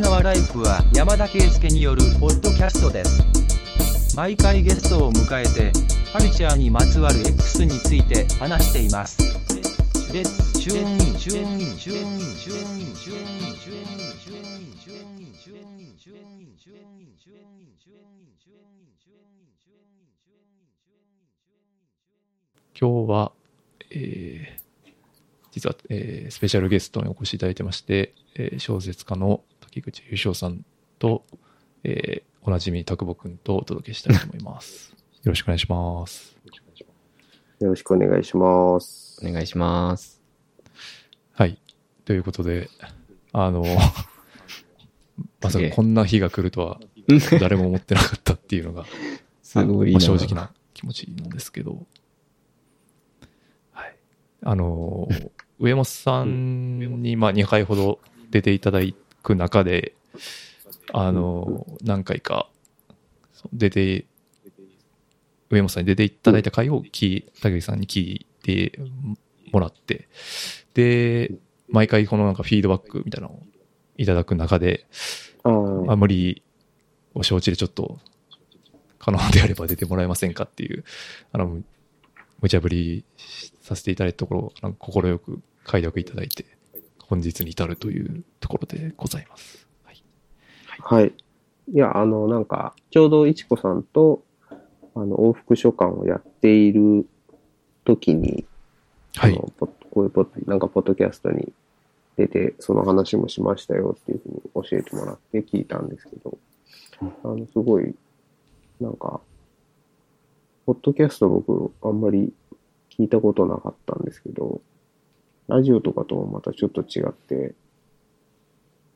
ライフは山田圭介によるポッドキャストです。毎回ゲストを迎えて、カルチャーにまつわる X について話しています。レッツチューンインチューンインチューンインチューンインチューンインチューンインチューンインチューンインチューンインチューンインチューンインチューンインチューンインチューンインチューンインチューンンチューン今日は、えー、実は、えー、スペシャルゲストにお越しいただいてまして、えー、小説家の滝口優勝さんと、えー、おなじみ、田久保くんとお届けしたいと思い ます。よろしくお願いします。よろしくお願いします。お願いします。はい。ということで、あの、まさかこんな日が来るとは 誰も思ってなかったっていうのが、すごい正直な気持ちなんですけど、はい。あの、上本さんに、まあ、2回ほど出ていただく中で、あの、何回か、出て、上本さんに出ていただいた回を聞い、竹内さんに聞いてもらって、で、毎回このなんかフィードバックみたいなのをいただく中で、あまあ、無理を承知でちょっと、可能であれば出てもらえませんかっていう、あの、無茶ぶりさせていただいたところ、なんか快く快諾いただいて、本日に至るというところでございます。はい。あ、はい。いや、あの、なんか、ちょうどいちこさんと、あの、往復書館をやっている時に、はいこういうポッなんか、ポッドキャストに出て、その話もしましたよっていうふうに教えてもらって聞いたんですけど、あの、すごい、なんか、ポッドキャスト僕、あんまり聞いたことなかったんですけど、ラジオとかともまたちょっと違って、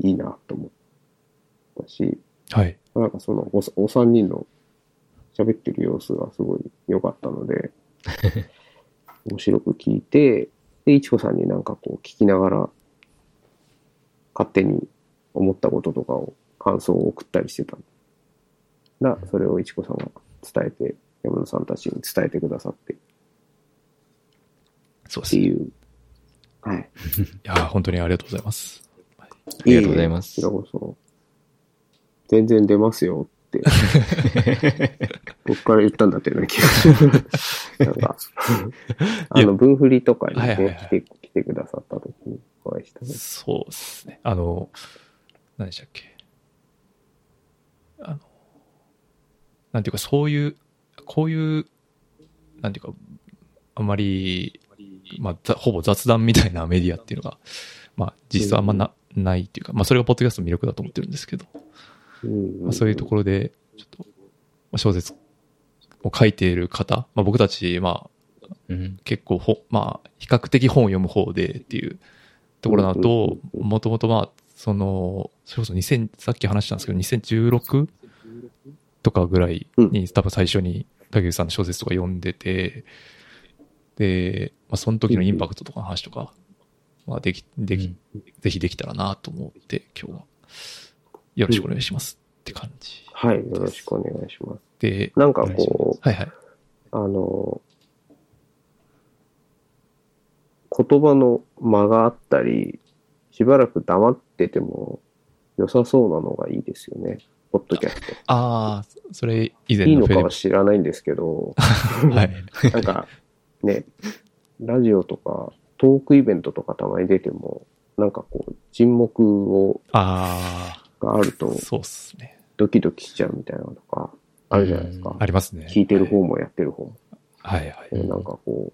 いいなと思ったし、はい。なんかそのお、お三人の喋ってる様子がすごい良かったので、面白く聞いて、で、いちこさんになんかこう聞きながら、勝手に思ったこととかを、感想を送ったりしてたな、それをいちこさんが伝えて、山田さんたちに伝えてくださってっそうですね。いていう。はい。やー、本当にありがとうございます。ありがとうございますこちらこそ。全然出ますよって。僕から言ったんだったような気がします。なんか、あの、文振りとかにはいはいはい、ね来て、来てくださった時にお会いしたのでそうですね。あの、何でしたっけ。あの、なんていうか、そういう、こういう、なんていうか、あんまり、まあ、ざほぼ雑談みたいなメディアっていうのが、まあ、実際あんまな、ないっていうか、まあ、それがポッドキャストの魅力だと思ってるんですけど、うん。まあ、そういうところで、ちょっと、まあ小説を書いている方、まあ、僕たち、まあ、うん。結構ほ、まあ、比較的本を読む方でっていうところだともともとまあ、その、それこそ2000、さっき話したんですけど、2016とかぐらいに多分最初に竹内さんの小説とか読んでて、で、まあ、その時のインパクトとかの話とか、まあ、でき、でき、ぜひできたらなと思って、今日は、よろしくお願いしますって感じはい、よろしくお願いします。で、なんかこますはいはい。う、あの、言葉の間があったり、しばらく黙ってても良さそうなのがいいですよね。ポッドキャスト。ああ、それ以前いいのかは知らないんですけど、はい。なんか、ね、ラジオとか、トークイベントとかたまに出ても、なんかこう、沈黙を、あがあるとあ、、そうっすね。ドキドキしちゃうみたいなのとか、あるじゃないですか。ありますね。聞いてる方もやってる方も。はいはい。でなんかこ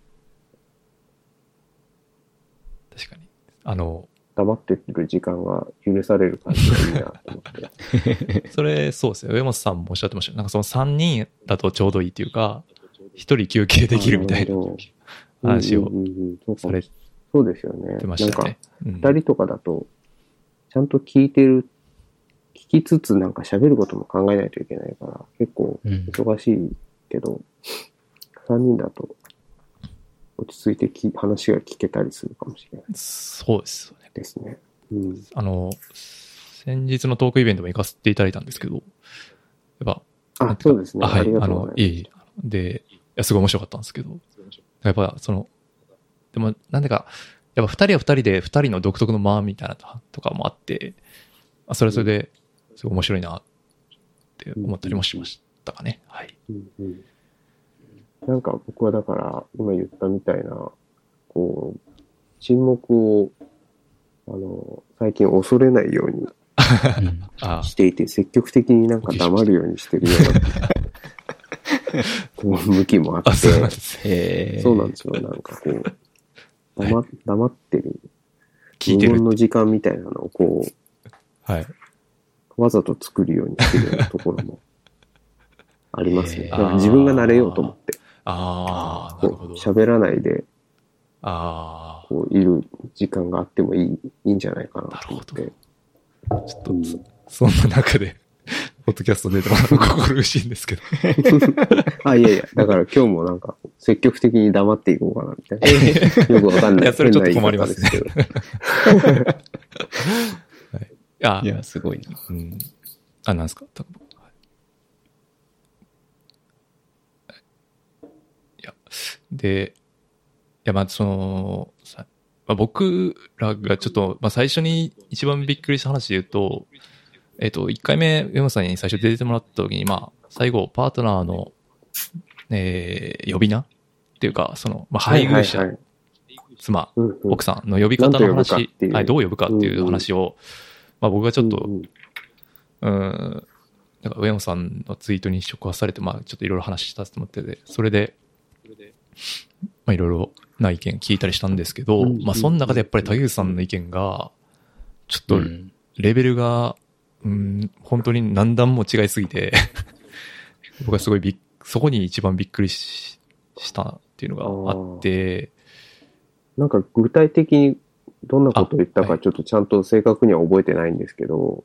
確かに。あの、う、黙ってる時間が許される感じがいいなと思って。それ、そうですね。上本さんもおっしゃってましたよなんかその3人だとちょうどいいっていうか、1人休憩できるみたいな話をされそうですよね。なんかしたね、。うん二人とかだと、ちゃんと聞いてる、聞きつつなんか喋ることも考えないといけないから、結構うん。忙しいけど、三人だと落ち着いてき話が聞けたりするかもしれないそうですよね。ですね。うん。あの、先日のトークイベントも行かせていただいたんですけど、やっぱ、あ、そうですね。あはい、あのいえいえ。で、いや、すごい面白かったんですけど、やっぱ、その、でも、なんでか、やっぱ二人は二人で二人の独特の間みたいなととかもあって、あそれはそれで、すごい面白いなって思ったりもしましたかね。はい。なんか僕はだから、今言ったみたいな、こう、沈黙を、あの、最近恐れないように あ。していて、積極的になんか黙るようにしてるような、向きもあってあ、、そうなんですそうなんですよ。なんかこう、黙黙ってる、聞いてる無言。の時間みたいなのをこはい。う、わざと作るようにしてるようなところも ありますね。自分が慣れようと思って、ああ、なるほど。喋らないで、あこう、いる時間があってもいい、いいんじゃないかなと思って。あ、ちょっと、そそんな中で、ポッドキャスト出てもらうの心苦しいんですけど。あ、いやいや、だから今日もなんか、積極的に黙っていこうかな、みたいな。よくわかんない。いやそれちょっと困りますね変な言い。あいや、すごいな。うん。あ、なんですか？いいや、で、いや、まあ、その、さまあ、僕らがちょっと、まあ、最初に一番びっくりした話で言うと、えっ、と、1回目、上本さんに最初出てもらった時に、まあ、最後、パートナーの、えー呼び名？っていうか、その、まあ、配偶者、はいはい。はい妻、うんうん。奥さんの呼び方の話っていう、はい、どう呼ぶかっていう話を、まあ僕がちょっと、うんうん。うん、なんか上野さんのツイートに触発されて、まあちょっといろいろ話したと思ってて、それで、まあいろいろな意見聞いたりしたんですけど、うんまあその中でやっぱり竹内さんの意見が、ちょっとうん。レベルが、うん、本当に何段も違いすぎて、僕はすごいびっそこに一番びっくりししたっていうのがあって、なんか具体的にどんなことを言ったかちょっとちゃんと正確には覚えてないんですけど、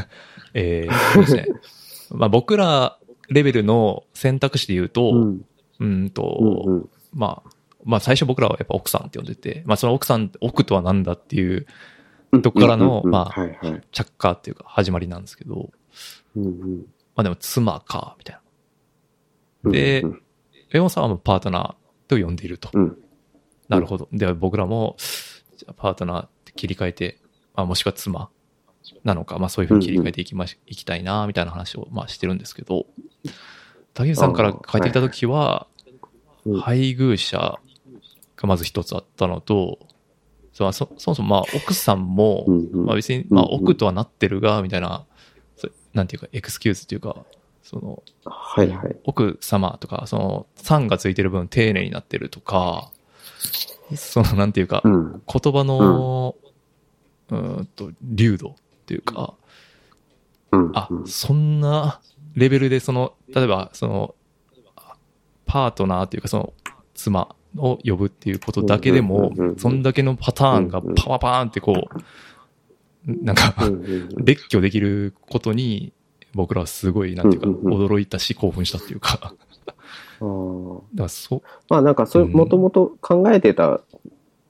えーそうですね。まあ僕らレベルの選択肢で言うと、うん。うんと、うんうん。まあ、まあ最初僕らはやっぱ奥さんって呼んでて、まあその奥さん、奥とは何だっていうとこからの、まあ。着火っていうか始まりなんですけど、うんうんまあでも妻か、みたいな。でうんレオンさんはもうパートナーと呼んでいると。うんなるほど。では僕らも、パートナーって切り替えて、まあもしくは妻なのか、まあそういうふうに切り替えていきまし、いきたいな、みたいな話を、まあしてるんですけど、竹内さんから書いていたときは、うん配偶者がまず一つあったのと、そそそもそもまあ奥さんも、うんうんまあ別に、まあうんうん奥とはなってるが、みたいな、そなんていうか、エクスキューズっていうか、その、はいはい。奥様とか、その、さんがついてる分丁寧になってるとか、その、なんていうか、うん。言葉の、うーんと、流度っていうか、うん。あう、んそんなレベルで、その、例えば、その、パートナーっていうか、その、妻を呼ぶっていうことだけでもそんだけのパターンがパワパーンってこう、なんか、うんうんうん。列挙できることに、僕らはすごい、なんていうか、驚いたし、興奮したっていうか、だかそ、まあなんかそれ、うん。もともと考えてた、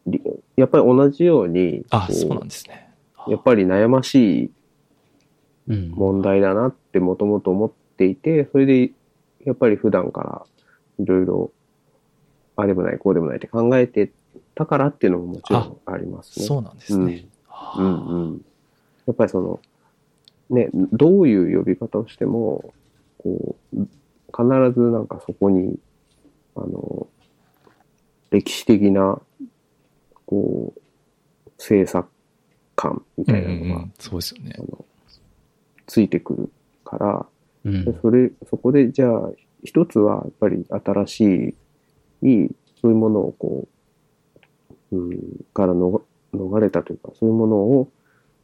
りやっぱり同じように、あ、こそうなんですね。やっぱり悩ましいうん。問題だなってもともと思っていて、それで、やっぱり普段からいろいろ、ああでもない、こうでもないって考えてたからっていうのももちろんありますね。そうなんですね。あーうんうん。やっぱりその、ね、どういう呼び方をしても、こう、必ずなんかそこに、あの、歴史的な、こう、政策感みたいなのが、うんうんそうですよねついてくるから、うんでそれ、そこでじゃあ、一つはやっぱり新しい、そういうものをこう、うん、からの逃れたというか、そういうものを、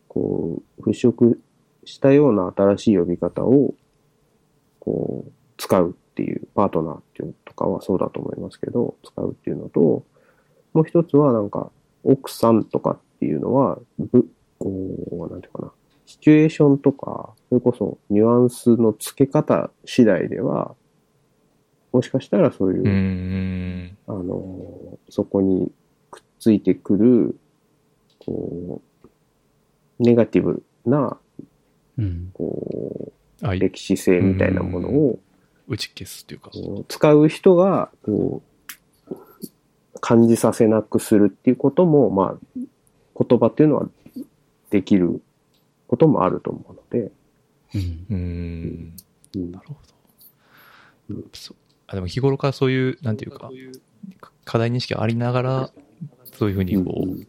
こう、払拭したような新しい呼び方を、こう、使うっていう、パートナーっていうのとかはそうだと思いますけど、使うっていうのと、もう一つはなんか、奥さんとかっていうのは、ぶ、こう、なんていうかな、シチュエーションとか、それこそニュアンスの付け方次第では、もしかしたらそういう、うーん。あの、そこにくっついてくる、こう、ネガティブな、うん。こあう、歴史性みたいなものを、打ち消すっていうか。使う人が、こう、感じさせなくするっていうことも、まあ、言葉っていうのはできることもあると思うので、うん。うん。うんなるほどうん。そうあでも日頃からそういう、なんていうか、課題認識ありながら、そういうふうにこうんう、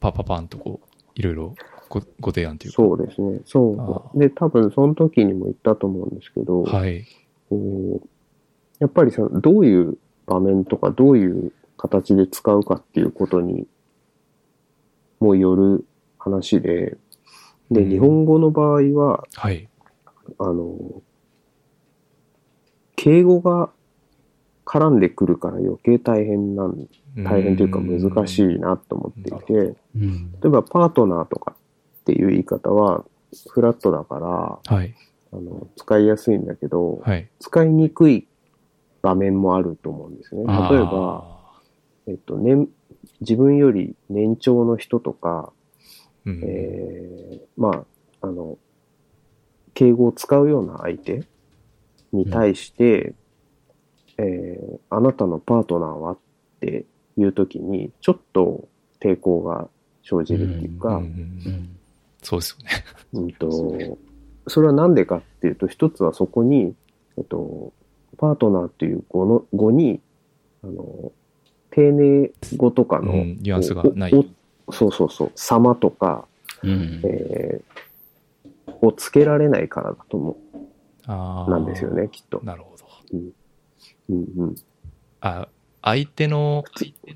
パパパンとこう、いろいろごご提案というか。そうですね。そあう。で、多分その時にも言ったと思うんですけど、はい。こうやっぱりさ、どういう場面とかどういう形で使うかっていうことにもよる話で、で、うん日本語の場合は、はい。あの、敬語が絡んでくるから余計大変なん、大変というか難しいなと思っていて、うん。例えばパートナーとかっていう言い方はフラットだから、はい。あの、使いやすいんだけど、はい。使いにくい場面もあると思うんですね。例えば、あえっと、年、自分より年長の人とか、ー、うんえーまあ、あの、敬語を使うような相手に対して、えーあなたのパートナーはっていうときに、ちょっと抵抗が生じるっていうか、うんうんうん。そうですよね。うんと、それはなんでかっていうと、一つはそこに、えっと、パートナーっていう語の、語に、あの、丁寧語とかの、うんニュアンスがないそうそうそう、様とか、うん。えーをつけられないからだと思あう、なんですよね、きっとー。。なるほど。うんうん。あ、相手の、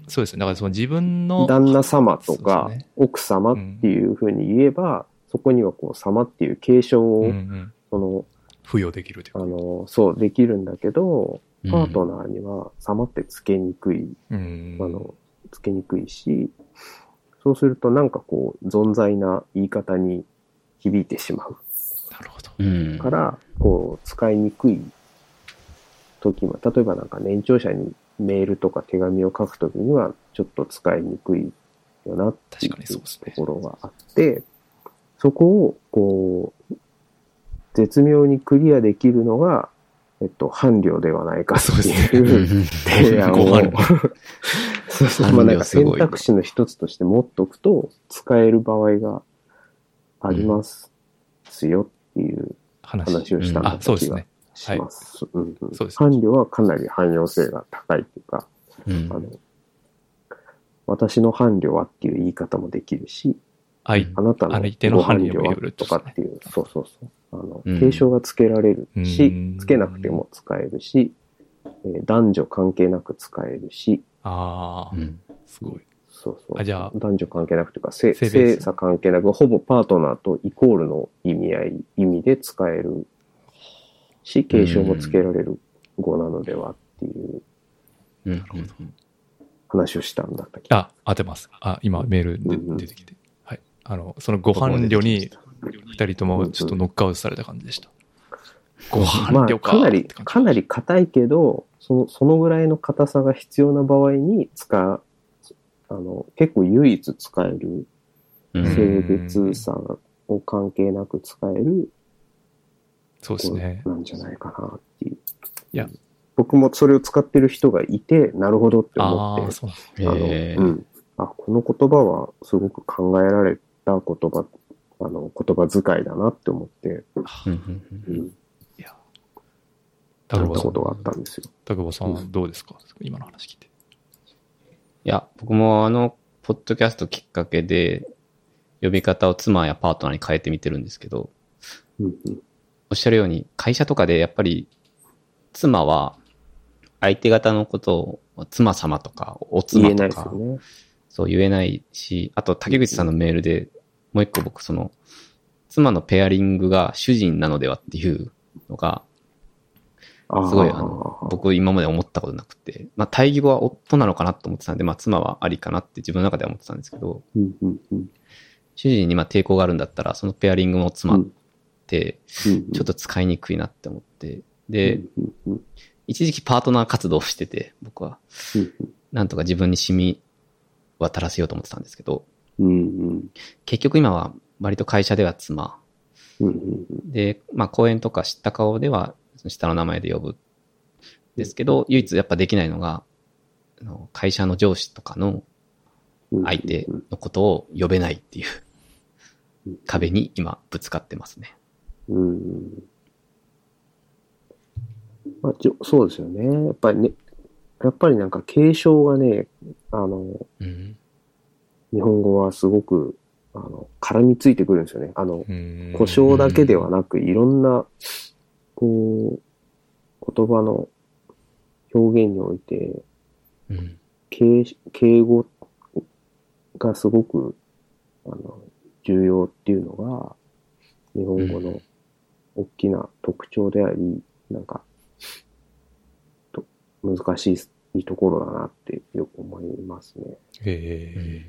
そうですね。だからその自分の、旦那様とか、ね奥様っていうふうに言えば、そこにはこう、様っていう継承を、うんうんその、付与できるというか。あの、そう、できるんだけど、うんパートナーには様ってつけにくい、うんあの、つけにくいし、そうするとなんかこう、存在な言い方に響いてしまうなるほど。うん。から、こう、使いにくい時も、例えばなんか年長者にメールとか手紙を書くときには、ちょっと使いにくいよなっていうところがあって、そこを、こう、絶妙にクリアできるのが、えっと、伴侶ではないかってそうですいう提案をそう そう、まあなんか選択肢の一つとして持っとくと、使える場合がありますよっていう話。話をしたんだあ、そうですね。します。うんうんそうです伴侶はかなり汎用性が高いっていうか、うんあの、私の伴侶はっていう言い方もできるし、愛。あなたの相手のご伴伴侶はととかっていう、そうそうそう。あの、うん継承がつけられるうしん、つけなくても使えるし、えー男女関係なく使えるし、ああ、うん。すごい。そうそう。あじゃあ男女関係なくというか、性性別性差関係なく、ほぼパートナーとイコールの意味合い、意味で使えるし、継承もつけられる語なのではっていううん。な話をしたんだったっけあ、当てます。あ、今メールでうんうん出てきて。はい。あの、そのご伴侶に二人ともちょっとノックアウトされた感じでした。ご伴まあ、侶か。かなり、かなり硬いけど、その、そのぐらいの硬さが必要な場合に使う、あの、結構唯一使える、うん性別差を関係なく使えるそうですね。なんじゃないかなっていう。いや僕もそれを使ってる人がいて、なるほどって思ああ、って、そうあの、うん。あ、この言葉はすごく考えられた言葉、あの、言葉遣いだなって思って、うんうんうんうん、いや。や田久保さんったことがあったんですよ。田久保さんはどうですか？今の話聞いて。いや、僕もあの、ポッドキャストきっかけで、呼び方を妻やパートナーに変えてみてるんですけど、おっしゃるように、会社とかでやっぱり、妻は、相手方のことを、妻様とか、お言妻えないとか、ね。そう言えないし、あと竹口さんのメールで、もう一個僕その、妻のペアリングが主人なのではっていうのが、すごいあの、僕今まで思ったことなくて、まあ対義語は夫なのかなと思ってたんで、まあ妻はありかなって自分の中では思ってたんですけど、うんうんうん。主人にまあ抵抗があるんだったら、そのペアリングも妻って、うんちょっと使いにくいなって思って、うで、んうんうん。一時期パートナー活動をしてて、僕は、うんなんとか自分に染み渡らせようと思ってたんですけど、うんうん。結局今は割と会社では妻、うんうんで、まあ公演とか知った顔では、その下の名前で呼ぶ。ですけど、唯一やっぱできないのが、あの会社の上司とかのうん相手のことを呼べないっていう。壁に今ぶつかってますね。うん。まあ、じょそうですよね。やっぱりね、やっぱりなんか継承がね、あの、うん。日本語はすごく、あの、絡みついてくるんですよね。あの、うん故障だけではなく、いろんな、こう、言葉の表現において、うん。敬敬語がすごく、あの、重要っていうのが、日本語の大きな特徴であり、なんか、と難しいところだなってよく思いますね。え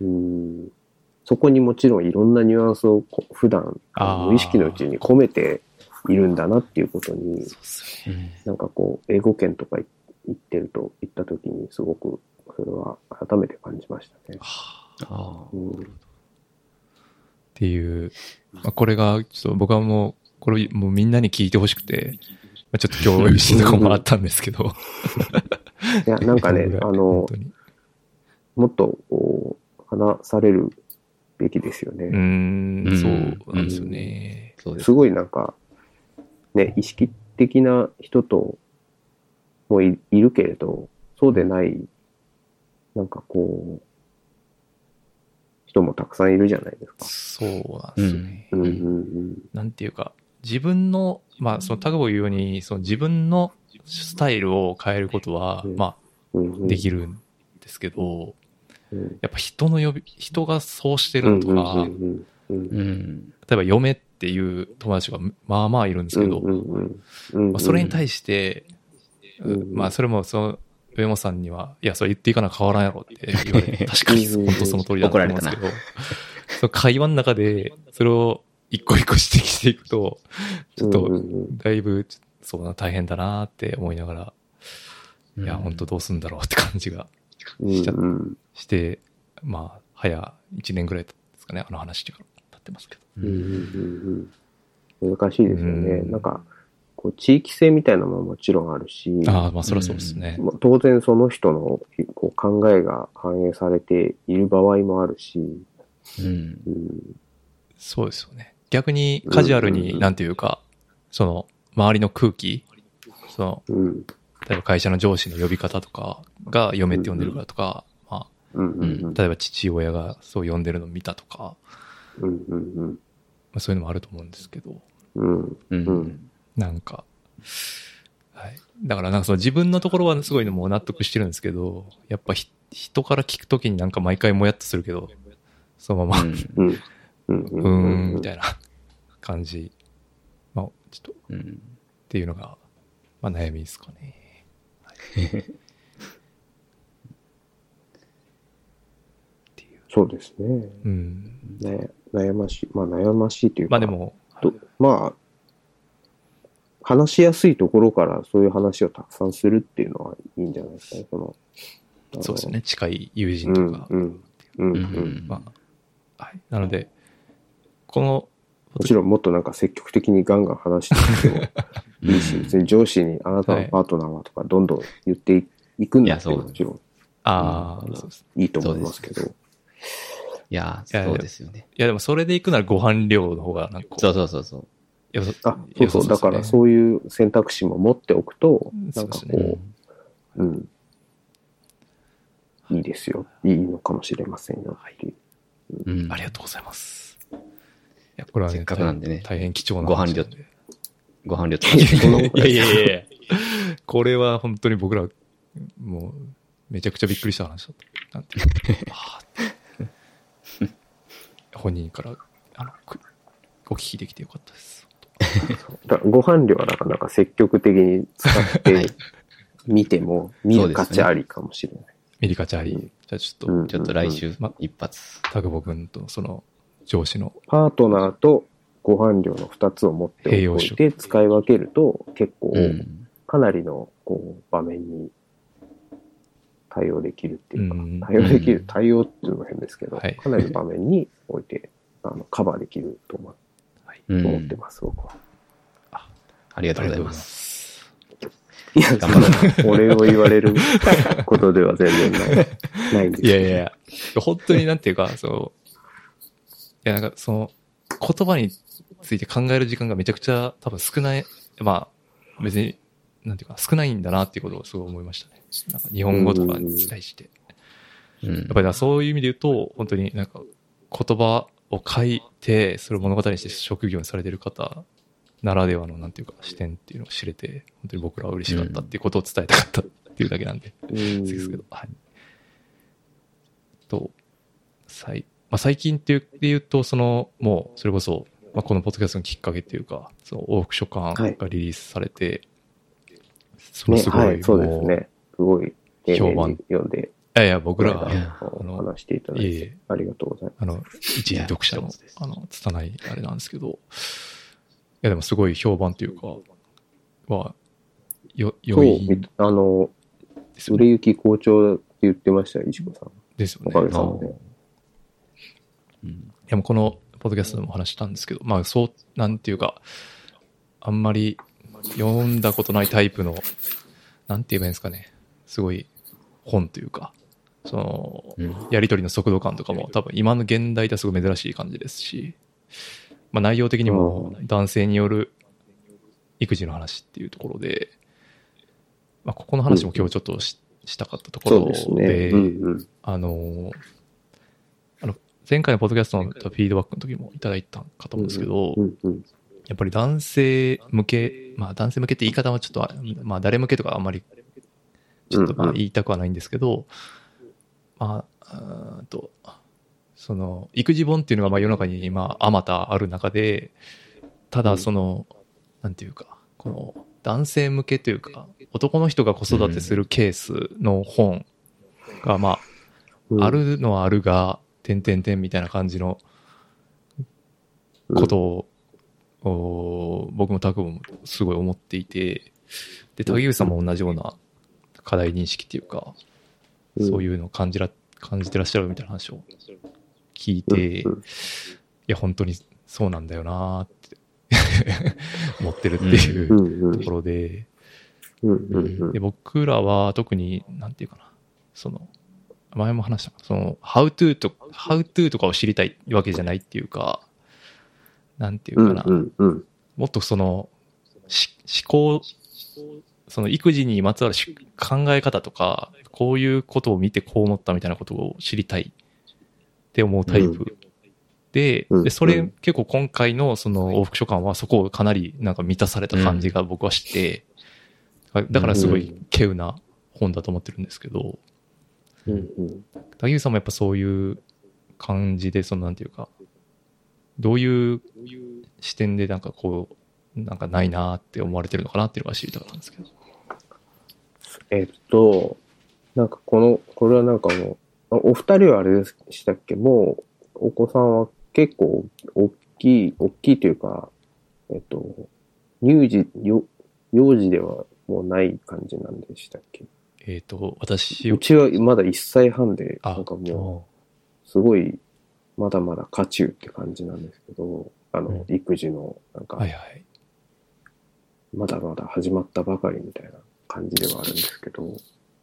えうん。そこにもちろんいろんなニュアンスをこ普段、無意識のうちに込めているんだなっていうことに。なんかこう、英語圏とかい行ってると、行った時にすごく、それは改めて感じましたね。はあ。うん。っていう、まあ、これが、ちょっと僕はもう、これもうみんなに聞いてほしくて、まあ、ちょっと共有したとこもあったんですけど。いや、なんかね、あのもっとこう、話されるべきですようーね。んうんそうなんですよね。す。ごいなんか、ね、意識的な人ともいいるけれど、そうでない、なんかこう、人もたくさんいるじゃないですか。そうなんですよね。うんうんなんていうか、自分の、まあ、そのタグボ言うように、その自分のスタイルを変えることは、うんま。あ、できるんですけど、うん。やっぱ人の呼び、人がそうしてるのとか、うん。例えば嫁っていう友達がまあまあいるんですけど、それに対して、うんまあ、それも、その、上本さんには、いや、それ言っていかな変わらんやろって言われて、確かに、うん本当その通りだと思うんですけど、その会話の中で、それを一個一個指摘していくと、ちょっと、だいぶ、そうな、大変だなって思いながら、いや、本当どうすんだろうって感じがしちゃして、まあ、早1年ぐらいですかね、あの話から経ってますけど。うん。うんうんうん難しいですよね。うん。なんか、こう地域性みたいなのももちろんあるし、ああ、まあ、そりゃそうですね。まあ当然その人のこう考えが反映されている場合もあるし、うん。うん。そうですよね。逆にカジュアルに、うんうんうんなんていうか、その、周りの空気、その、うん。例えば会社の上司の呼び方とかが嫁って呼んでるからとか、まうんうんうんあ、例えば父親がそう呼んでるのを見たとか、うんうんまあ、そういうのもあると思うんですけど、うんううんん。なんか、はい。だからなんかその自分のところはすごいのもう納得してるんですけど、やっぱひ人から聞くときになんか毎回もやっとするけど、そのまま、うんうんみたいな感じ。まあ、ちょっと、っうん。ていうのが、まあ悩みですかね。っていう。そうですね。うん。ね悩ましい。まあ悩ましいというか、まあでも、とまあ、話しやすいところからそういう話をたくさんするっていうのはいいんじゃないですかね。そのそうですよね。近い友うん人とか。うんうんううんん。まあ、はい。なので、この、もちろんもっとなんか積極的にガンガン話してもいいし、別に上司にあなたのパートナーはとかどんどん言っていくんだっていやそうもちろんああ。いいと思いますけど。いや、そうですよね。いやでもそれで行くならご飯量の方がなんかそうそうそうそう。いやあ、そうそう。だからうそういう選択肢も持っておくと、そうんかこねう、うん。いいですよ。いいのかもしれませんよっていう。うんありがとうございます。いや、これはね、せっかくなんでね大変貴重なご飯量ご飯量いやいやいやいや これは本当に僕ら、もう、めちゃくちゃびっくりした話だった。なんていうのあーって本人から、あの、くお聞きできてよかったです。だご飯量はなかなか積極的に使ってみても、見る価値ありかもしれない。メリカチャーリー。うんじゃあちょっと、うんちょっと来週ま一発。タグボ君とその上司の、パートナーとご飯量の2つを持っておいて使い分けると結構うん。かなりのこう場面に対応できるっていうか、うん対応できる、うん。対応っていうのも変ですけど、はい。かなりの場面においてあのカバーできると思うん思ってます、僕は。ありがとうございま。ありがとうございます。いや、頑張ろお礼を言われる ことでは全然ない。ないんですいやいやいや、本当になんていうか、そう、や、なんかその、言葉について考える時間がめちゃくちゃ多分少ない、まあ、別に、なんていうか、少ないんだなっていうことをすごい思いましたね。なんか日本語とかに対して。うんやっぱりそういう意味で言うと、本当になんか言葉を書いて、それを物語にして職業にされてる方ならではのなんていうか視点っていうのを知れて、本当に僕らは嬉しかったっていうことを伝えたかったっていうだけなんで、うんですけど、はい。と、最、まあ、最近っていうで言うと、その、もう、それこそ、まあ、このポッドキャストのきっかけっていうか、その往復書簡がリリースされて、そすごい、はい、そうですね。すごい、評判に読んで、いやいや、僕らが話していただいてありがとうございます。あの、一時読者のあの、拙いあれなんですけど、いや、でもすごい評判というか、は、よ、そう良いみあの。売れ行き好調って言ってましたよ、石子さん。ですよね。おかげいさまで。うんや、もうこの、ポッドキャストでも話したんですけど、まあ、そう、なんていうか、あんまり読んだことないタイプの、なんて言えばいいんですかね。すごい本というか、その、うんやりとりの速度感とかも多分今の現代ではすごい珍しい感じですし、まあ内容的にも男性による育児の話っていうところで、まあここの話も今日ちょっとししたかったところですね。で、うんうん。あの、あの、前回のポッドキャストのフィードバックの時もいただいたかと思うんですけど、うんうん。やっぱり男性向け、まあ男性向けって言い方はちょっとあ、まあ誰向けとかあんまりちょっとまあ言いたくはないんですけど、まあ、うーんと、その、育児本っていうのがまあ世の中に今、あまたある中で、ただその、なんていうか、この男性向けというか、男の人が子育てするケースの本がまうん。あ、あるのはあるが、点々点みたいな感じのことを、お僕もタクボもすごい思っていて、で、竹内さんも同じような課題認識っていうか、うん。そういうのを感じら、感じてらっしゃるみたいな話を聞いて、うんうん。いや、本当にそうなんだよなーって 思ってるっていうところで、で、僕らは特に、なんていうかな、その、前も話したその、how to と、how to とかを知りたいわけじゃないっていうか、なんていうかな、うんうんうん。もっとその、し思考、その育児にまつわるし考え方とか、こういうことを見てこう思ったみたいなことを知りたい。って思うタイプ。で、うん。で、それ、うん。結構今回のその往復書簡はそこをかなりなんか満たされた感じが僕はして、だからすごい稀有な本だと思ってるんですけど、うんうん。竹内さんもやっぱそういう感じで、そのなんていうか、どういう視点でなんかこう、なんかないなって思われてるのかなっていうのが知りたかったんですけど。えっと、なんかこの、これはなんかもう、あお二人はあれでしたっけ？もう、お子さんは結構大きい、大きいというか、えっと、乳児、よ幼児ではもうない感じなんでしたっけ？えっ、と、私うちはまだ1歳半で、あなんかもう、すごい、まだまだ渦中って感じなんですけど、あの、う育児の、なんかはい、はい。まだまだ始まったばかりみたいな感じではあるんですけど、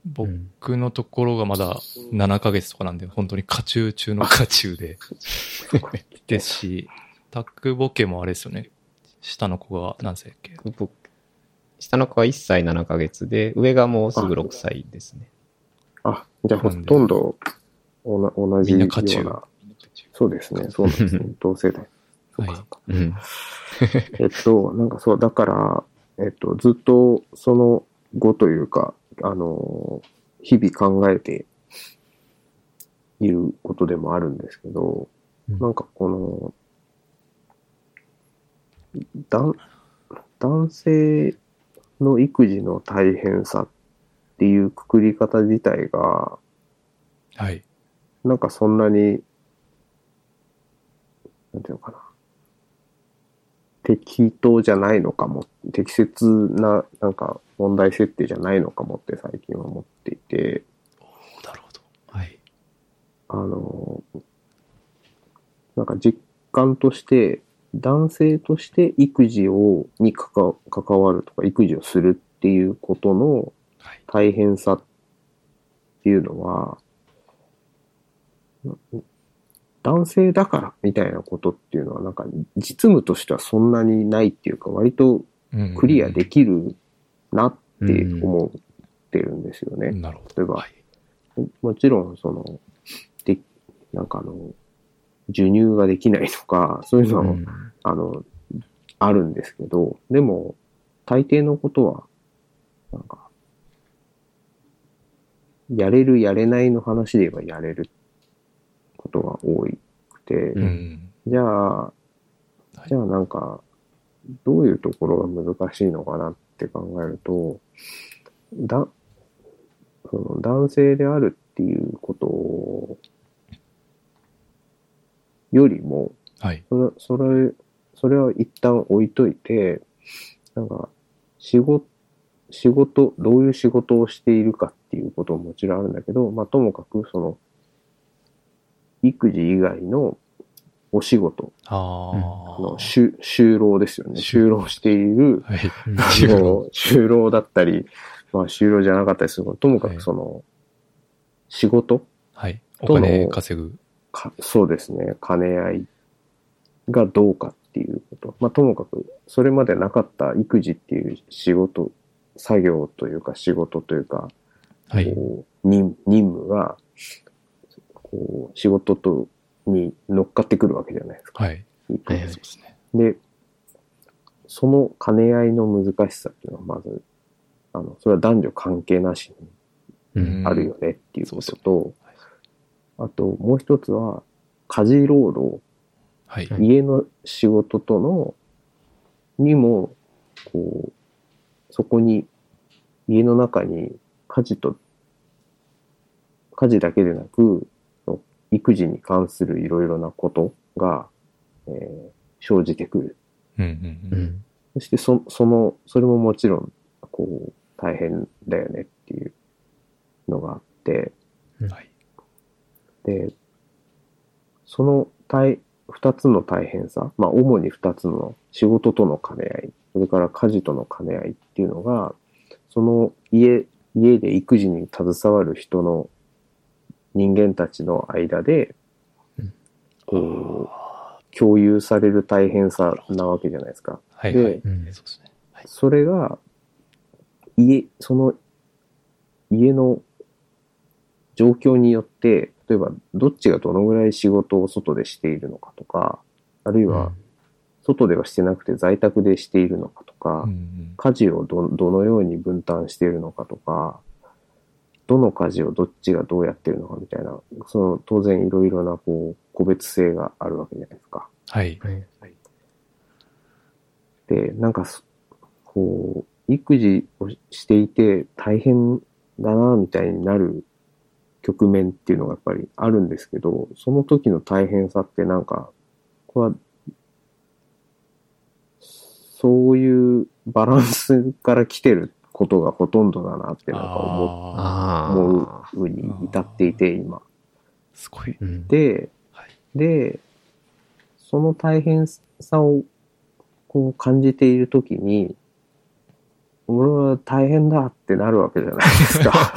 僕のところがまだ7ヶ月とかなんで、本当に家中中の家中で、ですし、タックボケもあれですよね。下の子が何歳だっけ？僕、下の子は1歳7ヶ月で、上がもうすぐ6歳ですね。あ、じゃあほとんどおな同じようみんな家中な。そうですね、そうなんですね。同世代。そうかはいそうか。うん。えっと、なんかそう、だから、えっと、ずっとその後というか、あの、日々考えていることでもあるんですけど、うんなんかこの、男、男性の育児の大変さっていうくくり方自体が、はい。なんかそんなに、なんていうのかな。適当じゃないのかも、適切な、なんか問題設定じゃないのかもって最近は思っていて、なるほど。はい。あの、なんか実感として、男性として育児を、に関関わるとか、育児をするっていうことのはい。大変さっていうのは、な男性だからみたいなことっていうのはなんか実務としてはそんなにないっていうか割とうんクリアできるなって思ってるんですよね。なるほど。例えばはい。ももちろんその、で、なんかあの、授乳ができないとか、そういうのは、うんあの、あるんですけど、でも、大抵のことは、なんか、やれるやれないの話で言えばやれることが多くて、う。うんじゃあ、いじゃあなんか、どういうところが難しいのかなって考えると、だ、その男性であるっていうことよりも、はい。それ、それ、それは一旦置いといて、なんか、仕事、仕事、どういう仕事をしているかっていうことももちろんあるんだけど、まあ、ともかく、その、育児以外のお仕事あのあ。就就労ですよね。就労している、はい。就労就労だったり、まあ、就労じゃなかったりするともかくその、仕事？はい。お金稼ぐ。か、そうですね、兼ね合いがどうかっていうこと。まあ、ともかく、それまでなかった育児っていう仕事、作業というか仕事というか、はい。任任務が、こう、仕事と、に乗っかってくるわけじゃないですか。はい。はいそうですね。で、その兼ね合いの難しさっていうのは、まず、あの、それは男女関係なしにうんあるよねっていうことそうと、あともう一つは、家事労働、はい。家の仕事との、にも、こう、そこに、家の中に家事と、家事だけでなく、育児に関するいろいろなことが、えー生じてくる。うんうんううん。んそしてそ、その、それももちろん、こう、大変だよねっていうのがあって、はい。で、その大、二つの大変さ、まあ、主に二つの仕事との兼ね合い、それから家事との兼ね合いっていうのが、その家、家で育児に携わる人の人間たちの間で、こう、共有される大変さなわけじゃないですか。はい。ではい。うんそうですね。はい。それが、家、その家の状況によって、例えばどっちがどのぐらい仕事を外でしているのかとか、あるいは外ではしてなくて在宅でしているのかとか、うんうん家事をどどのように分担しているのかとか、どの家事をどっちがどうやってるのかみたいな、その当然いろいろなこう個別性があるわけじゃないですか。はい。はいで、なんかそ、こう、育児をしていて大変だな、みたいになる局面っていうのがやっぱりあるんですけど、その時の大変さってなんか、これは、そういうバランスから来てることがほとんどだなってなんか思ああ思あ。うに至っていて、今。ーすごい。うんで、はい。で、その大変さをこう感じているときに、俺は大変だってなるわけじゃないですか。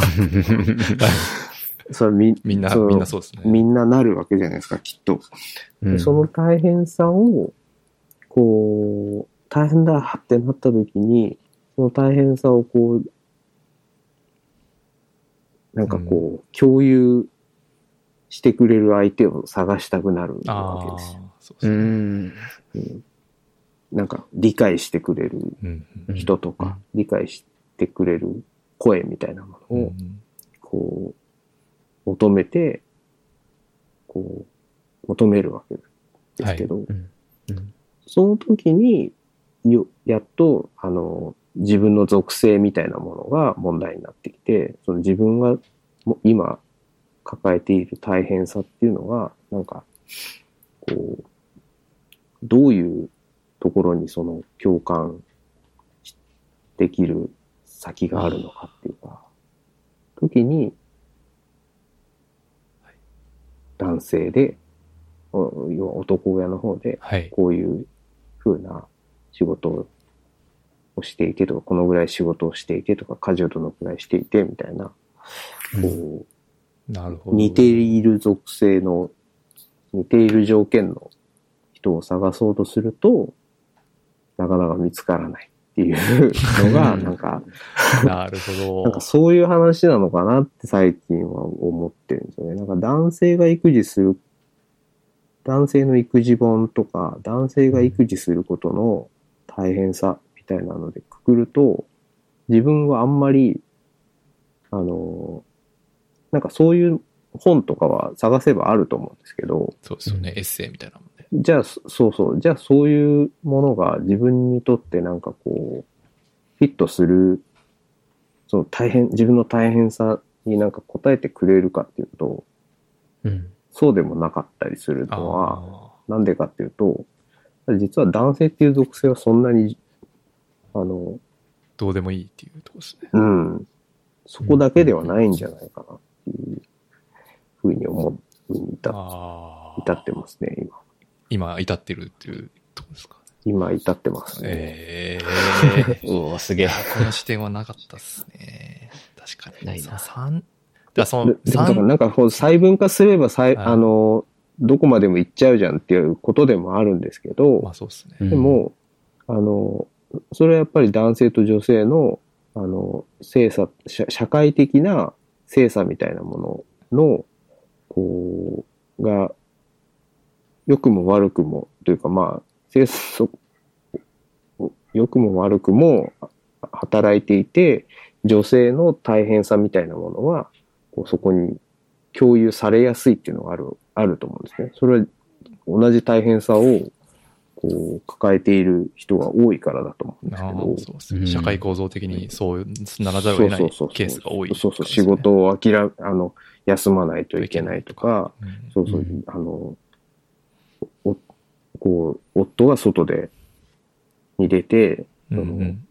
それみみんな、そうみんなそうですね。みんななるわけじゃないですか、きっと。うんでその大変さを、こう、大変だってなったときに、その大変さをこう、なんかこう、共有してくれる相手を探したくなるわけですよ。そう。ん。うんなんか理解してくれる人とか、理解してくれる声みたいなもうん。のを、こう、求めて、こう、求めるわけですけど、うんうんその時に、よ、やっと、あの、自分の属性みたいなものが問題になってきて、その自分がも今抱えている大変さっていうのが、なんか、こう、どういうところにその共感できる先があるのかっていうか、時に、男性で、お要は男親の方で、はい。こういう風な仕事をしていてとか、このぐらい仕事をしていてとか、家事をどのくらいしていてみたいな、こなるほう、ど。似ている属性の似ている条件の人を探そうとすると、なかなか見つからないっていうのが、なんか、なるほどなんか。そういう話なのかなって最近は思ってるんですよね。なんか男性が育児する、男性の育児本とか、男性が育児することの大変さみたいなのでくくると、自分はあんまり、あの、なんかそういう本とかは探せばあると思うんですけど、そうですよね。エッセイみたいなもんね。じゃあ、そそうそう。じゃあ、そういうものが自分にとってなんかこう、フィットする、その大変、自分の大変さになんか答えてくれるかっていうと、うん。そうでもなかったりするあのは、あなんでかっていうと、実は男性っていう属性はそんなに、あの、どうでもいいっていうとこですね。うん、そこだけではないんじゃないかなっていうふうに思うに至ああ。至ってますね、今。今、至ってるっていうとこですか。今至ってますね。ええう おすげえ。この視点はなかったっすね。確かに。ないなその三だそのから三なんかこう細分化すればさい、はいあの、どこまでも行っちゃうじゃんっていうことでもあるんですけど、まあそうですね。うんでも、あの、それはやっぱり男性と女性の、あの、性差、社会的な性差みたいなものの、こう、が、良くも悪くも、というかまあ、性差、良くも悪くも働いていて、女性の大変さみたいなものは、こうそこに共有されやすいっていうのがある、あると思うんですね。それは同じ大変さをこう抱えている人が多いからだと思うんですけど。そうですね。うん。社会構造的にそうならざるを得ないケースが多い、そうそう、仕事を諦め、あの、休まないといけないとか、うん。そうそう、うん。あの、おこう、夫が外で、に出て、うんうん。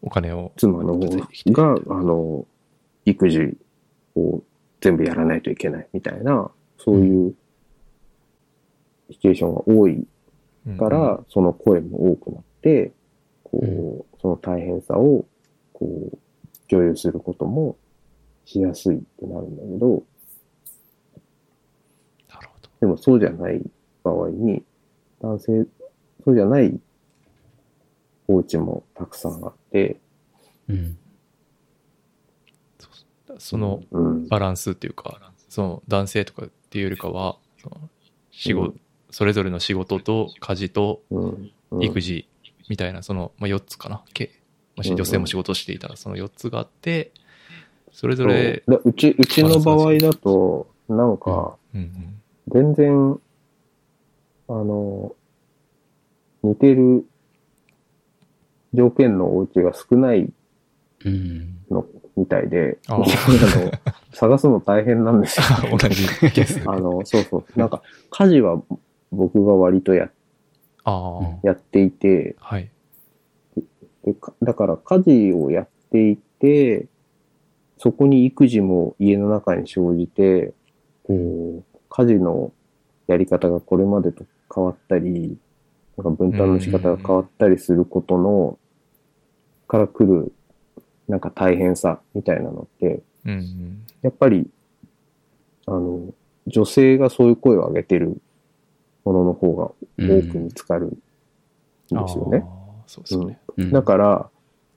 お金を。妻の方が、あの、育児を全部やらないといけないみたいな、そういうシチュエーションが多いから、その声も多くなって、こう、その大変さを、こう、共有することもしやすいってなるんだけど、なるほど。でもそうじゃない場合に、男性、そうじゃないお家もたくさんあって、うん。そのうん。バランスっていうか、その男性とかっていうよりかは、その仕事、うそれぞれの仕事と家事と育児みたいな、その、まあ、4つかな？計もし女性も仕事していたら、その4つがあって、それぞれ、そう。ち、うちの場合だと、なんか、全然、あの、似てる条件のお家が少ないうん。のみたいで、ああ。の探すの大変なんですよ、同じケース。あの、そうそう。なんか、家事は僕が割とややっていて、はい。でかだから家事をやっていて、そこに育児も家の中に生じて、こう、家事のやり方がこれまでと変わったり、なんか分担の仕方が変わったりすることの、から来る、なんか大変さみたいなのって、うんうん。やっぱり、あの、女性がそういう声を上げてるものの方が多く見つかるんですよね。そうですよね。うん。だから、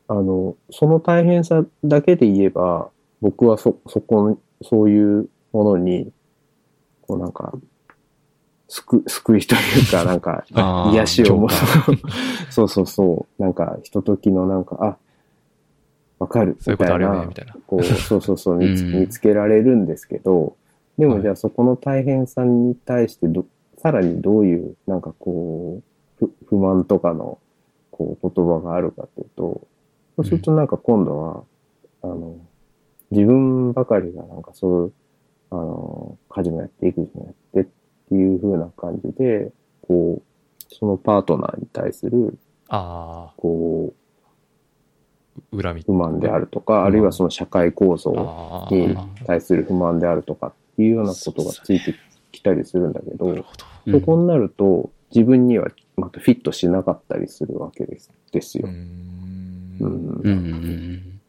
あの、その大変さだけで言えば、僕はそ、そこの、そういうものに、こうなんか、救、救いというか、なんか、癒しをも共 そうそうそう、なんか、ひとときのなんか、あ、わかる、そういうことあるよね、みみたいな。こう、そうそうそう、見つうん。見つけられるんですけど、でもはい。じゃあそこの大変さに対してど、さらにどういう、なんかこう、不不満とかの、こう、言葉があるかっていうと、そうするとなんか今度は、あの、自分ばかりがなんかそういう、あの、家事もやって、育児もやってっていう風な感じで、こう、そのパートナーに対する、あこあ、恨みう、。不満であるとか、あるいはその社会構造ああ、に対する不満であるとかっていうようなことがついてきたりするんだけど、ど。うんそこになると自分にはまたフィットしなかったりするわけですですよ。うーんうんうんうん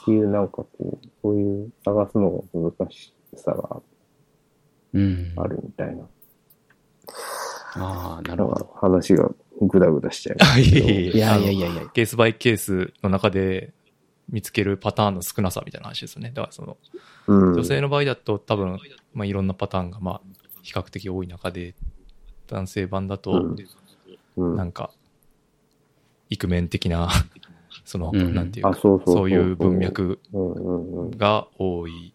っていうなんかこう、そういう探すのが難しさがうん。うん。あるみたいなああ、なるほど。話がぐだぐだしちゃいますあい。やいやいやいやいやいやいやあのケースバイケースの中で見つけるパターンの少なさみたいな話ですよね。だからその、うん。女性の場合だと多分、まあ、いろんなパターンがまあ比較的多い中で、男性版だと、うん。なんか、イクメン的な、その、うん。あ、なんていうか、そういう文脈が多い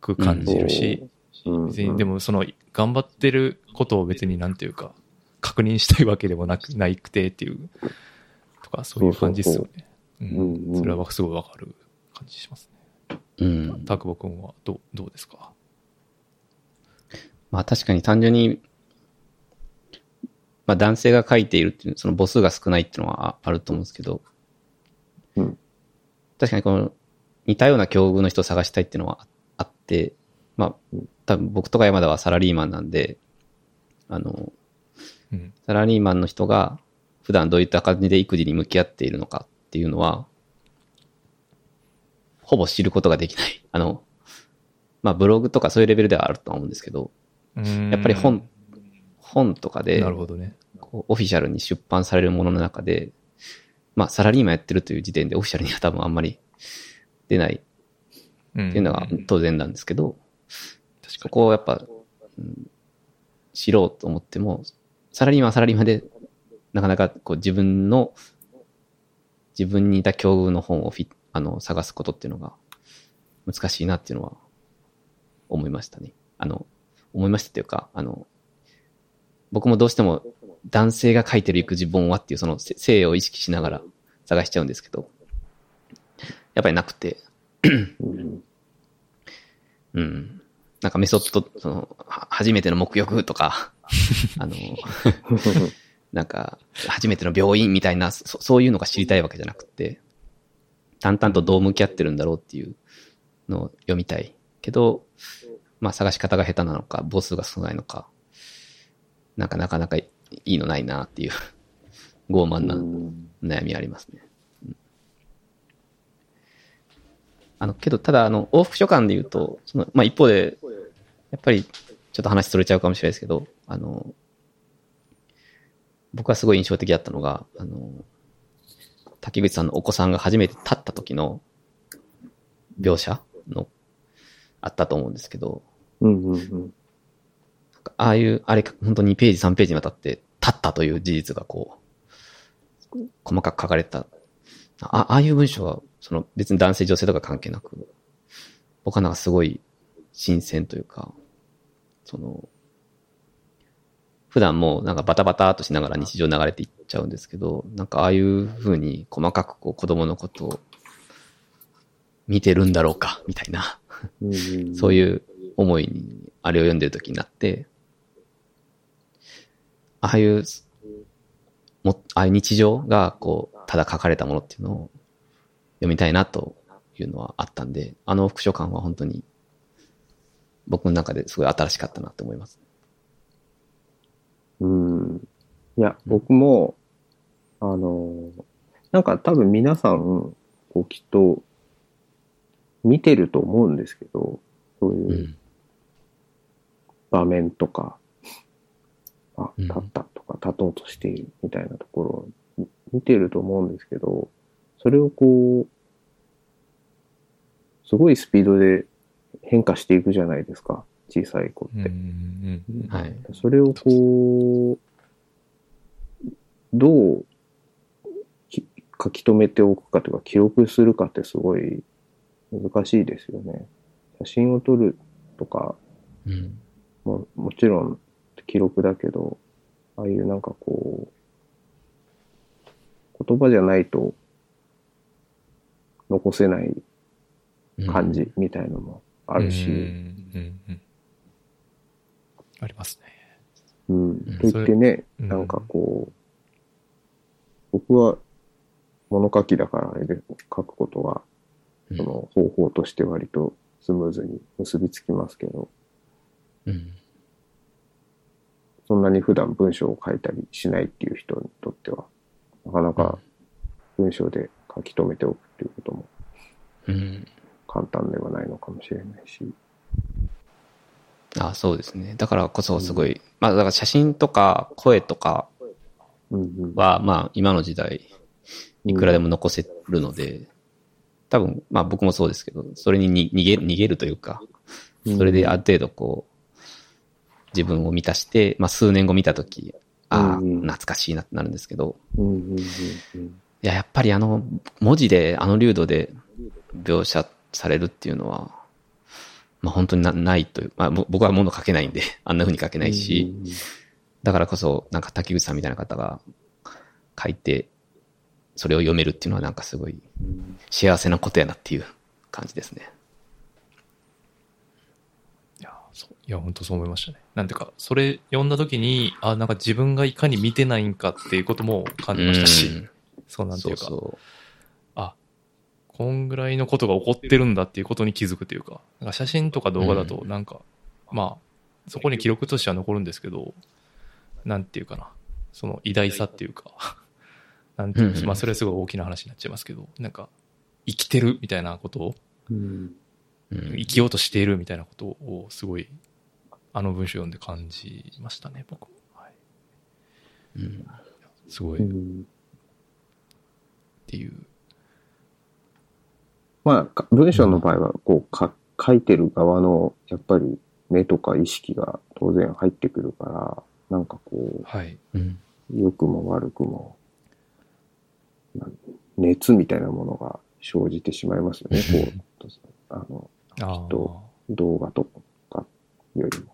く感じるし、うん。別にでもその、頑張ってることを別になんていうか、確認したいわけでもなく、ないくてっていう、とか、そういう感じですよね。ううんうんん。それはすごいわかる感じしますね。うん。タクボ君はどう、どうですか？まあ確かに単純に、まあ男性が書いているっていう、その母数が少ないっていうのはああると思うんですけど、うん確かにこの似たような境遇の人を探したいっていうのはああって、まあ多分僕とか山田はサラリーマンなんで、あの、うん。サラリーマンの人が普段どういった感じで育児に向き合っているのかっていうのは、ほぼ知ることができない。あの、まあブログとかそういうレベルではあるとは思うんですけど、うんやっぱり本、本とかでなるほどね。こうオフィシャルに出版されるものの中で、まあサラリーマンやってるという時点でオフィシャルには多分あんまり出ないっっていうのが当然なんですけど、そ確かこをやっぱ、うん知ろうと思っても、サラリーマンはサラリーマンで、なかなかこう自分の、自分にいた境遇の本をフィあの探すことっていうのが難しいなっていうのは思いましたね。あの、思いましたっていうか、あの、僕もどうしても男性が書いてる育児本はっていうその性を意識しながら探しちゃうんですけど、やっぱりなくて、うん。なんかメソッド、その、初めての目浴とか、あの、なんか、初めての病院みたいな、そそういうのが知りたいわけじゃなくて、淡々とどう向き合ってるんだろうっていうのを読みたい。けど、まあ探し方が下手なのか、母数が少ないのか、なんかなかなかいいのないなっていう、傲慢な悩みありますね。あの、けど、ただ、あの、往復書簡で言うと、その、まあ、一方で、やっぱり、ちょっと話それちゃうかもしれないですけど、あの、僕はすごい印象的だったのが、あの、竹口さんのお子さんが初めて立った時の描写の、あったと思うんですけど、うんうんうんああいう、あれ、本当に2ページ、3ページにわたって、立ったという事実がこう、細かく書かれた。あああいう文章は、その別に男性女性とか関係なく、僕はなんかすごい新鮮というか、その、普段もうなんかバタバタっとしながら日常流れていっちゃうんですけど、なんかああいう風に細かくこう子供のことを見てるんだろうか、みたいな。そういう思いに、あれを読んでる時になって、ああいう、も、ああいう日常が、こう、ただ書かれたものっていうのを読みたいなというのはあったんで、あの副書感は本当に、僕の中ですごい新しかったなって思います。うん。いや、僕も、あの、なんか多分皆さん、こうきっと、見てると思うんですけど、そうう。いうん場面とか、あ、うん立ったとか、立とうとしているみたいなところをみ見てると思うんですけど、それをこう、すごいスピードで変化していくじゃないですか、小さい子うんって。うんうんはい。それをこう、どうき書き留めておくかとか、記録するかってすごい難しいですよね。写真を撮るとかうん。ももちろん記録だけど、ああいうなんかこう、言葉じゃないと残せない感じみたいのもあるし、うんうんうんありますね。うん。んと言ってね、うんなんかこう、僕は物書きだからあれで書くことが、うんその方法として割とスムーズに結びつきますけど、うん。そんなに普段文章を書いたりしないっていう人にとっては、なかなか文章で書き留めておくっていうこともうん。簡単ではないのかもしれないし、あそうですね。だからこそすごい、まあだから写真とか声とかうんうん。は、まあ今の時代、いくらでも残せるので、多分、まあ僕もそうですけど、それにに逃げる、逃げるというか、それである程度こう、自分を満たして、まあ数年後見たとき、ああ、うんうん懐かしいなってなるんですけど、うんうんうんうん。いや、やっぱりあの、文字で、あの流度で描写されるっていうのは、まあ本当になないという、まあぼ僕は物書けないんで、あんな風に書けないし、だからこそ、なんか滝口さんみたいな方が書いて、それを読めるっていうのはなんかすごい幸せなことやなっていう感じですね。いや、そう。いや、本当そう思いましたね。なんていうか、それ読んだ時に、あ、なんか自分がいかに見てないんかっていうことも感じましたし、うんそうなんていうか、そうそあ、こんぐらいのことが起こってるんだっていうことに気づくというか、なんか写真とか動画だと、うん。なんか、まあ、そこに記録としては残るんですけど、なんていうかな、その偉大さっていうか、なんていうか、うん。まあそれはすごい大きな話になっちゃいますけど、なんか、生きてるみたいなことを、うん。う。うん。生きようとしているみたいなことをすごい、あの文章読んで感じましたね、僕。も。はい、うん。すごい。っうん。ていう。まあか、文章の場合は、こう、か、書いてる側の、やっぱり、目とか意識が当然入ってくるから、なんかこはい。うんう、良くも悪くも、熱みたいなものが生じてしまいますよね、こう、あの、あと動画とかよりも。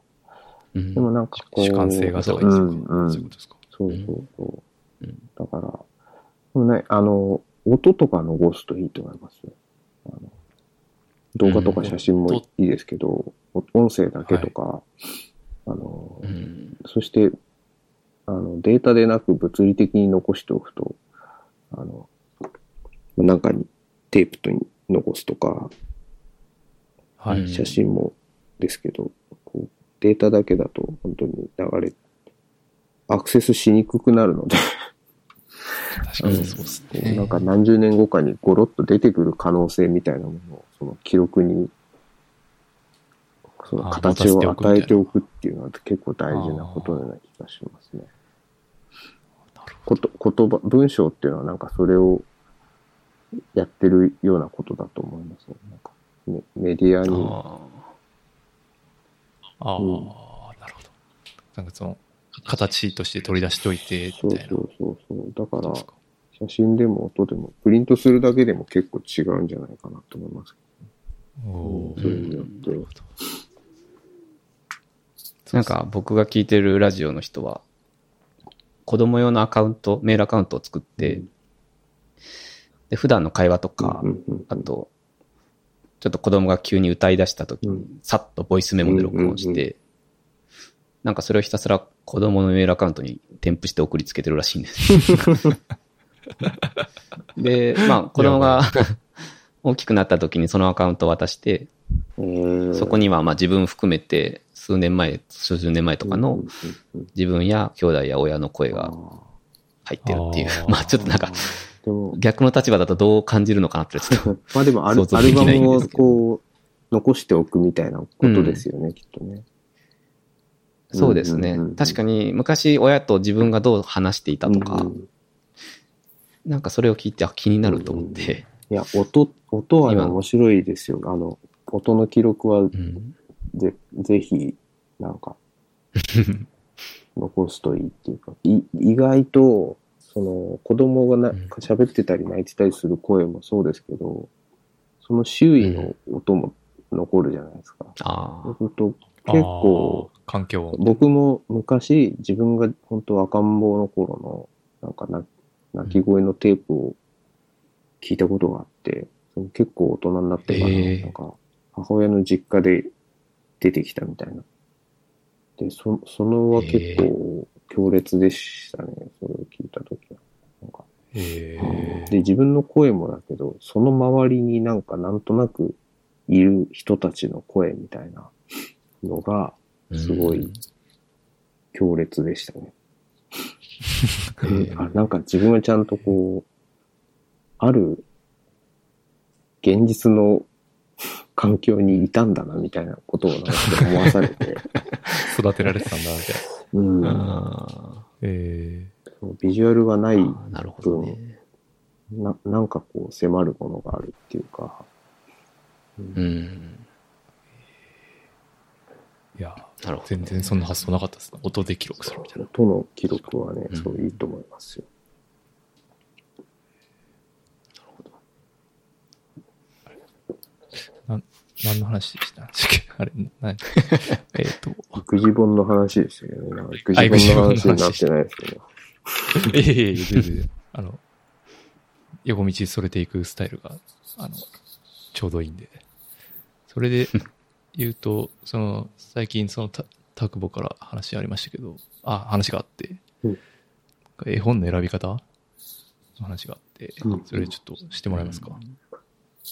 うんでもなんかあ、こう、主観性が高いですよね。うんうんそういうことですか。そうそうそう。うんだから、ね、あの、音とか残すといいと思いますよ。あの動画とか写真もいいですけど、お音声だけとか、あの、うん。そして、あの、データでなく物理的に残しておくと、あの、なんかにテープとに残すとか、はい。うん写真もですけど、こうデータだけだと本当に流れ、アクセスしにくくなるので、確かにそうですね。なんか何十年後かにゴロッと出てくる可能性みたいなものを、その記録に、そのあ形を与えておくっていうのは結構大事なことな気がしますね。こと言葉、文章っていうのはなんかそれをやってるようなことだと思いますね。なんかメメディアに、あああ、うんなるほど。なんかその、形として取り出しといて、みたいな。そうそうそうそう。だから写真でも音でも、プリントするだけでも結構違うんじゃないかなと思います。おーそれによって。ーなんか僕が聞いてるラジオの人は、子供用のアカウント、メールアカウントを作って、で、普段の会話とか、うんうんうんあと、ちょっと子供が急に歌い出した時にうん、さっとボイスメモで録音しうんうんて、なんかそれをひたすら子供のメールアカウントに添付して送りつけてるらしいんです。で、まあ子供が 大きくなった時にそのアカウントを渡して、えーそこにはまあ自分含めて数年前、数十年前とかのうんうんうん自分や兄弟や親の声あがー入ってるっていう あ。ーまあちょっとなんか逆の立場だとどう感じるのかなってちょっと。まあでもアルバムをこう、残しておくみたいなことですよね、きっとね。そうですねうんうんうん。確かに昔親と自分がどう話していたとかうんう、んなんかそれを聞いてあ気になると思って。いや、音、音はね、今面白いですよ。あの、音の記録はうんぜ、ぜひ、なんか、残すといいっていうか、い意外と、その、子供がなうん喋ってたり泣いてたりする声もそうですけど、その周囲の音も残るじゃないですか。あそうすると、結構、環境音。僕も昔、自分が本当赤ん坊の頃の、なんかな泣き声のテープを聞いたことがあって、その結構大人になってから、なんか、母親の実家で出てきたみたいな。で、そそのは結構強烈でしたね、それを聞いたときは。なんかで、自分の声もだけど、その周りになんかなんとなくいる人たちの声みたいなのが、あ。すごいうん強烈でしたね。あなんか自分はちゃんとこう、ある現実の環境にいたんだな、みたいなことをなんか思わされて、育てられてたんだ、みたいな。うん、あえそうビジュアルがないーなるほどね。な、なんかこう迫るものがあるっていうか、うん。ー、いや、なるほど。全然そんな発想なかったですね。音で記録するみたいな。音の記録はねう、んそういいと思いますよ。何の話でしたっけ？あれ、な えっと、育児本の話でしたけどね。なんか育児あ育児本の本の話になっ話てないですけど。いえいえいえ、全然、あの、横道それていくスタイルが、あの、ちょうどいいんで。それで言うと、その、最近そのた、タクボから話ありましたけど、あ、話があって、うん。絵本の選び方？の話があってうん、それちょっとしてもらえますか、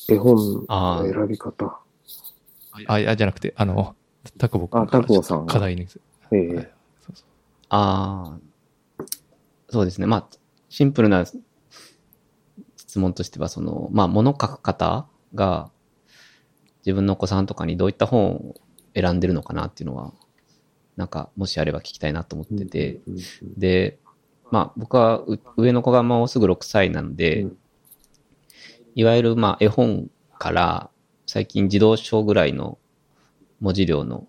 絵本の選び方。あ、いや、じゃなくて、あの、タクボ君あタクボさんが。課題に。えはいえそうそう。ああ、そうですね。まあ、シンプルな質問としては、その、まあ、物書く方が、自分のお子さんとかにどういった本を選んでるのかなっていうのは、なんか、もしあれば聞きたいなと思ってて、うんで、まあ、僕はう上の子がもうすぐ6歳なんで、うんいわゆる、まあ、絵本から、最近児童書ぐらいの文字量の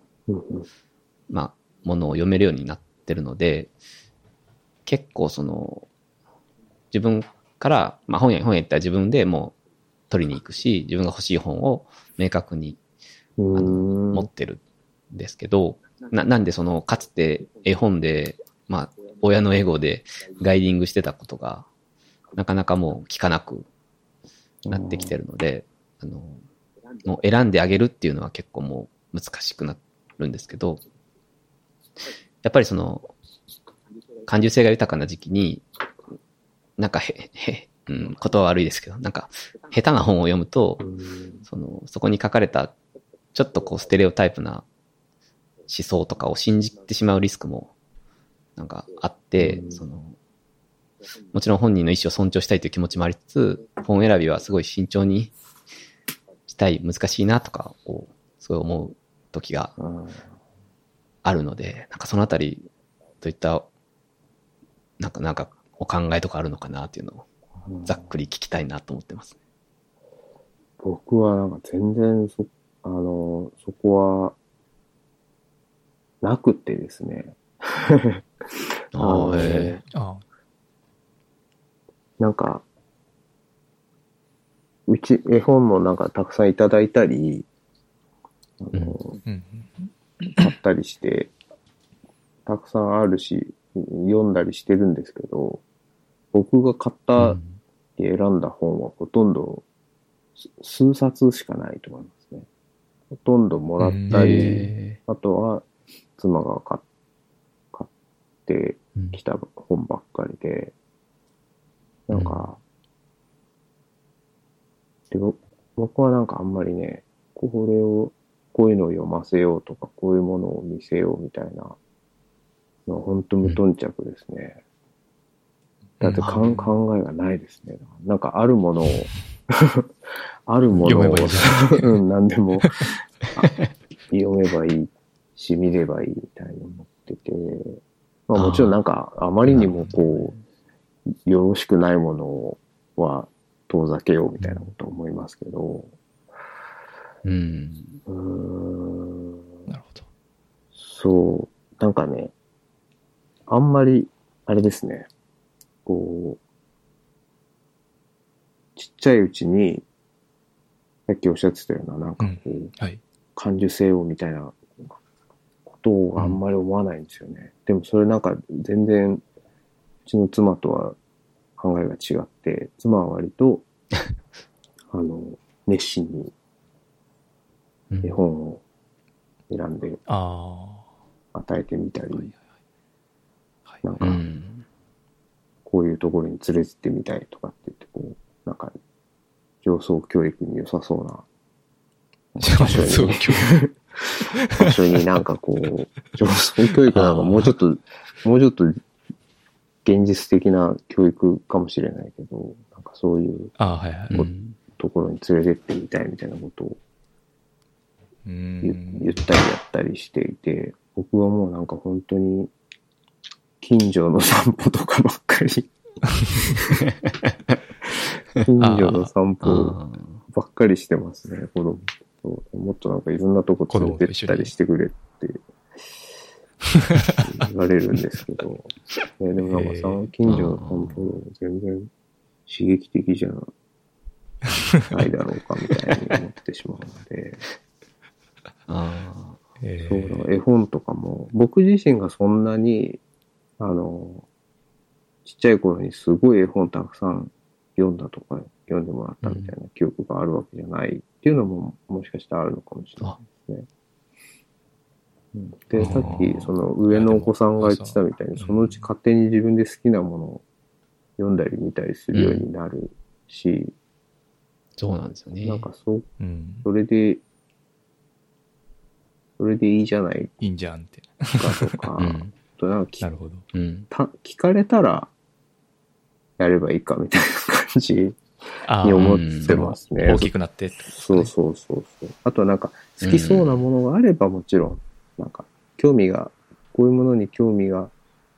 まあ、ものを読めるようになってるので、結構その、自分から、まあ本屋、本屋行ったら自分でもう取りに行くし、自分が欲しい本を明確にうーん。持ってるんですけど、な、なんでその、かつて絵本で、まあ、親のエゴでガイディングしてたことが、なかなかもう聞かなくなってきてるので、あの、もう選んであげるっていうのは結構もう難しくなるんですけど、やっぱりその、感受性が豊かな時期に、なんかへ、へ、うん、言葉は悪いですけど、なんか、下手な本を読むとう、ん。その、そこに書かれた、ちょっとこう、ステレオタイプな思想とかを信じてしまうリスクも、なんかあって、うん。その、もちろん本人の意思を尊重したいという気持ちもありつつ、本選びはすごい慎重にしたい、難しいなとか、こう、すごい思う時があるので、なんかそのあたり、どういった、なんか、なんか、お考えとかあるのかなっていうのを、ざっくり聞きたいなと思ってます。僕はなんか全然そ、あの、そこは、なくてですね。あのあ、へあなんか、うち、絵本もなんかたくさんいただいたり、あのうん。買ったりして、たくさんあるし、読んだりしてるんですけど、僕が買っえ。た、選んだ本はほとんどす数冊しかないと思いますね。ほとんどもらったり、へあとは妻が買ってうんきた本ばっかりで、なんか、でぼ僕はなんかあんまりね、これを、こういうのを読ませようとか、こういうものを見せようみたいな本当無頓着ですね。だってかんうん。考えがないですね。なんかあるものを、あるものを、うん、何でも、あ読めばいいし、見ればいいみたいに思ってて、まあもちろんなんか、あまりにもこう、よろしくないものは遠ざけようみたいなこと思いますけど、うん。うーん、なるほど。そう、なんかね、あんまり、あれですね、こう、ちっちゃいうちに、さっきおっしゃってたような、なんかこう、はい。感受性をみたいなことをあんまり思わないんですよね。でもそれなんか全然、うちの妻とは考えが違って、妻は割と、あの、熱心にうん絵本を選んであ与えてみたり、はい。なんか、うん。こういうところに連れてってみたいとかって言って、こう、なんか、上層教育に良さそうな、場所に。場所になんかこう、上層教育なんかもうちょっと、もうちょっと現実的な教育かもしれないけど、なんかそういうところに連れてってみたいみたいなことをうゆん。ゆったりやったりしていて、僕はもうなんか本当に、近所の散歩とかばっかり。近所の散歩あばっかりしてますね、子供と。もっとなんかいろんなとこ連れてったりしてくれって。言われるんですけど、えでもなんかさ近所の散歩全然刺激的じゃない。だろうかみたいに思ってしまうので、あえそう絵本とかも、僕自身がそんなに、あの、ちっちゃい頃にすごい絵本たくさん読んだとか、読んでもらったみたいな記憶があるわけじゃないっていうのも、もしかしたらあるのかもしれないですね。うんで、あさっーき、その上のお子さんが言ってたみたいに、そのうち勝手に自分で好きなものを読んだり見たりするようになるし、そうなんですよね。なんかそう、うん。それで、それでいいじゃないいいんじゃんって。かとか、うん。あとなんか聞なるほど。うん。た聞かれたらやればいいかみたいな感じに思ってますね。大きくなってってねそうそうそうそう。あとはなんか好きそうなものがあればもちろん、なんか興味が、こういうものに興味が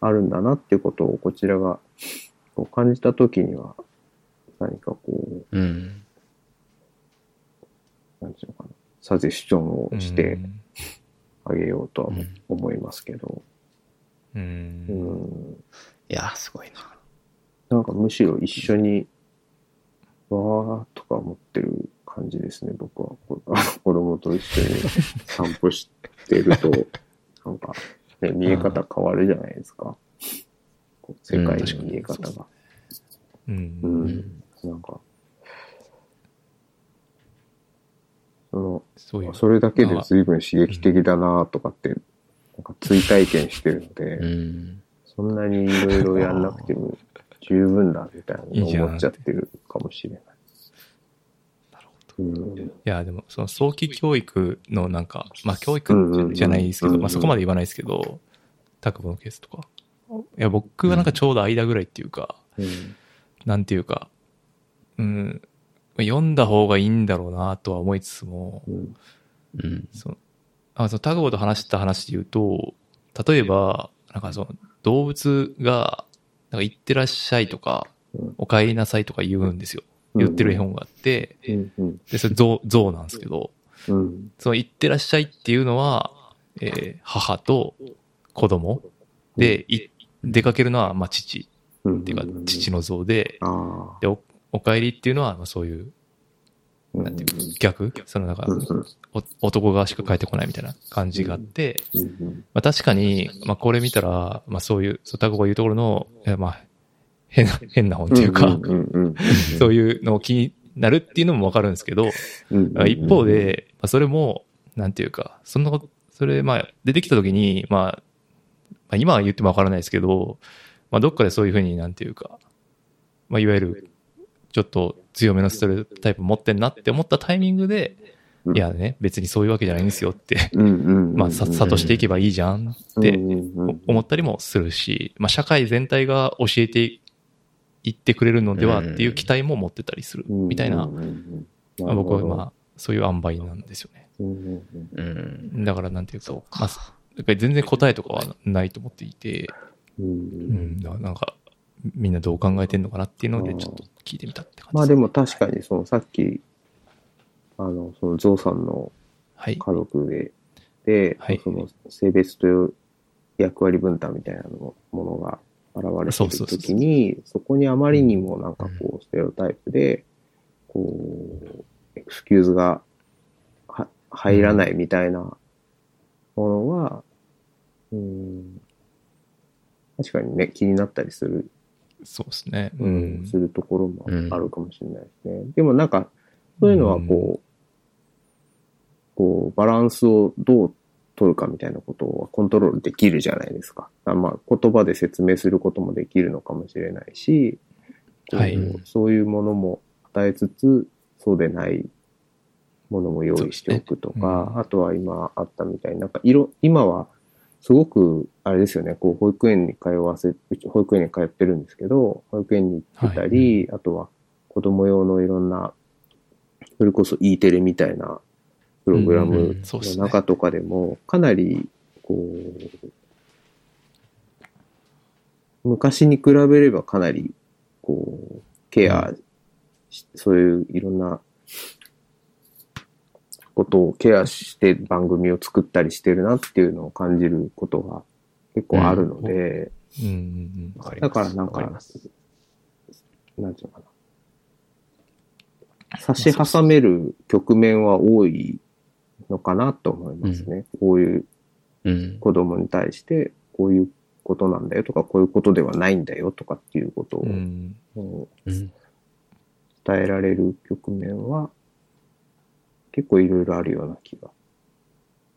あるんだなっていうことをこちらが感じたときには、何かこう、うん。なんていうのかな、サジェスションをしてうんあげようとはうん思いますけど、う。うんん、いや、すごいな。なんかむしろ一緒に、わーとか思ってる感じですね、僕は。こあの 子供と一緒に散歩してると、なんか、ね、見え方変わるじゃないですか。こう世界の見え方が。うん。う。うんん。なんか、その、そういう。それだけで随分刺激的だなとかって、追体験してるので、うん。そんなにいろいろやんなくても十分だみたいな思っちゃってるかもしれない。なるほど。うんいや、でも、その早期教育のなんか、まあ教育じゃないですけど、うんうんうんまあそこまで言わないですけど、卓部のケースとか。いや、僕はなんかちょうど間ぐらいっていうか、うんなんていうか、うん、読んだ方がいいんだろうなとは思いつつも、うんうん。その、あ、そのタグボと話した話で言うと、例えば、なんかその、動物が、なんか行ってらっしゃいとか、うん。お帰りなさいとか言うんですよ。言ってる絵本があって、で、それ象、象なんですけど、うん。その行ってらっしゃいっていうのは、えー母と子供で、い出かけるのは、まあ、父。うん。っていうか、父の像で、あで、お、お帰りっていうのは、まあ、そういう、あ。なんていうか、逆？その、なんか男側しか帰ってこないみたいな感じがあって、うんまあ確かに、まあこれ見たら、まあそういう、そうタコが言うところの、まあ、変な、変な本っていうか、そういうのを気になるっていうのもわかるんですけど、一方で、まあそれも、なんていうか、そんなこと、それ、まあ出てきた時に、まあ、まあ今は言ってもわからないですけど、まあどっかでそういうふうになんていうか、まあいわゆる、ちょっと強めのストレタイプ持ってんなって思ったタイミングで、うん。いやね、別にそういうわけじゃないんですよって、まあさ、諭していけばいいじゃんって思ったりもするし、まあ、社会全体が教えていってくれるのではっていう期待も持ってたりするみたいな、あ、僕はまあ、そういう塩梅なんですよね。だからなんていうか、まあ、やっぱり全然答えとかはないと思っていて、うんなんか、みんなどう考えてんのかなっていうので、ちょっと聞いてみたって感じまあでも確かに、そのさっき、あの、そのゾウさんのはい。家族で、で、はい。その性別という役割分担みたいなのものが現れてるときに、そこにあまりにもなんかこう、ステレオタイプで、こう、エクスキューズがは入らないみたいなものは、うん、確かにね、気になったりするそうですね。ううんん。するところもあるかもしれないですね。でもなんか、そういうのはこう、こう、バランスをどう取るかみたいなことはコントロールできるじゃないですか。あまあ、言葉で説明することもできるのかもしれないし、はいそういうものも与えつつ、そうでないものも用意しておくとそうですねか、うんあとは今あったみたいになんか色、今はすごく、あれですよね、こう、保育園に通わせ、うち保育園に通ってるんですけど、保育園に行ってたり、あとは子供用のいろんな、それこそ E テレみたいなプログラムの中とかでも、かなり、こう、昔に比べればかなり、こう、ケアし、そういういろんなことをケアして番組を作ったりしてるなっていうのを感じることが結構あるので、だからなん。か、なん。ていうかな。差し挟める局面は多いのかなと思いますね。こういう。子供に対して、こういうことなん。だよとか、こういうことではないん。だよとかっていうことを。伝えられる局面は、結構いろいろあるような気が、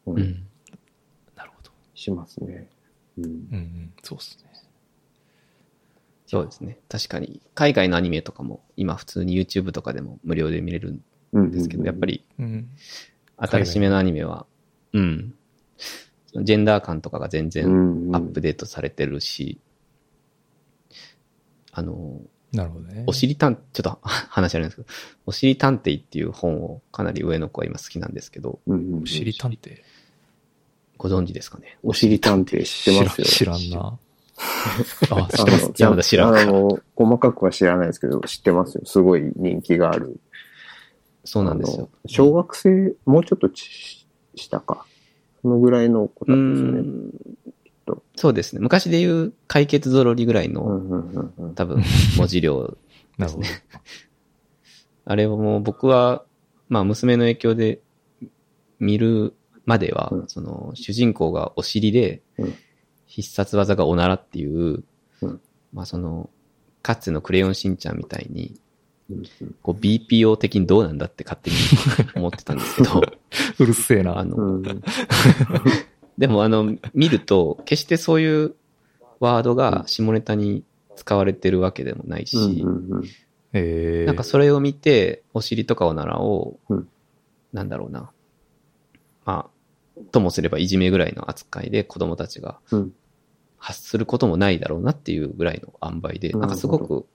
うんうん。なるほど。しますね。うんうんうん。そうっすね。そうですね。確かに、海外のアニメとかも、今普通に YouTube とかでも無料で見れるんうんですけど、やっぱりうん。新しめのアニメは、うん。ジェンダー感とかが全う然んうんアップデートされてるし、あの、なるほどね。おしり探、ちょっと 話あるんですけど、おしり探偵っていう本をかなり上の子は今好きなんですけど、うんうんうんおしり探偵。ご存知ですかね？おしり探偵知ってますよ。知らんな。あ、知あってます の。山田知らんかあの、細かくは知らないですけど、知ってますよ。すごい人気がある。そうなんですよ。小学生、もうちょっとち下か。そのぐらいの子うだったんですよね。んと。そうですね。昔で言う解決ぞろりぐらいの、うんうんうんうん。多分、文字量 なるほど。あれをもう僕は、まあ娘の影響で見るまでは、うん。その主人公がお尻でうん、必殺技がおならっていう、うん。まあその、かつてのクレヨンしんちゃんみたいに、うんこう BPO 的にどうなんだって勝手に思ってたんですけど、うるせえな。あの、うんうんでもあの、見ると、決してそういうワードが下ネタに使われてるわけでもないし、なんかそれを見て、お尻とかおならを、うん。なんだろうな。まあ、ともすればいじめぐらいの扱いで子供たちがうん。発することもないだろうなっていうぐらいの塩梅で、なんかすごく、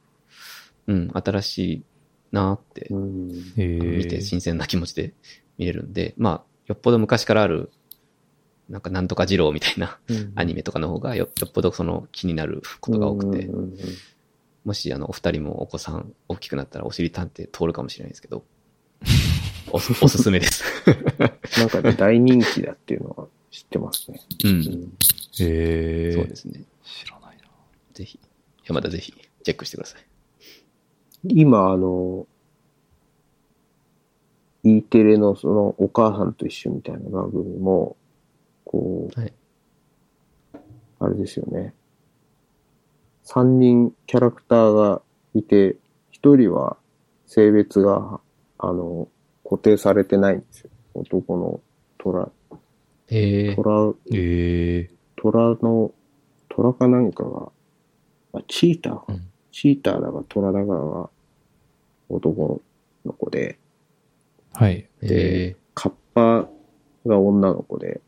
うん、新しいなって見て新鮮な気持ちで見れるんで、まあ、よっぽど昔からある、なんかなんとか二郎みたいなうんアニメとかの方がよよっぽどその気になることが多くてもしあのお二人もお子さん大きくなったらお尻探偵通るかもしれないですけど、おすおすすめです。なんかね、大人気だっていうのは知ってますね。う。うんんえー、そうですね。知らないな。ぜひ、山田ぜひチェックしてください。今、あの、E テレのそのお母さんと一緒みたいな番組も、こう、はいあれですよね。三人キャラクターがいて、一人は性別が、あの、固定されてないんですよ。男の虎、へえ。虎、え虎の、虎か何かが、あ、チーターか。うんチーターだか虎だかが男の子で、ー、はい。へえ。カッパが女の子で、で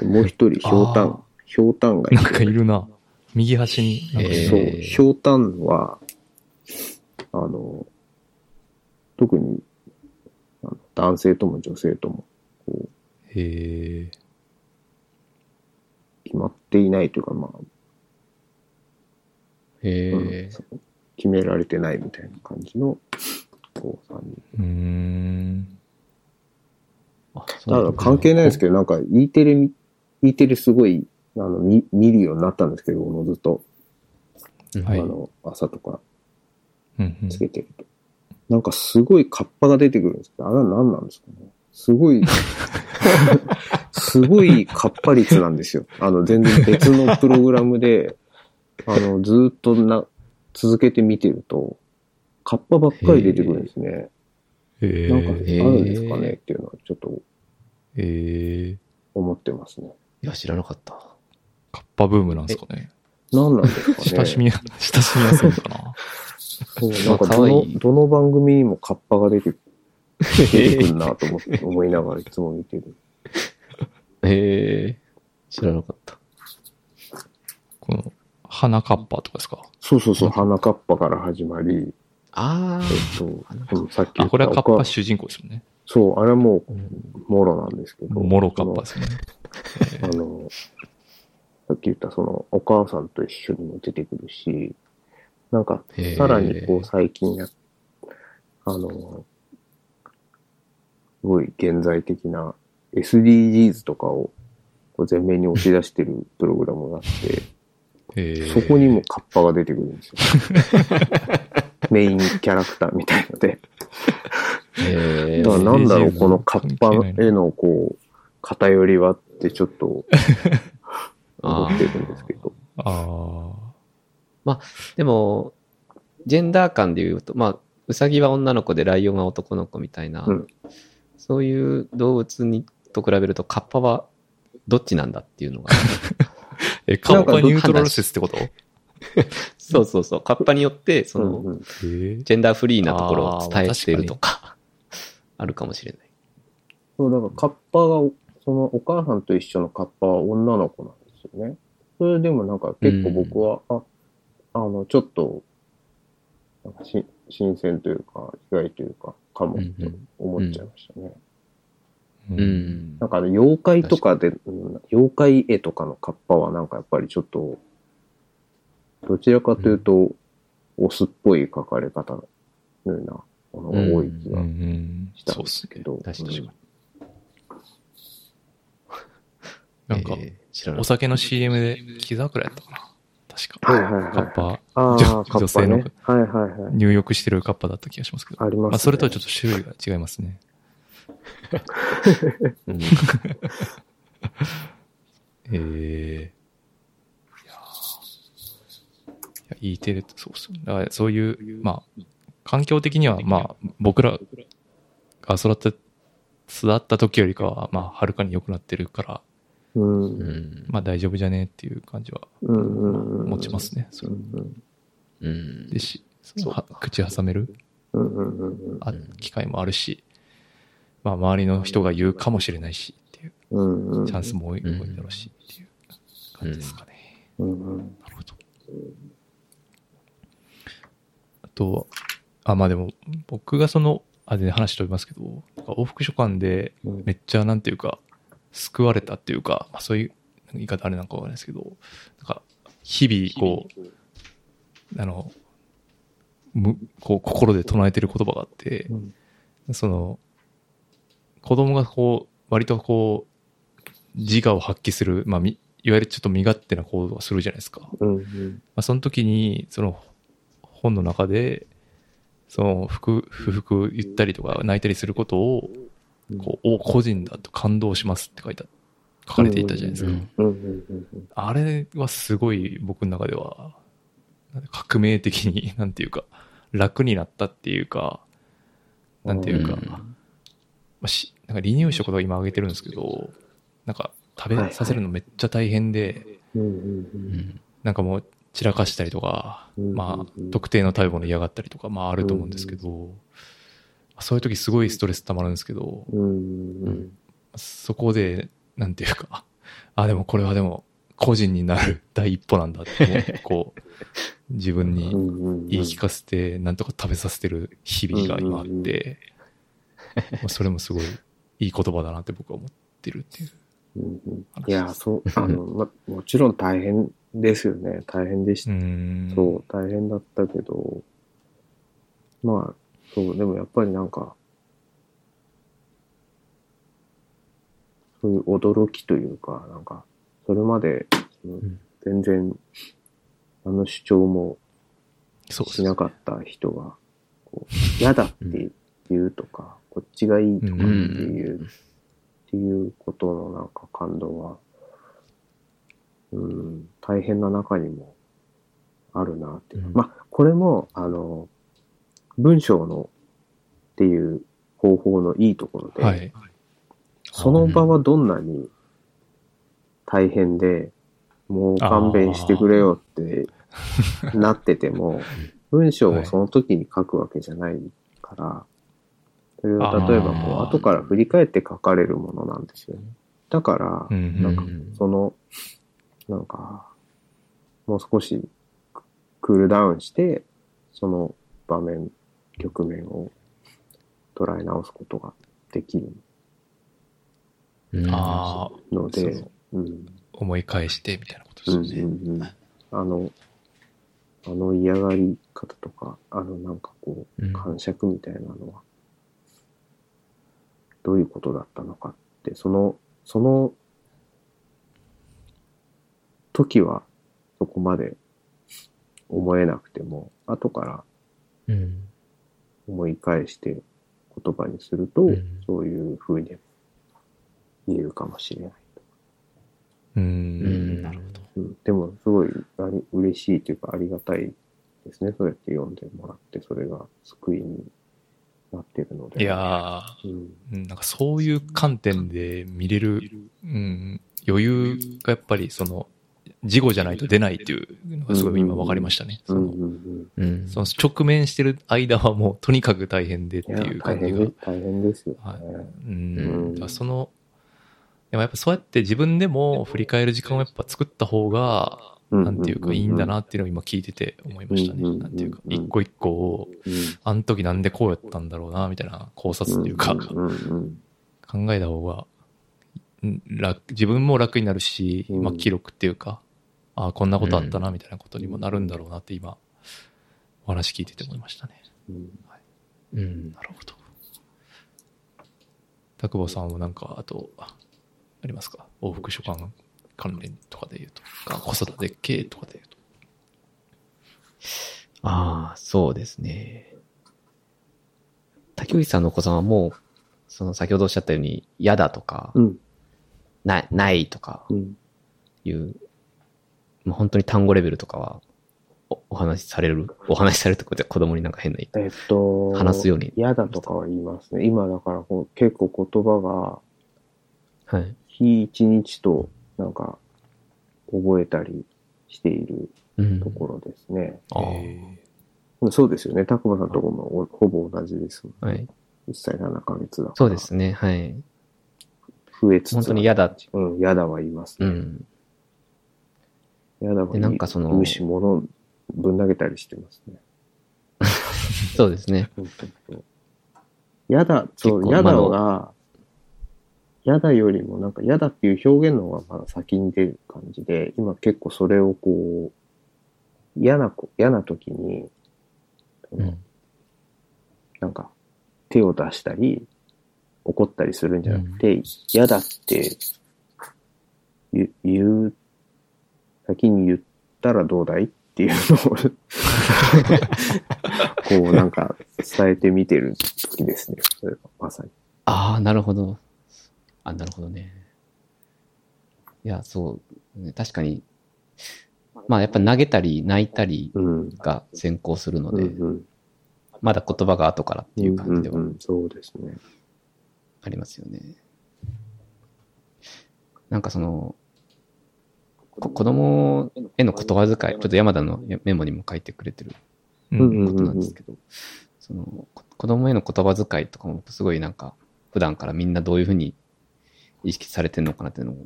もう一人、ひょうたあん、ひょうたんがいなんかいて、るな。右端に。なんか。えーそう、ひょうたんは、あの、特に、男性とも女性とも、こう、えー、決まっていないというか、まあ、へうん決められてないみたいな感じの、こう、三人。うーん。あただ関係ないですけど、なんか E テレみ、E テレすごい、あの、見、見るようになったんですけど、おのずと、うんはいあの、朝とかうんうんつけてると。なんかすごいカッパが出てくるんですけど、あれは何なんですかね。すごい、すごいカッパ率なんですよ。あの、全然別のプログラムで、あの、ずーっとな、続けて見てると、カッパばっかり出てくるんですね。えなんかあー、るんですかねっていうのはちょっとえー、思ってますね。いや、知らなかった。カッパブームなんですかね。何なんですかね。親しみや、親しみやすいのかな。そうなんかどのどの番組にもカッパが出て出てくるなと思って、思いながらいつも見てる。へえ。知らなかった。この、花カッパとかですか？そうそうそう、花カッパから始まり、あえっと、うんさっき言あ、これはカッパ主人公ですよね。そう、あれはもう、もろなんですけど。モロカッパですね。あの、さっき言ったその、お母さんと一緒にも出てくるし、なんかさらにこう最近や、あの、すごい現在的な SDGs とかを前面に押し出してるプログラムがあって、えーそこにもカッパが出てくるんですよ。メインキャラクターみたいので。えだからなんだろう、このカッパへのこう、偏りはってちょっと 思ってるんですけど。あでも、ジェンダー感で言うと、まあ、ウサギは女の子でライオンは男の子みたいな、うん。そういう動物にと比べると、カッパはどっちなんだっていうのが、ー え、カッパニュートラル説ってこと？そうそうそう、カッパによって、その、うんうん。えー。ジェンダーフリーなところを伝えているとか、あるかもしれない。そう、だからカッパが、そのお母さんと一緒のカッパは女の子なんですよね。それでもなんか結構僕は、あ、あの、ちょっと、なんかし新鮮というか、意外というか、かもと思っちゃいましたね。ううん。なんかあの、妖怪とかで、うん妖怪絵とかのカッパはなんかやっぱりちょっと、どちらかというと、オスっぽい描かれ方のようなものが多い気がんしたんそうっね。ですすけど。確かにうん なんか、おい。酒の CM で、木桜やったかな確か。はいはいはいカッパ、女性のね。はいはいはい。入浴してるカッパだった気がしますけど。ありますね。まあ、それとはちょっと種類が違いますね。うん ええいやーいや、E テレそうっすよね。だからそういう、まあ、環境的には、まあ、僕らが育って、育った時よりかは、まあ、はるかに良くなってるから、うん。まあ大丈夫じゃねっていう感じは。持ちますね。それうんうんでし、そのは口挟めるあ機会もあるし、まあ周りの人が言うかもしれないしっていう。チャンスも多い,、うん多いだろうしっていう感じですかね。うんうん。なるほど。あと、あ、まあでも、僕がその、あ、で、話飛びますけど、往復書簡でうんめっちゃなんていうか、救われたっていうか、まあそういう言い方あれなんかわかんないですけど、なんか、日々、こう、あの、む、こう、心で唱えてる言葉があって、うんその、子供がこう、割とこう、自我を発揮する、まあ、みいわゆるちょっと身勝手な行動をするじゃないですか。まうんうん。あ、その時に、その本の中で、その不不服言ったりとか泣いたりすることを、こう、お、個人だと感動しますって書いた、書かれていたじゃないですか。あれはすごい僕の中では、革命的に、なんていうか、楽になったっていうか、なんていうか、うん。まあ、し、なんか離乳食とか今あげてるんですけど、なんか食べさせるのめっちゃ大変で、なんかもう散らかしたりとか、うんまあ、特定の食べ物嫌がったりとか、まああると思うんですけど、そういう時すごいストレス溜まるんですけど、うんうんそこで、なんていうか、あ、でもこれはでも、個人になる第一歩なんだってこう、自分にうん。言い聞かせて、なんとか食べさせてる日々が今あって、まあそれもすごいいい言葉だなって僕は思ってるっていう。いや、そう、あの、ま、もちろん大変ですよね。大変でしうーん。そう、大変だったけど、まあ、そう、でもやっぱりなんか、そういう驚きというか、なんか、それまで、全然、あの主張もしなかった人が、こう嫌だって言うとか、こっちがいいとかっていう、うん。っていうことのなんか感動は、うん、大変な中にもあるなっていう。うんまあ、これも、あの、文章のっていう方法のいいところで、はい。その場はどんなに大変で、もう勘弁してくれよってなってても、文章をその時に書くわけじゃないから、それを例えばこう、後から振り返って書かれるものなんですよね。だからう、んなんかうんその、なんか、もう少しククールダウンして、その場面、局面を捉え直すことができるうんああ、ので、そううん。思い返してみたいなことうんですよね。うんうん。あの、あの嫌がり方とか、あのなんかこう、うん感触みたいなのは、どういうことだったのかって、その、その時はそこまで思えなくても、後からうん。思い返して言葉にすると、うんそういう風に言えるかもしれない。うーうんん。なるほど。うん、でも、すごいあり嬉しいというか、ありがたいですね。そうやって読んでもらって、それが救いになってるので。いやうん、ー、うんなんかそういう観点で見れる、うん、余裕がやっぱりその、事後じゃないと出ないっていうのがすごい今分かりましたね。うん、そのうん、うん。その直面してる間はもうとにかく大変でってうん。いう、感じが大変で。大変ですよね。はいうんうんだからその、でもやっぱそうやって自分でも振り返る時間をやっぱ作った方が、なんていうかいいんだなっていうのを今聞いてて思いましたね。うんなんていうか、うん一個一個を、うん。あの時なんでこうやったんだろうな、みたいな考察っていうか、考えた方が、自分も楽になるし、うんまあ記録っていうか、ああ、こんなことあったな、みたいなことにもなるんだろうなって今、お話聞いてて思いましたね。うん。うん。なるほど。田久保さんはなんか、あと、あありますか？往復書簡関連とかで言うと。か子育て系とかで言うと。ああ、そうですね。竹内さんのお子さんはもう、その先ほどおっしゃったように、嫌だとか、うん。なないとかうん。いう、もう本当に単語レベルとかは、おお話しされる？お話しされるってことで子供になんか変な言いえっと、話すように嫌だとかは言いますね。今だからこう結構言葉が、はい。日一日となんか覚えたりしているうんところですね。あーえそうですよね。たくまさんとこもおほぼ同じですもんね。はい。1歳7ヶ月だから。そうですね。はい。増えつつ本当に嫌だ。うん、嫌だは言いますね。うん。嫌だは言いでなんかその言うし、物ぶん投げたりしてますね。そうですね。嫌だ、そう、嫌だまあが、嫌だよりもなんか嫌だっていう表現の方がまだ先に出る感じで、今結構それをこう、嫌なこ、嫌な時に、うん。なんか手を出したり、怒ったりするんじゃなくて、嫌だって言う、先に言ったらどうだいっていうのを こうなんか伝えてみてる時ですね。それがまさに。ああ、なるほど。あ、なるほどね。いや、そう、ね。確かに、まあやっぱ投げたり泣いたりうん。が先行するので、うんうん。まだ言葉が後からっていう感じではうんうんうんそうですね。ありますよね。なんかその、こ子供への言葉遣い、ちょっと山田のメモにも書いてくれてることなんですけど、その、こ子供への言葉遣いとかもすごいなんか、普段からみんなどういうふうに意識されてるのかなっていうのを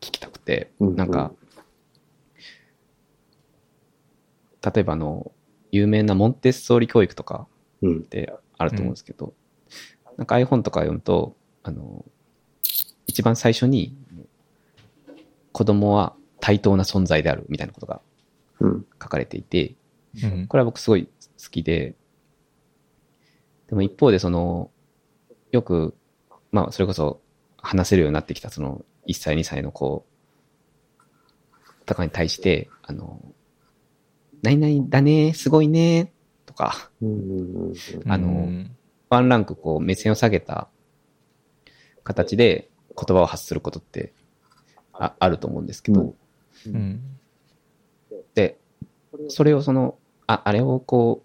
聞きたくて、なんか、例えばあの、有名なモンテッソーリ教育とかうんっ。てあると思うんですけど、なんか iPhone とか読むと、あの、一番最初に、子供は対等な存在であるみたいなことがうん。書かれていて、うん。これは僕すごい好きで、でも一方でその、よく、まあそれこそ話せるようになってきたその1歳2歳の子とかに対して、あの、何々だね、すごいね、とか、あのうん。ワンランクこう目線を下げた形で言葉を発することってああると思うんですけど、うん。うんで、それをその、あ、あれをこ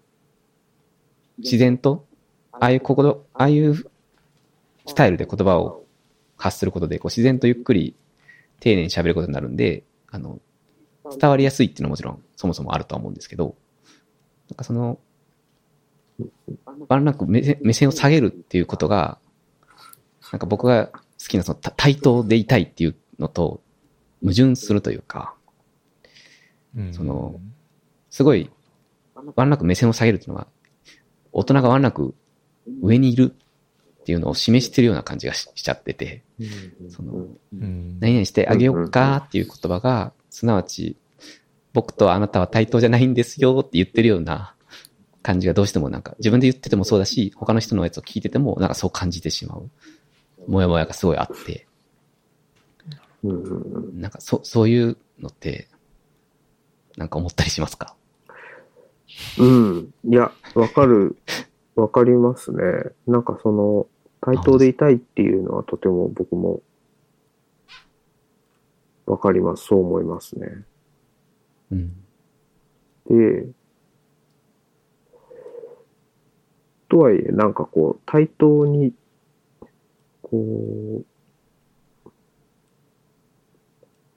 う、自然と、ああいう心、ああいうスタイルで言葉を発することで、こう自然とゆっくり丁寧に喋ることになるんで、あの、伝わりやすいっていうのはもちろんそもそもあるとは思うんですけど、なんかその、ワンランク目線目線を下げるっていうことが、なんか僕が好きなそのた対等でいたいっていうのと矛盾するというか、うんそのすごい、ワンランク目線を下げるっていうのは、大人がワンランク上にいるっていうのを示してるような感じがししちゃってて、そのうん。何々してあげようかっていう言葉が、すなわち、僕とあなたは対等じゃないんですよって言ってるような感じがどうしてもなんか、自分で言っててもそうだし、他の人のやつを聞いてても、なんかそう感じてしまう。もやもやがすごいあって、うんうんうんなんかそ、そういうのって、なんか思ったりしますか？うん。いや、わかる、わかりますね。なんかその、対等でいたいっていうのはとても僕も、わかります。そう思いますね。うん。で、とはいえ、なんかこう、対等に、こう、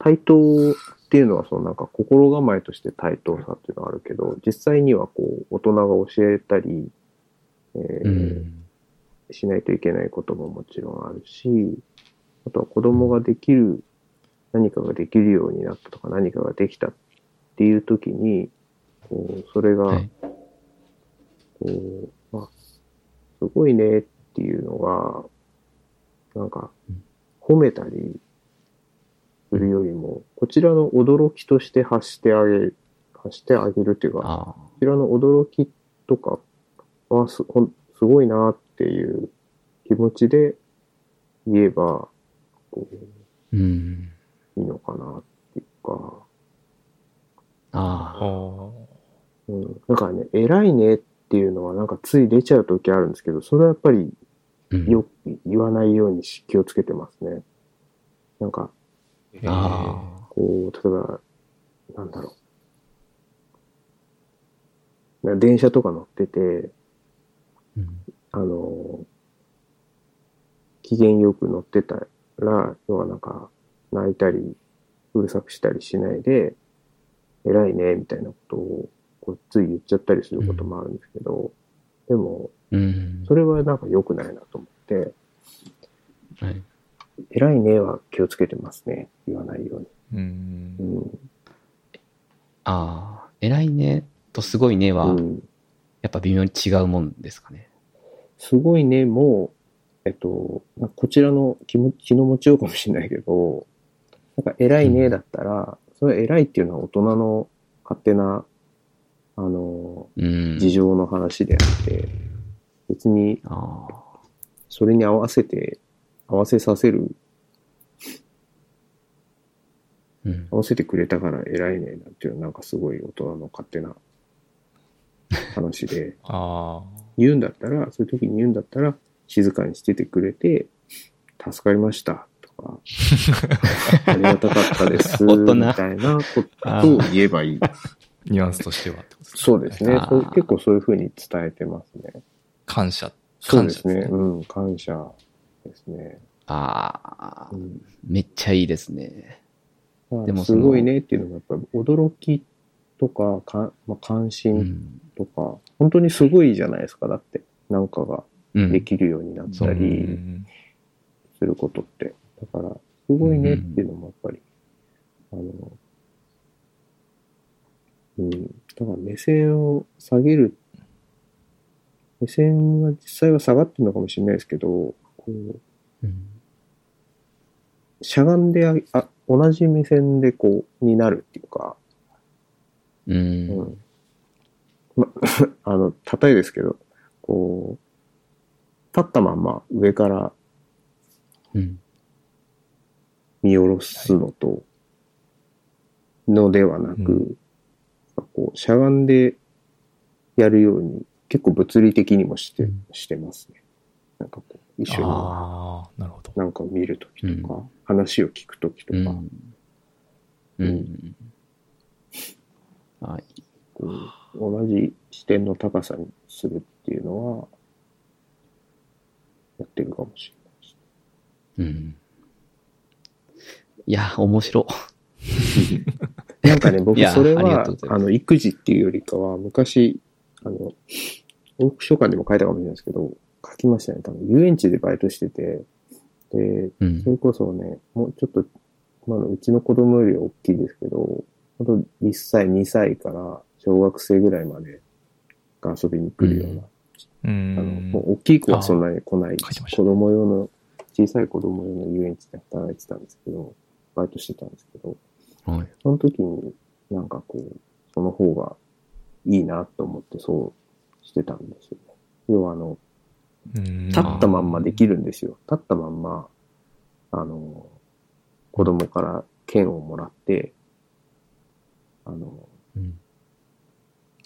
対等っていうのは、そのなんか心構えとして対等さっていうのはあるけど、実際にはこう、大人が教えたり、えーうん。しないといけないことももちろんあるし、あとは子供ができる、何かができるようになったとか何かができたっていう時に、こうそれが、はい。こう、まあ、すごいねっていうのが、なんかうん、褒めたりするよりも、こちらの驚きとして発してあげる、発してあげるっていうか、こ。ちらの驚きとかはすほんすごいなっていう気持ちで言えば、こうん。う、いいのかなっていうか、ああ。あうん。なんかね、偉いねっていうのはなんかつい出ちゃう時あるんですけど、それはやっぱりうんよく言わないようにし気をつけてますね。なんか、あ。あこう、例えば、なんだろう。な電車とか乗ってて、うん。あの、機嫌よく乗ってたら、要はなんか、泣いたり、うるさくしたりしないで、偉いね、みたいなことを、こうつい言っちゃったりすることもあるんですけど、でも、うん。それはなんか良くないなと思って、はい。偉いねは気をつけてますね。言わないように。うんう。ん。ああ。偉いねとすごいねは、うん、やっぱ微妙に違うもんですかね。すごいね、もう、えっと、まあこちらの気持気の持ちようかもしれないけど、なんか偉いねだったら、それ偉いっていうのは大人の勝手な、あの、うん。事情の話であって、別に。それに合わせて、合わせさせる、うん。合わせてくれたから偉いねなんていうのはなんかすごい大人の勝手な話で、あ言うんだったら、そういう時に言うんだったら、静かにしててくれて、助かりましたとか、ありがたかったです、大人みたいなことを言えばいい。あ。ニュアンスとしてはってことですねそうですね結構そういうふうに伝えてますね。感謝。そうですね。すねうん、感謝ですね。ああう。んめっちゃいいですね。まあでもすごいねっていうのがやっぱり驚きとかか、まあ、関う心ん。とか、本当にすごいじゃないですか。だって、なんかがうん。できるようになったうりんすることって。だから、すごいねっていうのもやっぱり、あの、うん。だから目線を下げる、目線は実際は下がってるのかもしれないですけど、こう、うん。しゃがんであ同じ目線でこう、になるっていうか、う。うんん。ま、あの、例えですけど、こう、立ったまんま上からうん。見下ろすのと、のではなく、うこう、しゃがんでやるように、結構物理的にもして、うんしてますね。なんかこう、一緒になるほど。なんかを見るときとか、う話を聞くときとか、うん。うん。はい。こう同じ視点の高さにするっていうのは、やってるかもしれないです。うん。いや、面白。なんかね、僕それはあの、育児っていうよりかは、昔、あの、往復書簡でも書いたかもしれないですけど、書きましたね。多分、遊園地でバイトしてて、で、うんそ。れこそね、もうちょっと、まだうちの子供よりは大きいですけど、ほんと1歳、2歳から小学生ぐらいまでが遊びに来るような、うあの、んも。う大きい子はそんなに来ない、子供用の、小さい子供用の遊園地で働いてたんですけど、バイトしてたんですけど、はい。その時になんかこう、その方がいいなと思ってそうしてたんですよね。要はあの、うん立ったまんまできるんですよ。立ったまんま、あの、子供から剣をもらって、あの、うん。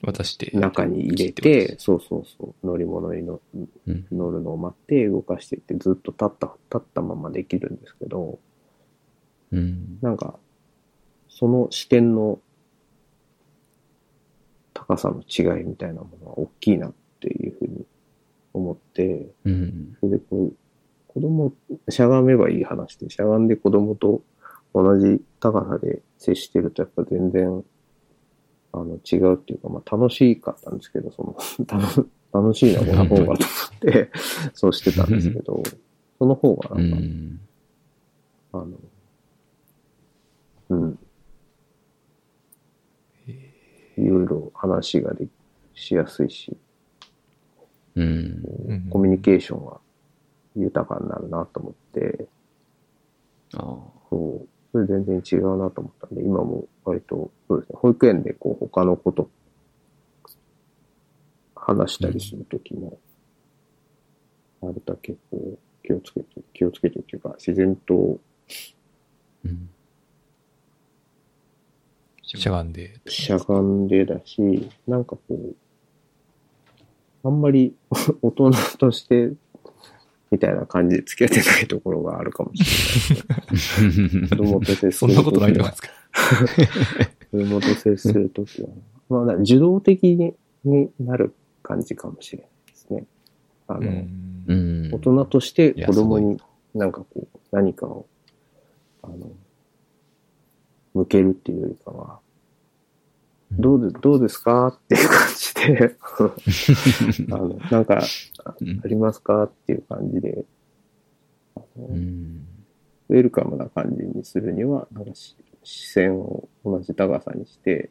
渡して。中に入れて、そうそうそう、乗り物にのうん。乗るのを待って動かしていってずっと立った、立ったままできるんですけど、うん。なんか、その視点の高さの違いみたいなものは大きいなっていうふうに思って、うん。それでこう、子供、しゃがめばいい話で、しゃがんで子供と同じ高さで接してるとやっぱ全然、あの、違うっていうか、まあ楽しかったんですけど、その、楽楽しいな、この方がと思って、そうしてたんですけど、その方がうなんか、ん。あの、うん。いろいろ話がでしやすいし、うん。うんコミュニケーションが豊かになるなと思って、ああ。そう、それ全然違うなと思ったんで、今も割と、そうですね、保育園でこう他のこと話したりするときも、あれだけこう気をつけて、気をつけてっていうか、自然とうん。しゃがんで。しゃがんでだし、なんかこう、あんまり 大人として、みたいな感じで付き合ってないところがあるかもしれないですね。子供と接するそんなことないと思いますか？子供と接するときは、まあ、だから受動的にになる感じかもしれないですね。あの。大人として子供すになんかこう、何かを、あの、向けるっていうよりかは、どうで、どうで すか？っていう感じで、あの、なんか、ありますか？っていう感じで。ウェルカムな感じにするには、なんかし視線を同じ高さにして、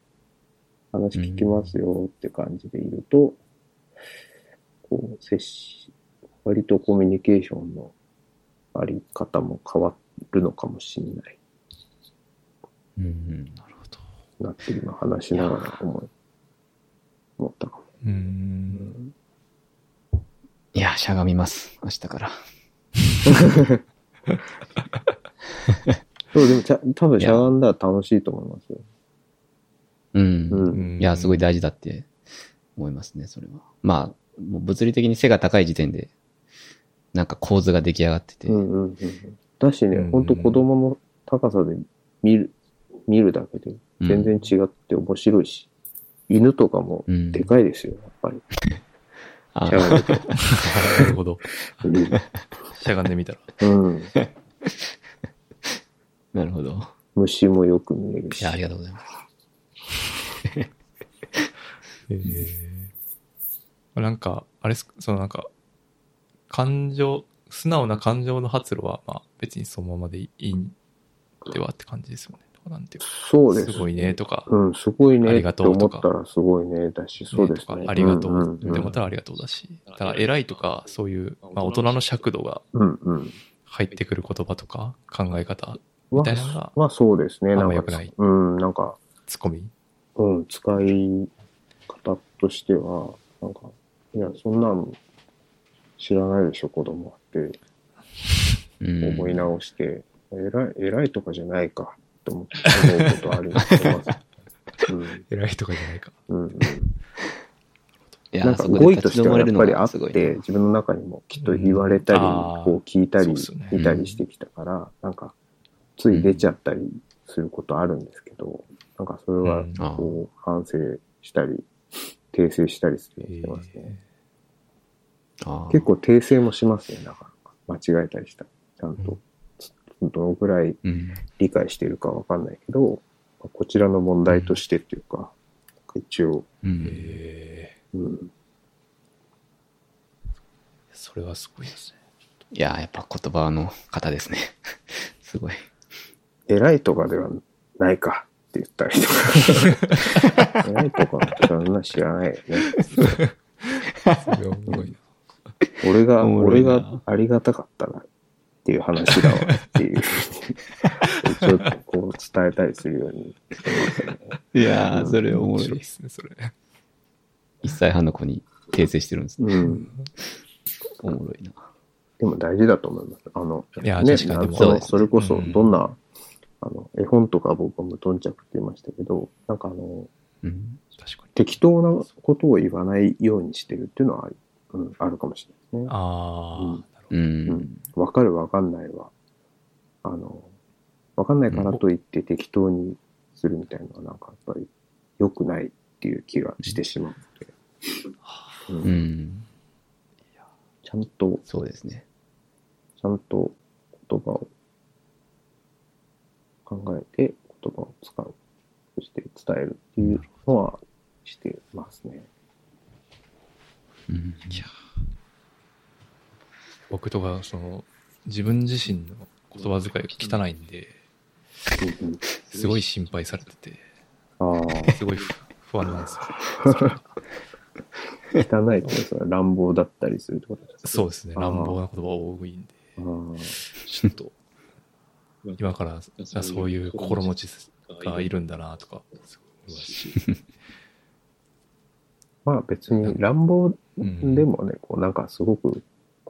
話聞きますよって感じでいると、こう、接し、割とコミュニケーションのあり方も変わるのかもしれないうん。な。なって今話しながら思い、思ったかも。うん。いや、しゃがみます。明日から。そう、でもちゃ、多分しゃがんだら楽しいと思いますよ。うん。うん。いや、すごい大事だって思いますね、それは。まあ、もう物理的に背が高い時点で、なんか構図が出来上がってて。うんうんうん。だしねうん、本当子供の高さで見る、見るだけで全然違って面白いし、犬とかもうんでかいですよ、やっぱり。あしゃがんでて。なるほど。しゃがんでみたら。うん。なるほど。虫もよく見えるし。いや、ありがとうございます。ええなんか、あれっすそのなんか、感情、素直な感情の発露は、まあ別にそのままでいいんではって感じですよね。なんていうかそうです。すごいねとか、うん、すごいありねって思がとうとかったらすごいねだし、そうですとかね。ありがとんうって思ったらありがとうだし、だから偉いとか、そういう、まあ大人の尺度がうんうん。入ってくる言葉とか考え方、はみたいなのが、はそうですね。あんなんかま良くない、うん、なんか、ツッコミ？うん、使い方としては、なんか、いや、そんなん知らないでしょ、子供はってうん。思い直して、偉い、偉いとかじゃないかって思って思うことあります。うん偉いとかじゃないか。うんうん、いや、なんかとしてはやっぱりあって、ね。自分の中にもきっと言われたり、こう聞いたり見たりしてきたから、なんか、つい出ちゃったりすることあるんですけど、なんかそれはうん、こう、反省したり、訂正したりしてますね。結構訂正もしますね、だから。間違えたりしたら。ちゃんと、どのくらいうん。理解しているかわかんないけど、こちらの問題としてっていうか、一応、うん。ええうん、それはすごいですね。いや、やっぱ言葉の方ですね。すごい。偉いとかではないかって言ったりとか。偉いとかそんな知らないよね。それはすごいな。俺が、俺がありがたかったらっていう話だわっていう。ちょっとこう伝えたりするようにしてますね。いやー、それおもろい面白いで。すね、それ。1歳半の子に訂正してるんですね。うん。おもろいな。でも大事だと思います。あの、いやね、確かにそねそれこそうんどんな、あの、絵本とか僕は無頓着って言いましたけど、なんかあの、うん。確かに。適当なことを言わないようにしてるっていうのはあり、うん、あるかもしれないですね。ああ、うんなるほううんん。わかるわかんないは、あの、わかんないからといって適当にするみたいなのはなんかやっぱり良くないっていう気がしてしまうので、うんうん。ちゃんと、そうですね。ちゃんと言葉を考えて言葉を使う。そして伝えるっていうのはしてますね。うん。僕とか、その、自分自身の言葉遣いが汚いんで、すごい心配されてて、ああ、すごい不不安なんですよ。汚いってそれは乱暴だったりするってことですか？そうですね。乱暴な言葉多いんで、ちょっと、今からあそういう心持ちがいるんだなとか、まあ別に乱暴うんでもね、こうなんかすごく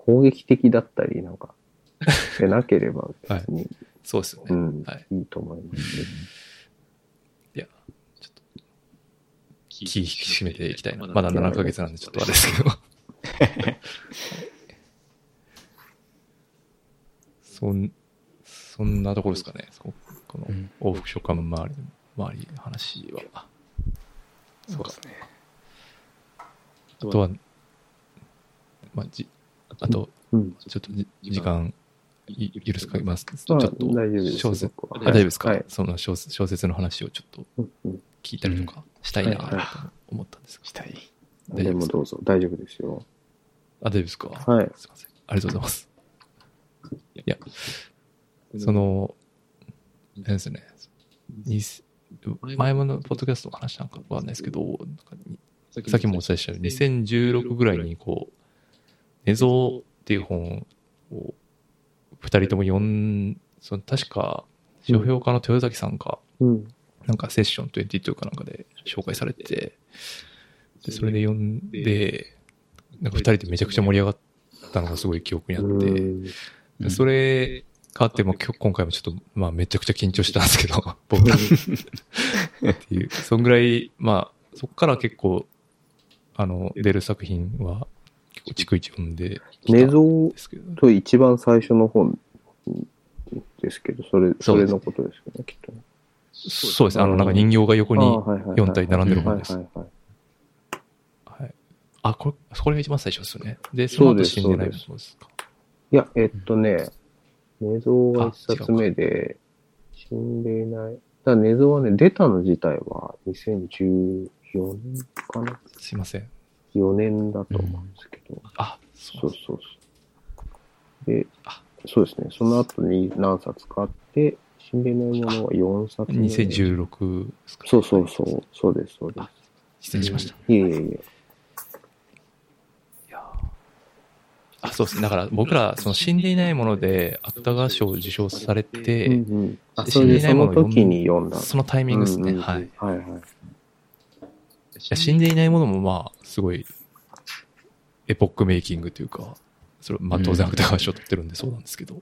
攻撃的だったりなんか してなければ別に、そうですよね。うん、はい。いいと思いますけど。いや、ちょっと、気引き締めていきたいな。まだ7ヶ月なんでちょっとあれですけど。そん、そんなところですかね。そこのうん往復書館周りの、周りの話は。そうですね。あとは、まあ、じ、あと、うん。ちょっとじ時間、い許すか？ます？ちまあょっと、小説、大丈夫ですか、はいその小説の話をちょっと聞いたりとかしたいなと思ったんですが。したい。大丈夫ですどうぞ、大丈夫ですよ。あ、大丈夫ですか？はい。すいません。ありがとうございます。いや、その、あれですね、に前ものポッドキャストの話なんかわかんないですけど、さっきもお伝えしたように、2016ぐらいにこう、寝相っていう本を二人とも読ん、その確か、書評家の豊崎さんか、うん。なんかセッション22かなんかで紹介されて、で、それで読んで、なんか二人でめちゃくちゃ盛り上がったのがすごい記憶にあって、それがあっても今日今回もちょっと、まあめちゃくちゃ緊張したんですけど、僕。っていう、そんぐらい、まあそっから結構、あの、出る作品は結構逐一読んで寝相と一番最初の本ですけど、それ、それのことですよね、きっとね。そうですね、あの、なんか人形が横に、あーはいはいはい4体並んでるはい本です。はいはい。はい。あ、これ、これが一番最初ですよね。で、その後そうです死んでないもそうですか。いや、えっとね、寝相が一冊目で、死んでいない。だ寝相はね、出たの自体は2014年かなすいません。?4 年だと思うんですけど。あ、そそううそうそう。であ、そうですね。その後に何冊かあって、死んでいないものは4冊目。2016ですか、そうそうそう。そうです、そうです。失礼しました。いえいえいえ。あ、そうですね。だから僕ら、その死んでいないもので、芥川賞を受賞されて、うんうん。死んでいないものをの時に読んだ。そのタイミングですね。うんうんうんはい。いはいはい。や死んでいないものもまあ、すごい、エポックメイキングというか、それまあ当然芥川賞取ってるんでそうなんですけど、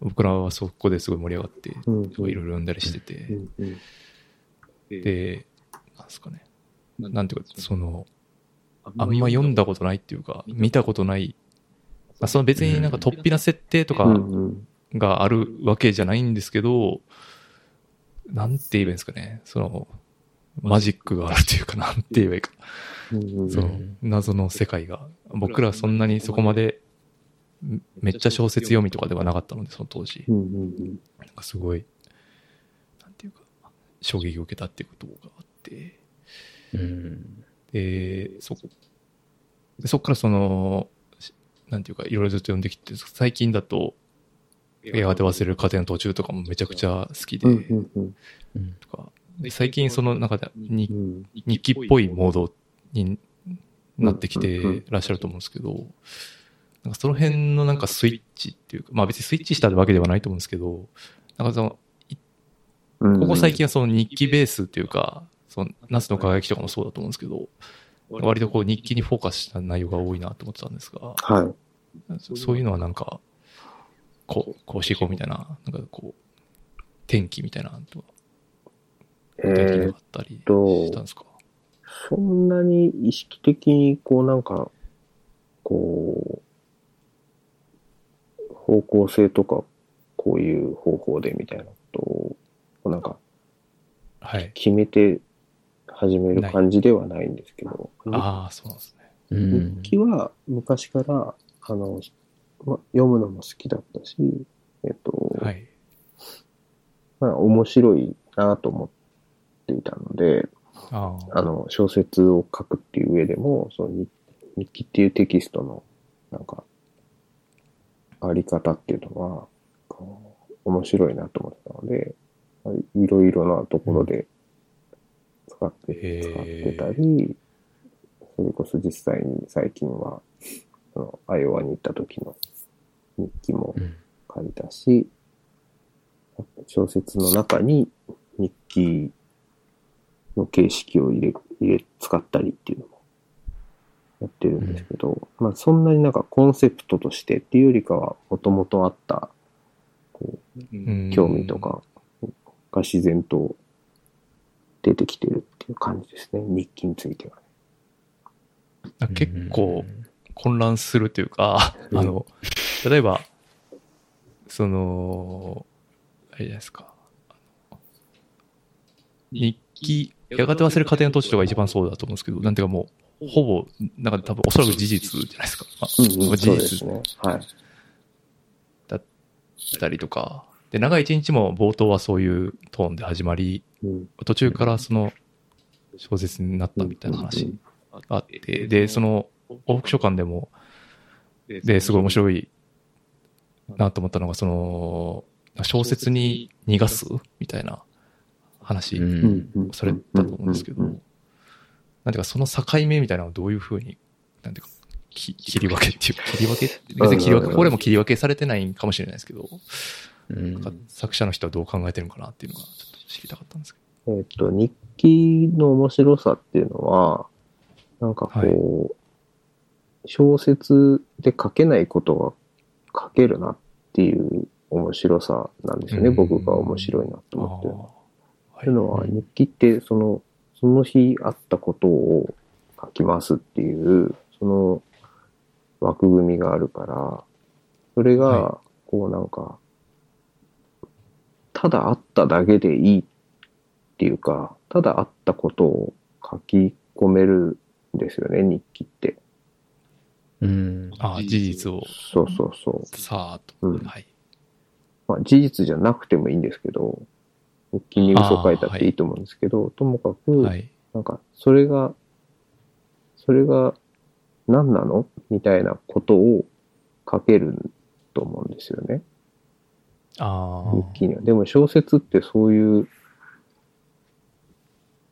僕らはそこですごい盛り上がって、いいろいろ読んだりしてて、で、なんですかね。なんていうか、その、あんま読んだことないっていうか、見たことない、まあ、その別になんか突飛な設定とかがあるわけじゃないんですけど、なんて言えばいいんですかね。その、マジックがあるというか、なんて言えばいいか。その、謎の世界が。僕らはそんなにそこまで、めめっちゃ小説読みとかではなかったので、その当時。なんかすごい、なんていうか、衝撃を受けたっていうことがあって、うん。で、そ、でそっからその、しなんていうか、いろいろずっと読んできて、最近だと、やがて忘れる家庭の途中とかもめちゃくちゃ好きで。とか、で最近その中で日記っぽいモードになってきてらっしゃると思うんですけど、なんかその辺のなんかスイッチっていうか、まあ別にスイッチしたわけではないと思うんですけど、なんかその、うん。ここ最近はその日記ベースっていうか、その夏の輝きとかもそうだと思うんですけど、割とこう日記にフォーカスした内容が多いなと思ってたんですが、はい。そそういうのはなんか、こう、こうしていこうみたいな、なんかこう、天気みたいなのとか、え具体的にーあったりとしたんですか、そんなに意識的に、こうなんか、こう、方向性とか、こういう方法でみたいなことを、なんかはい。決めて始める感じではないんですけど、ああ、そうなんですね。うん日記は昔から、あの、ま、読むのも好きだったし、えっと、はい。まあ、面白いなと思っていたので、あの、小説を書くっていう上でも、その日日記っていうテキストの、なんか、あり方っていうのは、面白いなと思ってたので、いろいろなところで使って、へー使ってたり、それこそ実際に最近は、その、アイオワに行った時の日記もうん。書いたし、小説の中に日記の形式を入れ、入れ、使ったりっていうのもやってるんですけど、まあそんなになんかコンセプトとしてっていうよりかは、もともとあった、こう、うん興味とかが自然と出てきてるっていう感じですね。日記についてはね。結構混乱するというか、うんあの、例えば、その、あれですか。日記、やがて忘れる家庭の土地とか一番そうだと思うんですけど、なんていうかもう、ほぼ、なんか多分おそらく事実じゃないですか。まあうんうん、ね。はい。だったりとか、で、長い一日も冒頭はそういうトーンで始まり、うん。途中からその小説になったみたいな話があって、で、その往復書簡でも、で、すごい面白いなと思ったのが、その、小説に逃がすみたいな話ううん。ん。うんされたと思うんですけど、うなん。ていうかその境目みたいなのをどういうふうに、なんていうか、き切り分けっていうか、切り分け別に切り分け、これも切り分けされてないかもしれないですけど、うん。作者の人はどう考えてるのかなっていうのがちょっと知りたかったんですけえっ、と、日記の面白さっていうのは、なんかこう、小説で書けないことが書けるなっていう面白さなんですよね。うん。僕が面白いなとど。思って。るのは。あというのは、日記って、その、その日あったことを書きますっていう、その枠組みがあるから、それがは、こうなんか、ただあっただけでいいっていうか、ただあったことを書き込めるんですよね、日記って。うん。ああ、事実をそうそうそう。さーっと。うんはい。まあ、事実じゃなくてもいいんですけど、日記に嘘書いたっていいと思うんですけど、ともかく、はい。なんか、それが、それが何なの？みたいなことを書けると思うんですよね。あ日記には。でも小説ってそういう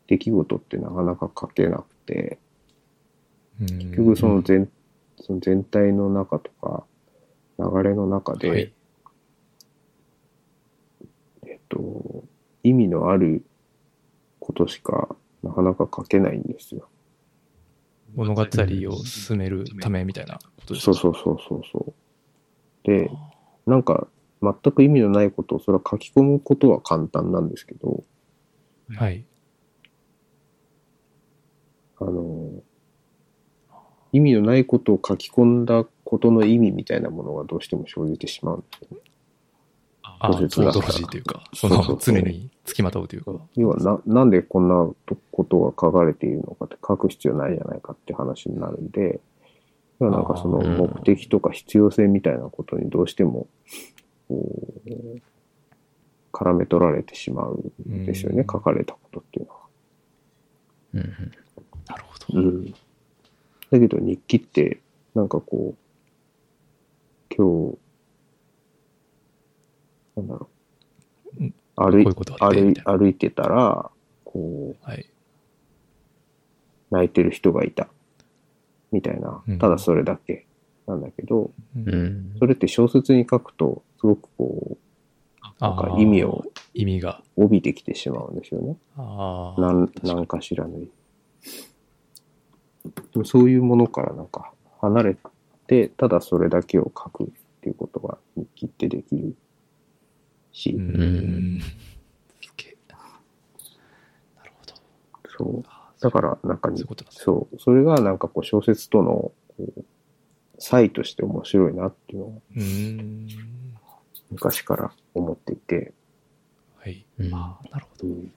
出来事ってなかなか書けなくて、結局その全、その全体の中とか、流れの中で、はい。えっと、意味のあることしかなかなか書けないんですよ。物語を進めるためみたいなことですか？そうそうそうそうそう。で、なんか、全く意味のないことをそれは書き込むことは簡単なんですけど、はい。あの、意味のないことを書き込んだことの意味みたいなものがどうしても生じてしまうんですよね。ああ、小説だからそう同時というか、そのそうそうそう常に付きまとうというか。要はな、なんでこんなことが書かれているのかって書く必要ないじゃないかって話になるんで、要はなんかその目的とか必要性みたいなことにどうしても、こう、絡め取られてしまうんですよね、うん書かれたことっていうのは。うんなるほど。うん。だけど日記って、なんかこう、今日、なんだろううん。歩いこういう歩歩いてたら、こう、はい。泣いてる人がいた。みたいなうん、ただそれだけなんだけど、うん。それって小説に書くと、すごくこう、なんか意味を意味が。帯びてきてしまうんですよね。ああ。なん、なんかしらの。でもそういうものからなんか離れて、ただそれだけを書くっていうことが日記ってできるし、うん。うんすげえなるほど。そう。あだからなんかにそうそう。それがなんかこう小説との、こう、差異として面白いなっていうのを。昔から思っていて、はい。うんああ、なるほど。うん、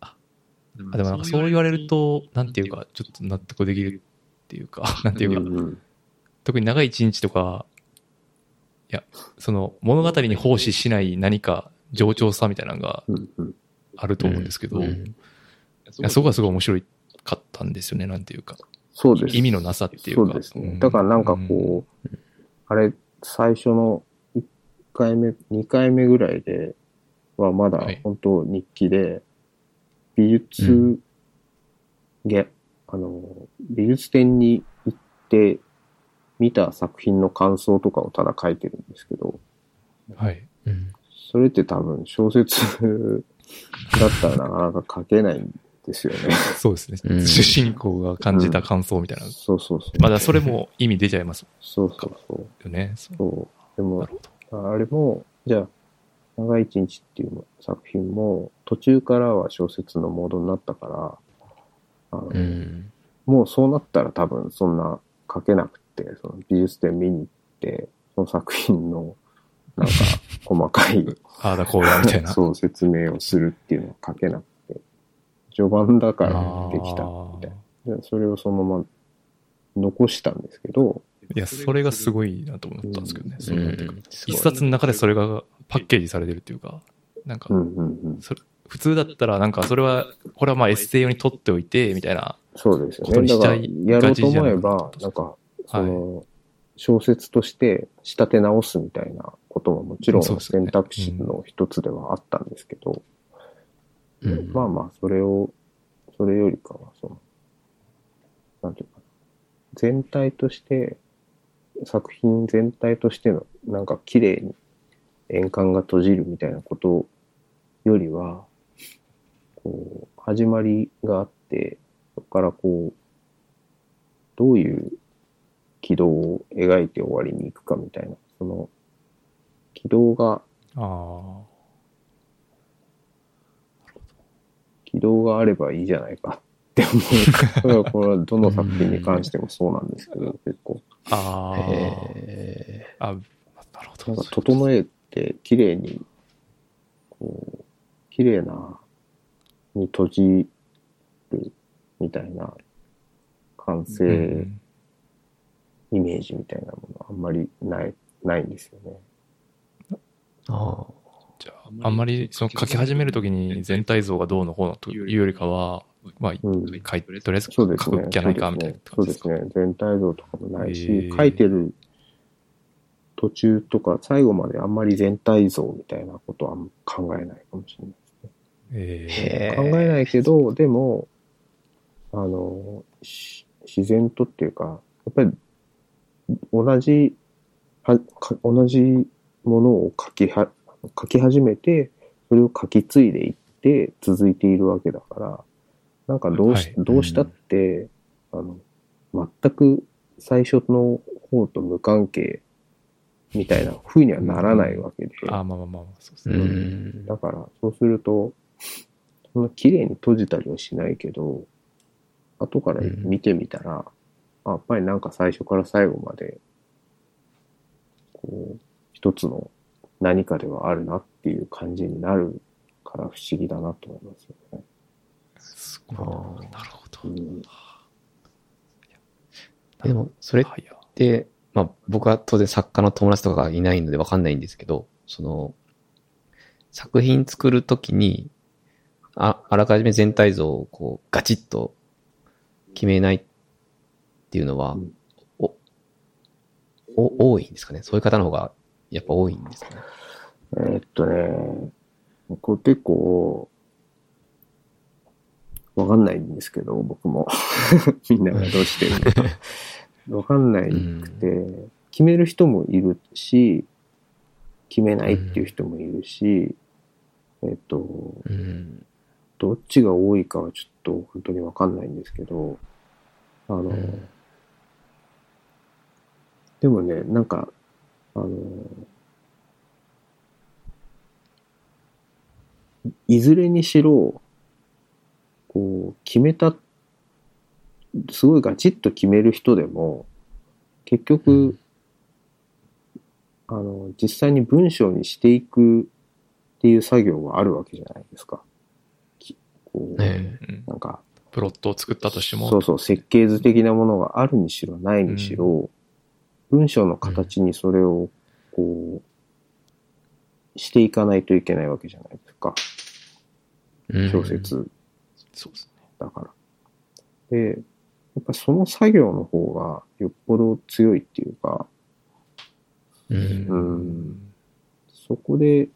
あ、でもなんかそう言われると、なんていうか、ちょっと納得できるっていうか、なんていうか、うん特に長い一日とか、いや、その物語に奉仕しない何か冗長さみたいなのがうんうんあると思うんですけど、いうんやそこがすごい面白かったんですよね、なんていうか。そうです。意味のなさっていうか。そうですね。だからなんかこう、あれ、最初の1回目、2回目ぐらいではまだはい本当日記で、美術、うげあの、美術展に行って見た作品の感想とかをただ書いてるんですけど、うん、はい。うんそれって多分小説 だったらなかなか書けないんですよね。そうですね。うん主人公が感じた感想みたいな。そうそうそう。まだそれも意味出ちゃいますそうそうそう。よね。そうそう。でも。あれも、じゃあ、長い一日っていう作品も、途中からは小説のモードになったから、あのうん。もうそうなったら多分そんな書けなくて、その美術展見に行って、その作品の、なんか、細かい、ああだこうだみたいな。そう説明をするっていうのは書けなくて、序盤だからできたみたいな。でそれをそのまま残したんですけど、いや、それがすごいなと思ったんですけどね。うん一冊の中でそれがパッケージされてるっていうか、なんかう、んうんうん。それ普通だったらなんかそれは、これはまあエッセイ用に取っておいて、みたいな。そうですよことね。だから、やろうと思えば、なんか、その、小説として仕立て直すみたいなことももちろん選択肢の一つではあったんですけど、うん。まあまあ、それを、それよりかは、その、なんていうかな、全体として、作品全体としての、なんか綺麗に円環が閉じるみたいなことよりは、こう、始まりがあって、そこからこう、どういう軌道を描いて終わりに行くかみたいな、その、軌道が、あ軌道があればいいじゃないかって思う。これはどの作品に関してもそうなんですけど、結構。あ。ああ。へあ、なるほど。整えて綺麗に、こう、綺麗な、に閉じるみたいな完う成んイメージみたいなものあんまりない、ないんですよね。ーあじゃあ、あんまりその書き始めるときに全体像がどうのこうのというよりかは、まあ、うん。書いとりあえず書そうですね。くんじゃないかみたいなそ感じですか？うですね。全体像とかもないへし、ー書いてる途中とか最後まであんまり全体像みたいなことはあんま考えないかもしれないですね。えへー考えないけど、でも、あの、し自然とっていうか、やっぱり同じ、はか同じものを書きは、書き始めて、それを書き継いでいって続いているわけだから、なんかどうし,、はいどうしたって、あの、全く最初の方と無関係みたいな風にはならないわけで。あ、まあまあまあ、そうですーうね。ん。だから、そうすると、そんな綺麗に閉じたりはしないけど、後から見てみたら、あやっぱりなんか最初から最後まで、こう、一つの何かではあるなっていう感じになるから不思議だなと思いますよね。すごいあな。なるほど。うん、でも、それって、まあ僕は当然作家の友達とかがいないのでわかんないんですけど、その、作品作るときに、あ、あらかじめ全体像をこうガチッと決めないっていうのは、うんお、お、多いんですかね？そういう方の方がやっぱ多いんですかね？えーっとね、これ結構、わかんないんですけど、僕も。みんながどうしてるのか。わかんないくて、決める人もいるし、決めないっていう人もいるし、えっと、うん。どっちが多いかはちょっと本当にわかんないんですけど、あの、うんでもね、なんか、あの、いずれにしろ、こう、決めた、すごいガチッと決める人でも、結局、あの、実際に文章にしていくっていう作業はあるわけじゃないですか。きこう、ねうんなんか、プロットを作ったとしても、そうそう、設計図的なものがあるにしろないにしろ、文章の形にそれを、こう、していかないといけないわけじゃないですか。うん小説そうですね。だから。で、やっぱその作業の方がよっぽど強いっていうか、う。うんん、そこで、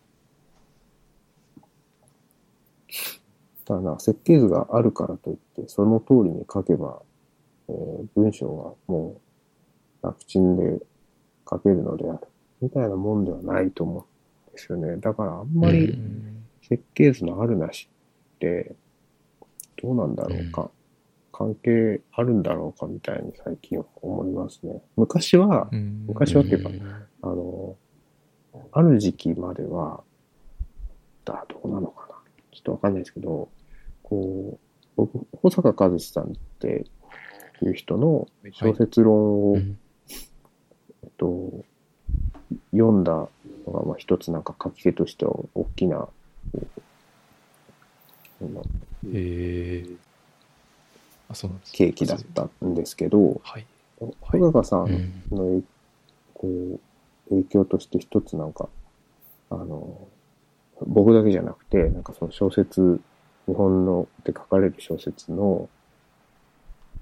ただな、設計図があるからといって、その通りに書けば、えー文章がもう楽ちんで書けるのである、みたいなもんではないと思うんですよね。だからあんまうりん設計図のあるなしって、どうなんだろうか、関係あるんだろうかみたいに最近思いますね。昔は、うん昔はっていうかあの、ある時期までは、だ、どうなのかな。ちょっとわかんないですけど、こう、僕、保坂和志さんっていう人の小説論を、うんえっと、読んだのが、まあ一つなんか書き手としては大きな、こうあのへえ。あ、そうなんですね契機だったんですけど、はい。保坂さうんんの、こう、影響として一つなんか、あの、僕だけじゃなくて、なんかその小説、日本ので書かれる小説の、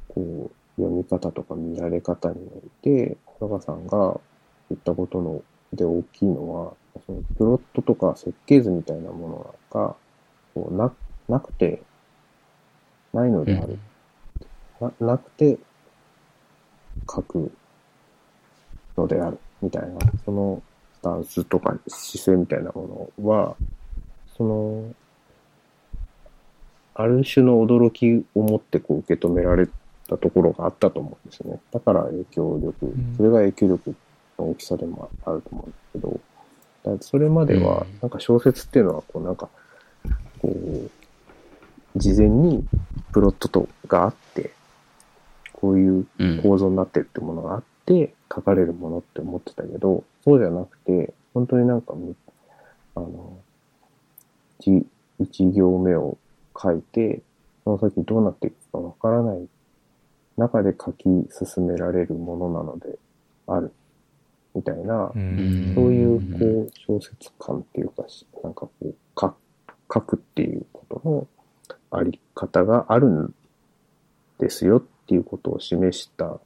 こう、読み方とか見られ方において、保坂さんが言ったことので大きいのは、そのプロットとか設計図みたいなものが、こうな、なくて、ないのである。ななくて、書くのである、みたいな、そのスタンスとか姿勢みたいなものは、その、ある種の驚きを持ってこう受け止められたところがあったと思うんですよね。だから影響力ん、それが影響力の大きさでもあると思うんですけど、だそれまではうん、なんか小説っていうのは、こうなんか、こう、事前にプロットとがあって、こういううん。構造になってるってものがあって、書かれるものって思ってたけど、そうじゃなくて、本当になんかむ、あの、一一行目を書いて、その先どうなっていくかわからない中で書き進められるものなのである、みたいな、うんそういう、こう、小説感っていうか、しなんかこう、か書くっていうことのあり方があるんですよっていうことを示した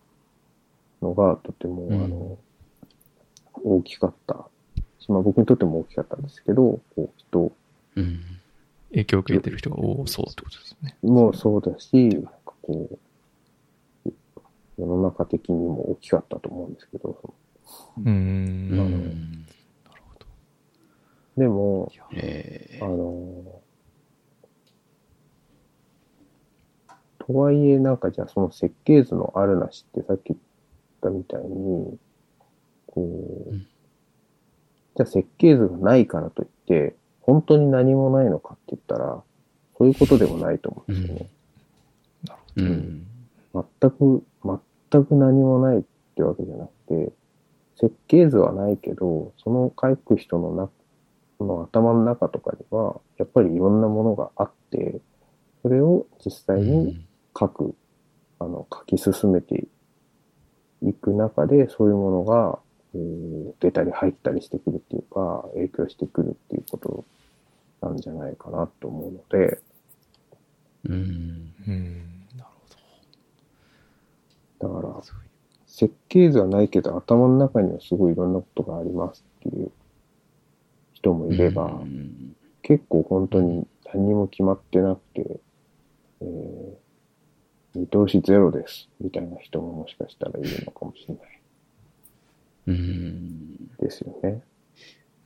のが、とても、うんあの、大きかった。まあ僕にとっても大きかったんですけど、こう、人うん。影響を受けてる人が多そうってことですね。もそうだし、なんかこう、世の中的にも大きかったと思うんですけど、う。うんなるん。ほど。でも、えあの、とはいえ、なんかじゃあその設計図のあるなしってさっき言ったみたいに、こう、うんじゃあ設計図がないからといって、本当に何もないのかって言ったら、そういうことでもないと思うんですよね。なるほうん。全く、全く何もないってわけじゃなくて、設計図はないけど、その書く人のなの頭の中とかには、やっぱりいろんなものがあって、それを実際に書く、あの、書き進めていく中で、そういうものが、えー出たり入ったりしてくるっていうか、影響してくるっていうことなんじゃないかなと思うので、うん。ど。うん。だから設計図はないけど頭の中にはすごいいろんなことがありますっていう人もいれば、うん結構本当に何にも決まってなくて、えー見通しゼロです。みたいな人ももしかしたらいるのかもしれないうん。ですよね。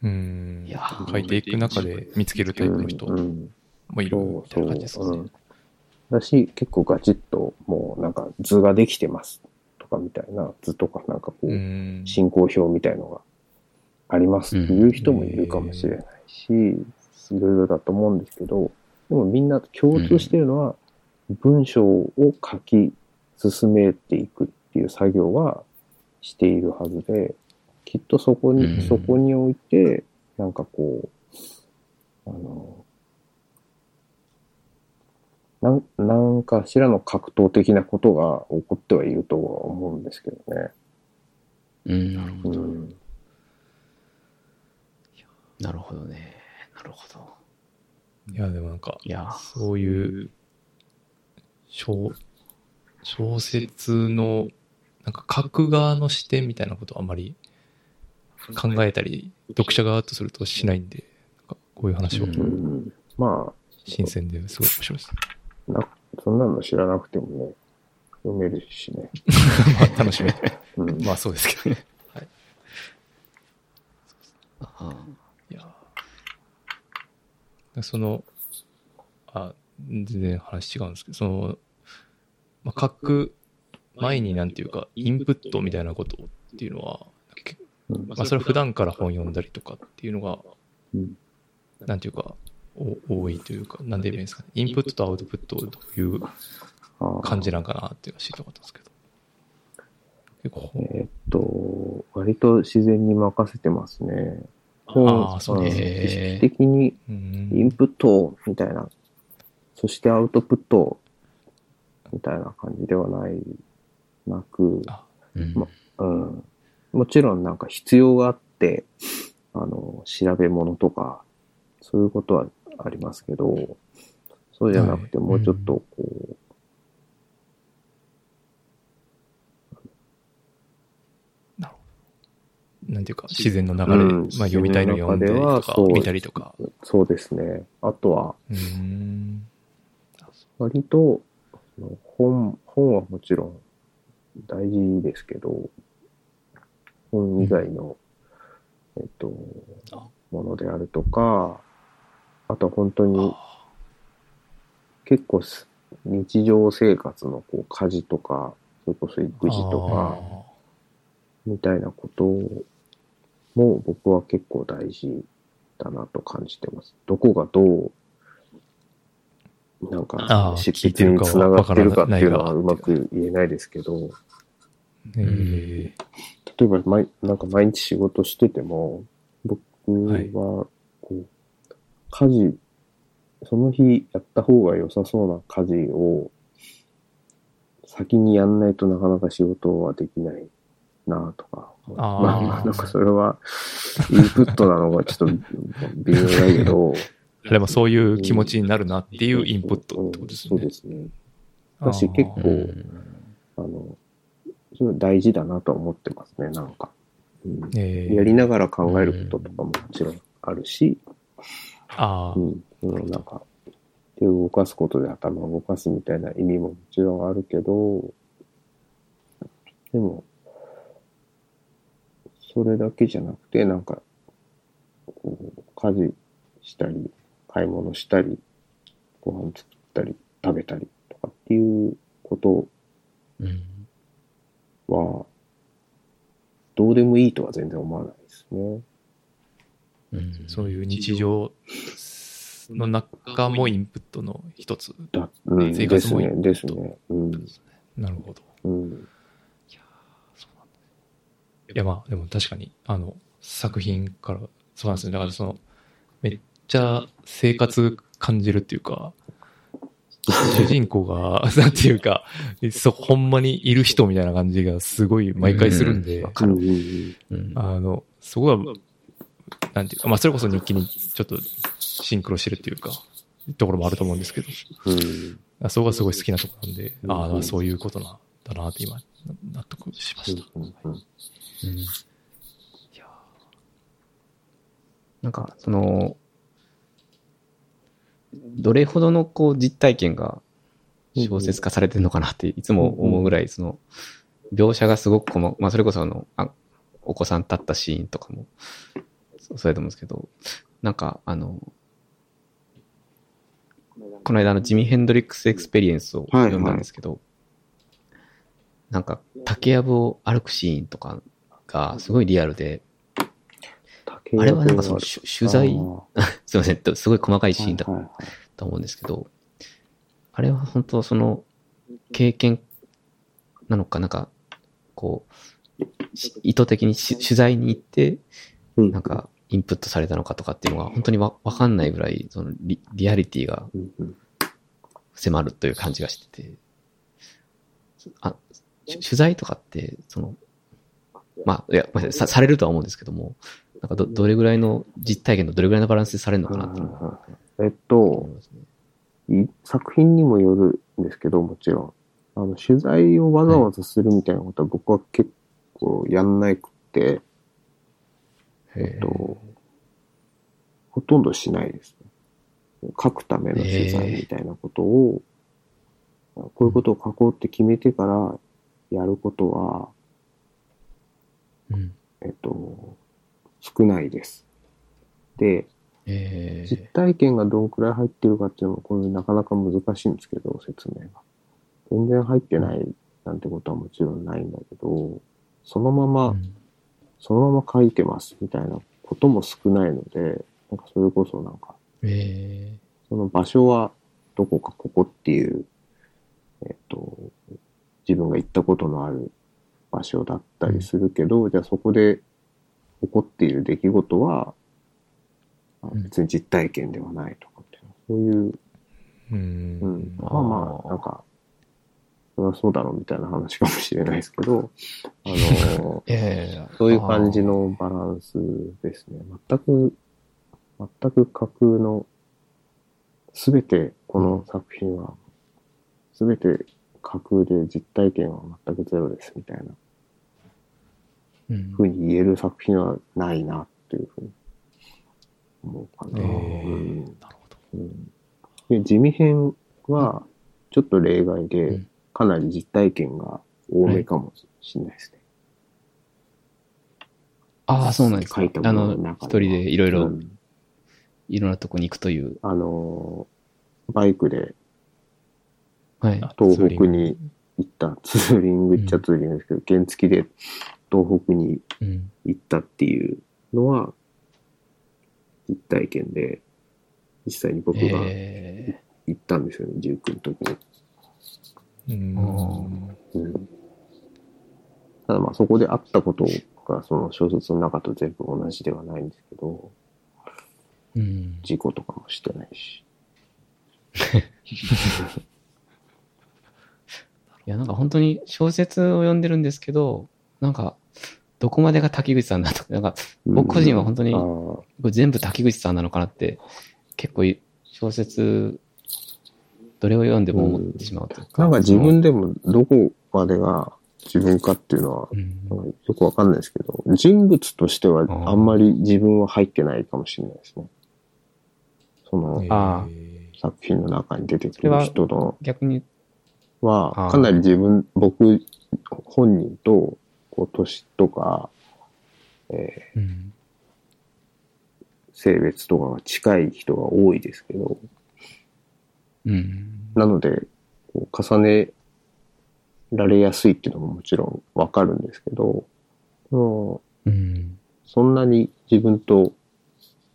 うんいやー書いていく中で見つけるタイプの人もいるみたいな感じですかねうん。だし、結構ガチッと、もうなんか図ができてますとかみたいな図とかなんかこう、うん。進行表みたいのがありますっていう人もいるかもしれないし、いろいろだと思うんですけど、でもみんな共通してるのは、文章を書き進めていくっていう作業はしているはずで、きっとそこに、うんそこにおいて、なんかこう、あの、なん、なんかしらの格闘的なことが起こってはいるとは思うんですけどね。うん。うん。なるほどね。なるほど。いや、でもなんか、いや、そういう、小、小説の、なんか書く側の視点みたいなことはあんまり考えたり、読者側とするとしないんで、なんかこういう話をうんうん、ま新鮮ですごい面白いです。あ、な、そんなの知らなくてもね、読めるしね。まあ、楽しめて。うん。まあそうですけどね。はい。あいやーその、あ、全然話違うんですけど、その、まあ、書く前になんていうか、インプットみたいなことっていうのは、けうんまあ、それは普段から本読んだりとかっていうのが、うんなんていうか、お多いというか、なんで言えばいいんですかね。インプットとアウトプットをどういう感じなんかなっていうのは知りたかったんですけど。結構、えーっと、割と自然に任せてますね。ああ、そうですね。意識的にうんインプットみたいな、そしてアウトプットみたいな感じではない、なく、あうんまうん。もちろんなんか必要があって、あの、調べ物とか、そういうことはありますけど、そうじゃなくてはいもうちょっとこう、なんていうか、自然の流れで、うんまあ読みたいの読んだりとか見たりとか。そうですね。あとは。割と、本、本はもちろん大事ですけど、本以外の、えっとあ、ものであるとか、あとは本当に結構す日常生活のこう家事とか、それこそ育児とか、みたいなことも僕は結構大事だなと感じてます。どこがどう、なんあかー執筆につながってるかっていうのはう。まく言えないですけど、え例えば毎、なんか毎日仕事してても、僕は家事、その日やった方が良さそうな家事を、先にやんないとなかなか仕事はできないなとか。あーまあまあ、なんかそれは、インプットなのがちょっと微妙だけど。ーでもそういう気持ちになるなっていうインプットってことですねそうで。すね。だし結構うんあの、それ大事だなとは思ってますね、なんか。うんえーやりながら考えることとかももちろんあるし、ああ。う、ん、うんなんか、手を動かすことで頭を動かすみたいな意味ももちろんあるけど、でも、それだけじゃなくて、なんか、こう、家事したり、買い物したり、ご飯作ったり、食べたりとかっていうことうん。は、どうでもいいとは全然思わないですね。うん。そういう日常の中もインプットの一つ。だ、うん、生ですね、活もいいですね。うん、なるほど。うん。いや、まあ、でも確かに、あの、作品から、そうなんですね。だからその、めっちゃ生活感じるっていうか、主人公が、なんていうか、そう、ほんまにいる人みたいな感じがすごい毎回するんで、わかるうん。うん。うん。あの、そこが、なんていうか、まあ、それこそ日記にちょっとシンクロしてるっていうか、ところもあると思うんですけど、うん。そこがすごい好きなところなんで、うん。ああ、そういうことなんだなって今、納得しました。うんうんうん。いやなんか、その、どれほどのこう実体験が小説化されてるのかなっていつも思うぐらい、その、描写がすごくこの、まあそれこそあの、あお子さん立ったシーンとかも、そそうやと思うんですけど、なんかあの、この間あのジミー・ヘンドリックス・エクスペリエンスを読んだんですけど、なんか竹やぶを歩くシーンとかがすごいリアルで、あれはなんかそのし取材、すいません、すごい細かいシーンだはいはいと思うんですけど、あれは本当その経験なのか、なんか、こう、し意図的にし取材に行って、うんなんか、インプットされたのかとかっていうのが本当にわわかんないぐらい、そのリリアリティが迫るという感じがしてて、あ、し取材とかって、その、まあ、いや、さいさされるとは思うんですけども、なんかど、どれぐらいの実体験とどれぐらいのバランスでされるのかなっていうのはえっ思と作品にもよるんですけど、もちろん。あの、取材をわざわざするみたいなことは僕は結構やんなくて、えっと、ほとんどしないですね。書くための取材みたいなことを、こういうことを書こうって決めてからやることは、うん。えっと、少ないです。で、え実体験がどんくらい入ってるかっていうのも、これなかなか難しいんですけど、説明が。全然入ってないなんてことはもちろんないんだけど、そのまーま、うんそのまま書いてますみたいなことも少ないので、なんかそれこそなんか、えその場所はどこかここっていう、えっと、自分が行ったことのある場所だったりするけど、じゃあそこで起こっている出来事は、別に実体験ではないとかっていう、そういう、うん。うん、まあまあ、なんか、それはそうだろうみたいな話かもしれないですけど、あのー、えーそういう感じのバランスですね。全く、全く架空の、すべてこの作品は、すべて架空で実体験は全くゼロですみたいなうんふうに言える作品はないなっていうふうに思うかな。えうんーなるほど。うんで地味編はちょっと例外うでん、かなり実体験が多めかもしれないですね。ああ、そうなんですか。書いたあの一人でいろいろ、うんいろんなとこに行くという。あのー、バイクではい。東北に行った、ツーリングっちゃツーリングですけど、原付で東北にうん。行ったっていうのは、実体験で、実際に僕がえ行ったんですよね、19の時に。うんあうんただまあそこであったことがその小説の中と全部同じではないんですけど、ーうん。事故とかもしてないし。いや、なんか本当に小説を読んでるんですけど、なんか、どこまでが滝口さんだとか、なんか、僕個人は本当に全部滝口さんなのかなって、結構い小説、どれを読んでも思ってしまうというか。なんか自分でもどこまでが自分かっていうのはよくわかんないですけど、人物としてはあんまり自分は入ってないかもしれないですね。そのあ作品の中に出てくる人の逆に、はかなり自分、僕本人と、こう、年とか、えーうん。性別とかが近い人が多いですけど、うん。なので、こう重ねられやすいっていうのももちろんわかるんですけど、もうん。うそんなに自分と、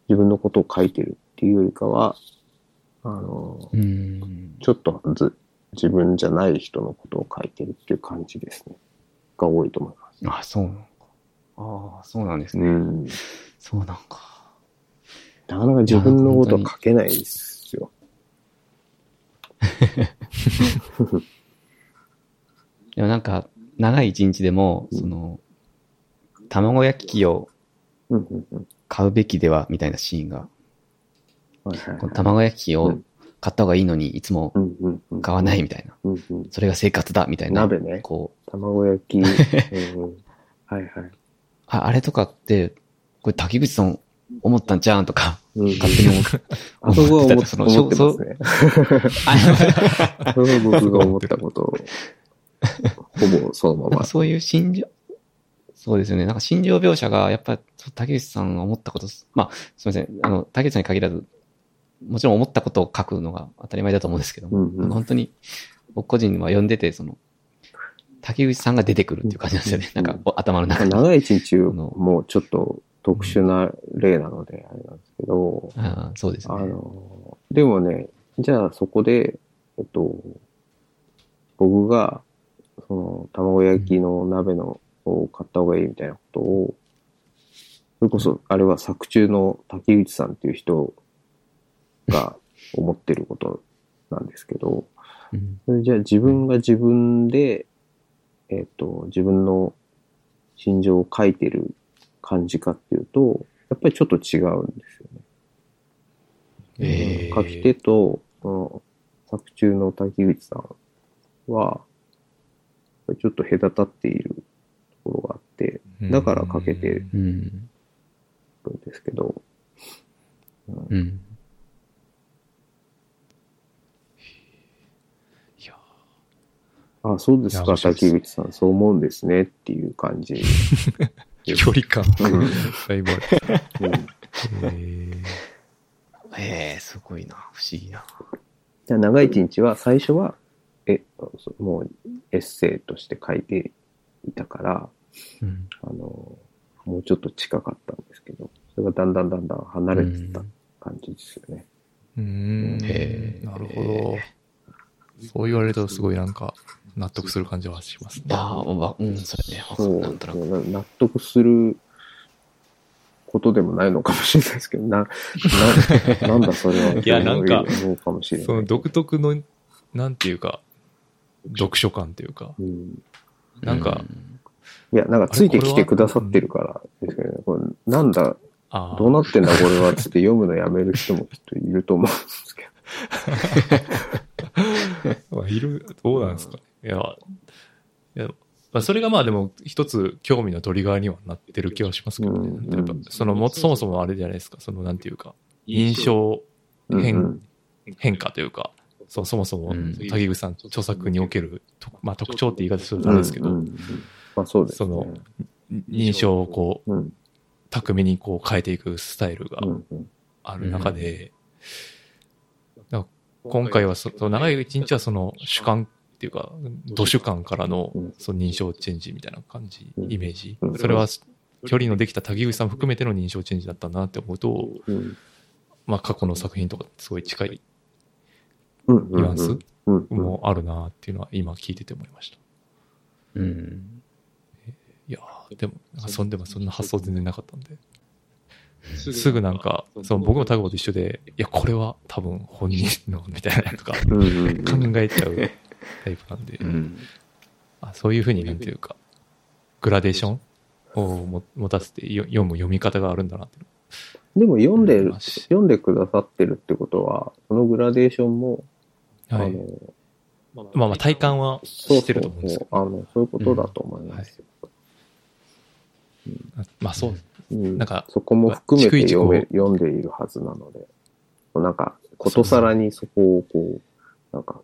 自分のことを書いてるっていうよりかは、あの、うん。ちょっとず自分じゃない人のことを書いてるっていう感じですね。が多いと思います。あ、そうなのか。ああ、そうなんですね。うん。そうなんか。なかなか自分のこと書けないですよ。でもなんか、長い一日でも、その、卵焼き器を。買うべきでは、みたいなシーンが、この卵焼き器をうん買った方がいいのに、いつも。買わないみたいな。それが生活だ、みたいな。鍋ねこう、卵焼き。はいはい。ああれとかって、これ滝口さん思ったんじゃんとか、うん勝手に思って。あそこは思ってますね。あそこは 僕が思ったことを、ほぼそのまま。そういう心情、そうですよね。なんか心情描写が、やっぱ、そう竹内さんが思ったこと、まあ、すみません。あの、竹内さんに限らず、もちろん思ったことを書くのが当たり前だと思うんですけども、うんうん本当に、僕個人は読んでて、その、竹内さんが出てくるっていう感じなんですよね。うんなんか、頭の中に。長い一日のもうちょっと特殊な例なので、あれなんですけど、ああそうですね。あの、でもね、じゃあそこで、えっと、僕が、その、卵焼きの鍋のを買った方がいいみたいなことを、それこそ、あれは作中の竹内さんっていう人が思ってることなんですけど、うんそれじゃあ自分が自分で、えっ、と、自分の心情を書いてる感じかっていうと、やっぱりちょっと違うんですよね。えー書き手と、その作中の滝口さんは、ちょっと隔たっているところがあって、だから書けてるうんうん。んですけど、うん。いやあ、そうですか、滝口さん、そう思うんですねっていう感じ。距離感うんだいぶある。うんえええすごいな。不思議な。じゃあ長い一日は最初は、え、そもうエッセイとして書いていたから、うん。あの、もうちょっと近かったんですけど、それがだんだんだんだん離れてた感じですよね。ーうーんへーなるほど。そう言われるとすごいなんか納得する感じはしますね。ああ、わうん、それね。そうるなんとなく。な納得することでもないのかもしれないですけど、な、ななんだそれは。いやなんか思うかもしれない。その独特の、なんていうか、読書感というか、うんなんか、いや、なんかついてきてくださってるからですけどね。これなんだ、どうなってんだこれはつって読むのやめる人もきっといると思うんですけ まあいる、どうなんですかね。いや、いやまあ、それがまあでも一つ興味のトリガーにはなってる気はしますけどね。うんやっぱそのも、そもそもあれじゃないですか、そのなんていうか、印象ど。変,、うんうん変化というか、そうそもそもうん竹口さん著作における、とまあ、特徴って言い方するとあれですけど、うんうんうんまあそうです、ね。その認証をこう、うん、巧みにこう変えていくスタイルがうん、うん。ある中で、だから今回はそその長い一日はその主観っていうか、土主観からのうん。その認証チェンジみたいな感じ、うん。イメージ。うん。それは距離のできた滝口さん含めての認証チェンジだったなって思うと、うん。まあ過去の作品とかすごい近いニュアンスもあるなっていうのは今聞いてて思いました。うん。いやーでも、なんかそんでもそんな発想全然なかったんで。すぐなんか、その僕もタゴと一緒で、いや、これは多分本人の、みたいなとか考えちゃうタイプなんで、うん。あそういうふうになんていうか、グラデーションをも持たせてよ読む読み方があるんだなって。でも読んでる、読んでくださってるってことは、そのグラデーションも、はい。あの、まあまあ体感はそうしてるとそう思うんですけど、そう、あの、そういうことだと思います。よ。まあそう、うん。なんかそこも含めて読め読んでいるはずなので、なんか、ことさらにそこをこう、なんか、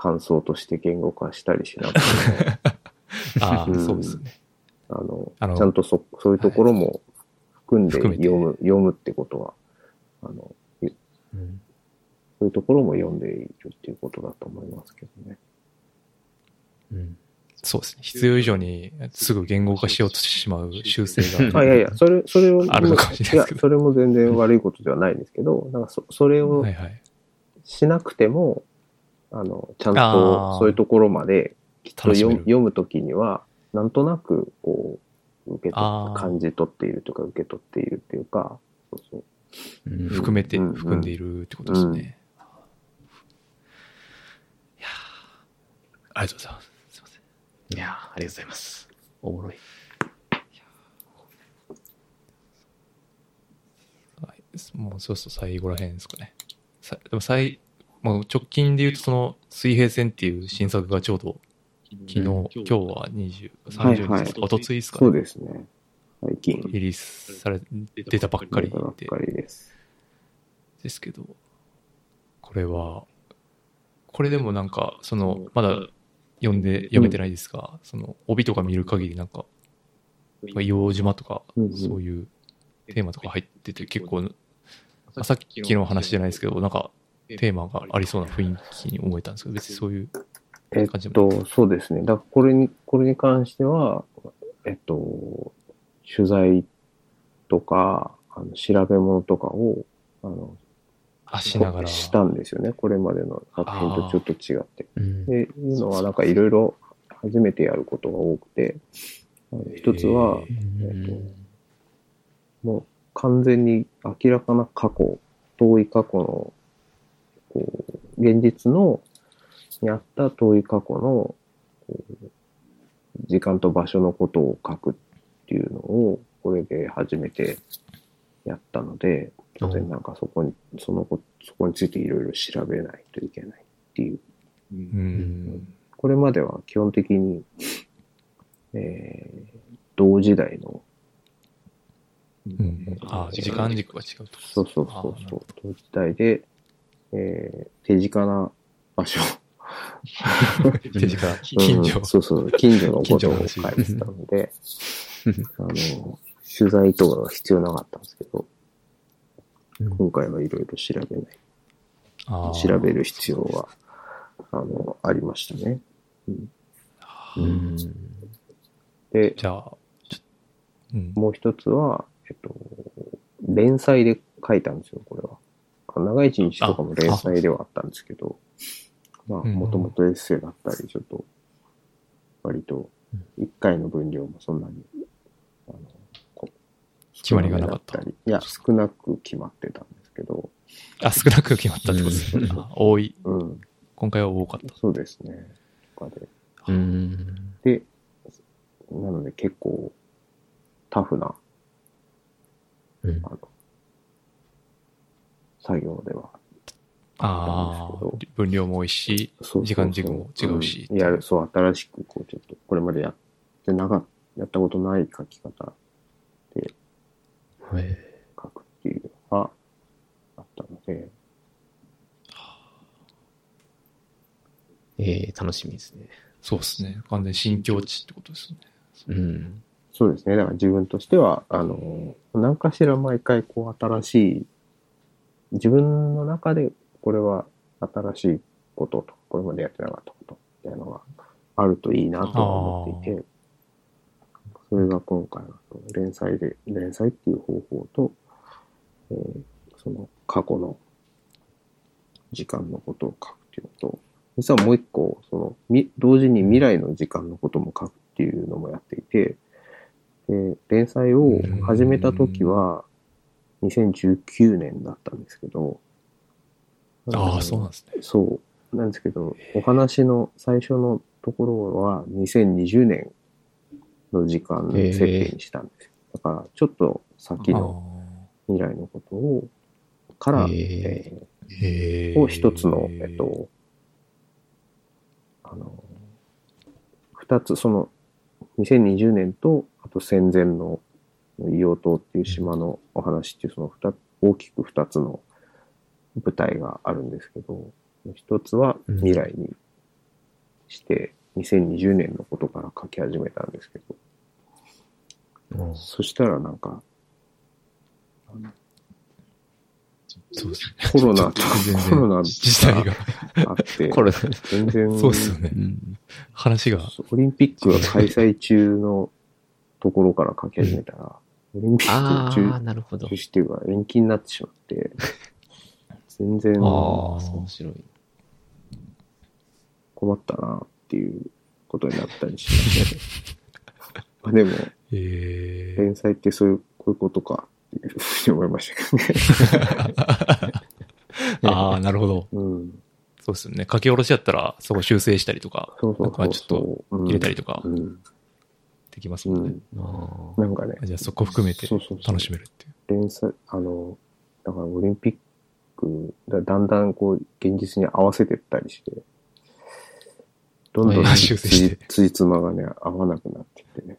感想として言語化したりしなくても、ああ、うんそうですね。あの、あのちゃんとそ、そういうところも含んで読む、読むってことは、あの、うんそういうところも読んでいるっていうことだと思いますけどね。うん。そうですね。必要以上にすぐ言語化しようとしてしまう習性が。あ、いやいや、それ、それを、あるのかもしれないですけどや、それも全然悪いことではないんですけど、なんかそ、それをはいはい。しなくても、あの、ちゃんとそういうところまで、きっと読読むときには、なんとなく、こう、受け取あー感じ取っているとか、受け取っているっていうか、そうそう。うん含めて、うん含んでいるってことですね。うんいやーありがとうございます。すいません。いやーありがとうございます。おもろい。はいもうそうそう最後らへんですかね。さでも最、もう直近で言うとその水平線っていう新作がちょうど昨日、今日は20、30日、はいはいおとついですかそうね。ですね。最近、リリースされ、出たばっかり出たばっで。かりです。ですけど、これは、これでもなんか、その、まだ読んで、読めてないですが、その、帯とか見る限りなんか、硫黄島とかそういうテーマとか入ってて、結構、まあさっきの話じゃないですけど、なんか、テーマがありそうな雰囲気に思えたんですけど、別にそういう、えっと、そうですね。だからこれに、これに関しては、えっと、取材とか、あの調べ物とかを、あの、あ、しながら。したんですよね。これまでの作品とちょっと違って。うん。で、いうのはなんかいろいろ初めてやることが多くて、一つは、えっと、もう完全に明らかな過去、遠い過去の、こう、現実の、にあった遠い過去の、こう時間と場所のことを書くっていうのを、これで初めてやったので、当然なんかそこに、そのこ、そこについていろいろ調べないといけないっていううん。これまでは基本的に、えー、同時代の、うん。あ、時間軸が違うと。そうそうそうそう、同時代で、えー、手近な場所、手近、近所うん。そうそう、近所のことを書いてたので、あの、取材とかが必要なかったんですけど、今回はいろいろ調べない、調べる必要は、あの、ありましたね。うん。で、じゃあ、うん。もう一つは、えっと、連載で書いたんですよ、これは。長い一日とかも連載ではあったんですけど、まあ、うんもともとエッセイだったり、ちょっと、割と、一回の分量もそんなに、あの、こ決まりがなかったりいや、少なく決まってたんですけど、あ、少なく決まったってことですね。多い。うん、今回は多かった。そうですね。とかで。うん。で、なので結構、タフな、うんあの、作業ではああ、分量も多いし、そうそうそう時間軸も違うし。んやる、そう、新しく、こう、ちょっと、これまでやってなかっやったことない書き方でへ書くっていうのがあったので、えー、楽しみですね。そうですね。完全に新境地ってことですね。うん。そうですね。だから自分としては、あの、何かしら毎回、こう、新しい、自分の中で、これは新しいことと、これまでやってなかったこと、みたいなのがあるといいなと思っていて、それが今回の連載で、連載っていう方法と、えーその過去の時間のことを書くっていうのと、実はもう一個、その、み同時に未来の時間のことも書くっていうのもやっていて、で連載を始めた時は2019年だったんですけど、ああ、そうなんですね。そう。なんですけど、お話の最初のところは2020年の時間設定にしたんですよ。だから、ちょっと先の未来のことを、から、えへーを一つの、えっと、あの、二つ、その、2020年と、あと戦前の硫黄島っていう島のお話っていう、その大きく二つの舞台があるんですけど、一つは未来にして、2020年のことから書き始めたんですけど、そしたらなんか、そうですね。コロナと コロナ時代が。あって、これ、全然、そうですよねう。ん。話が。オリンピックが開催中のところから書き始めたら、オリンピッあク中あ、なるほど中。止っていうか延期になってしまって、全然ああ、面白い。困ったなっていうことになったりしまして。まあでも、ええ連載ってそういう、こういうことかっていうふうに思いましたけどね。ああ、なるほど。うん。そうですよね。書き下ろしやったら、そこ修正したりとか、そうそうそうなんかちょっとそう。入れたりとかうん。できますうもんね。ん。あなんかね、じゃあそこ含めてそうそうそう楽しめるっていう。連載、あの、だからオリンピック、だだんだんこう、現実に合わせてったりして、どんどんはいつ修正してつじつまがね、合わなくなってきてね。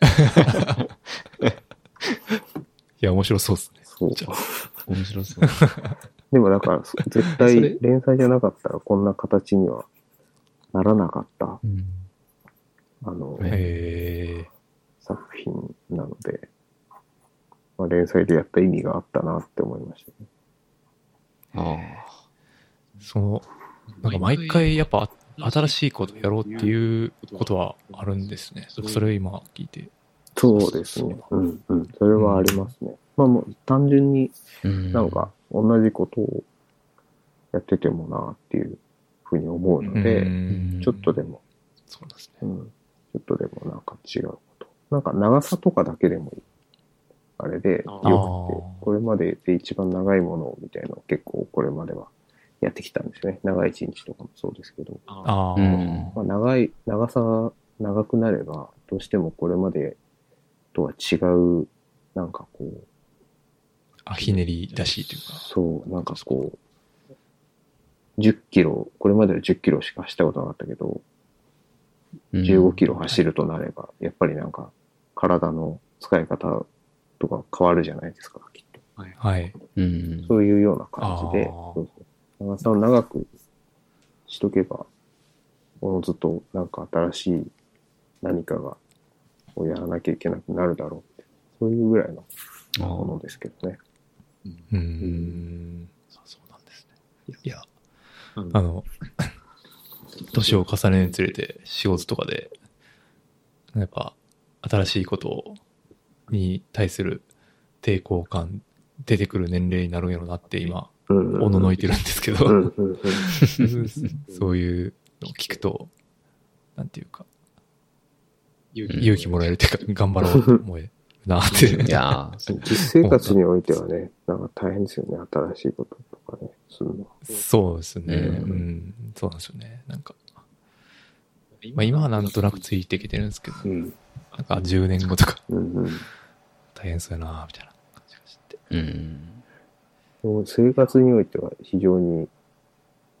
いや、面白そうですね。そう。面白そう。でもだから、そ 絶対連載じゃなかったらこんな形にはならなかった、うんあの。作品なので、まあ、連載でやった意味があったなって思いましたね。あその、なんか毎回やっぱ新しいことやろうっていうことはあるんですね。それを今聞いて。そうですね。うんうん。それはありますね。まあもう単純にあ。うんなんか同じことをやっててもなっていうふうに思うので、うんちょっとでも、そうですね。うん、ちょっとでもなんか違うこと。なんか長さとかだけでもいい。あれで、よくてこれまでで一番長いものをみたいなのを結構これまではやってきたんですよね。長い一日とかもそうですけど。ああ、うんまあ、長い、長さが長くなれば、どうしてもこれまでとは違う、なんかこう、あ、ひねり出しというか。そう、なんかこう、10キロ、これまでは10キロしか走ったことなかったけど、15キロ走るとなれば、やっぱりなんか、体の使い方とか変わるじゃないですか、きっと。はい。うん。そういうような感じで、そうそう長さを長くしとけば、おのずとなんか新しい何かが、をやらなきゃいけなくなるだろうって、そういうぐらいのあものーですけどね。うーん。そうなんですね。いや、うんあの、年を重ねるにつれて仕事とかで、やっぱ新しいことに対する抵抗感出てくる年齢になるんやろなって今、おののいてるんですけど、そういうのを聞くと、なんていうか、勇気もらえるっていうか、頑張ろうと思えるなって。いや実生活においてはね、なんか大変ですよね。新しいこととかね、するの。そうですね。ううんん、そうなんですよね。なんか、まあ今はなんとなくついてきてるんですけど、うん。なんか10年後とかうんうん。大変そうやなみたいな感じがして。うん。でも生活においては非常に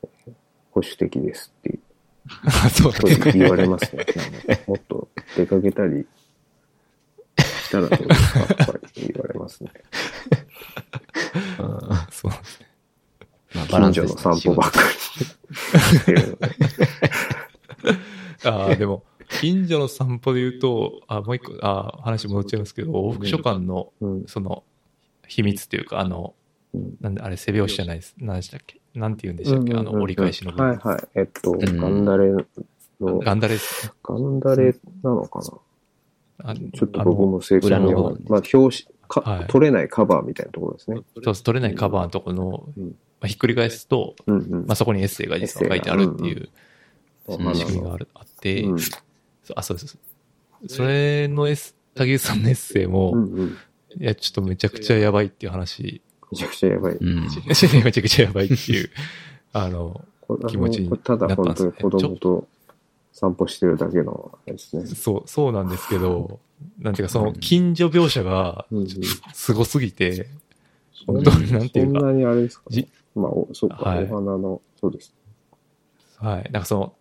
えー保守的ですっていうそう言われますね。もっと出かけたりしたらどうですか？とか言われますね。あ そうですね。ーまあバラン近スの散歩ばっかり。ああ、でも、近所の散歩で言うと、あもう一個、あ話戻っちゃいますけど、往復書館の、うん。その、秘密っていうか、あの、うん。なんで、あれ、背拍子じゃないです。何でしたっけ？なんて言うんでしたっけ？あの、折り返しの部分。はいはい。えっと、ん。ガンダレの、ガンダレですね。ガンダレなのかな？あちょっと僕も正確にはまあ、表紙、かはい。取れないカバーみたいなところですね。そう取れないカバーのところの、うんまあ、ひっくり返すと、うんうん。まあ、そこにエッセイが実は書いてあるっていう仕組みがあるあって、うんあ、そうです。それのエス、竹内さんのエッセイも、うんうん。いや、ちょっとめちゃくちゃやばいっていう話、めちゃくちゃやばい。うん。めちゃくちゃやばいっていう、あの、気持ちにこれただ本当に子なったんですね供と散歩してるだけのあれですね。そう、そうなんですけど、なんていうか、その近所描写がすごすぎて、本当になんていうか、そんなにあれですか？ねじ。まあ、おそうか、はいお花の、そうです。はい。なんかその、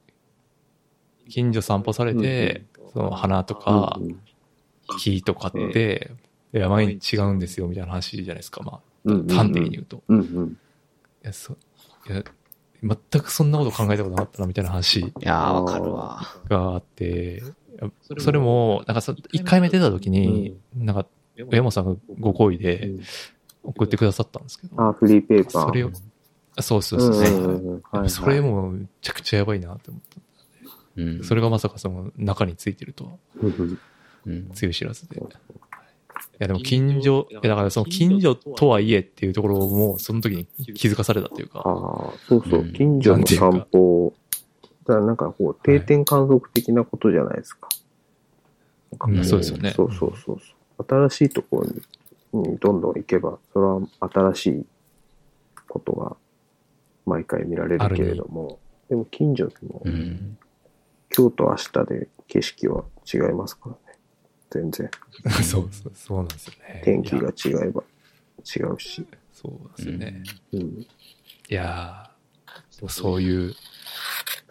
近所散歩されて、その花とかうん木とかって、いや、毎日違うんですよ、みたいな話じゃないですか。まうんうんあ、端的に言うと。いうんうん。や、そう、いや、全くそんなこと考えたことなかったな、みたいな話いやー、わかるわ。があって、それも、なんかそ、1回目出た時に、なんか、上本さんがご好意で送ってくださったんですけど、あ、フリーペーパー。それを、あそうそううんそうう。んうんはいはいそれもめちゃくちゃやばいなって思った。うん。それがまさかその中についてるとは、うんうんうん。強い知らずで。いやでも近所、いやだからその近所とはいえっていうところもその時に気づかされたというか、ああ、そうそうう、ん近所の散歩。だからなんかこう、定点観測的なことじゃないですか。なんかもうんそうですよねそうそうそうそう。新しいところににどんどん行けば、それは新しいことが毎回見られるけれども、でも近所でも、うん。今日と明日で景色は違いますからね。全然。そうそう、そうなんですよね。天気が違えば違うし。そうなんですよね。うん。いやーそういう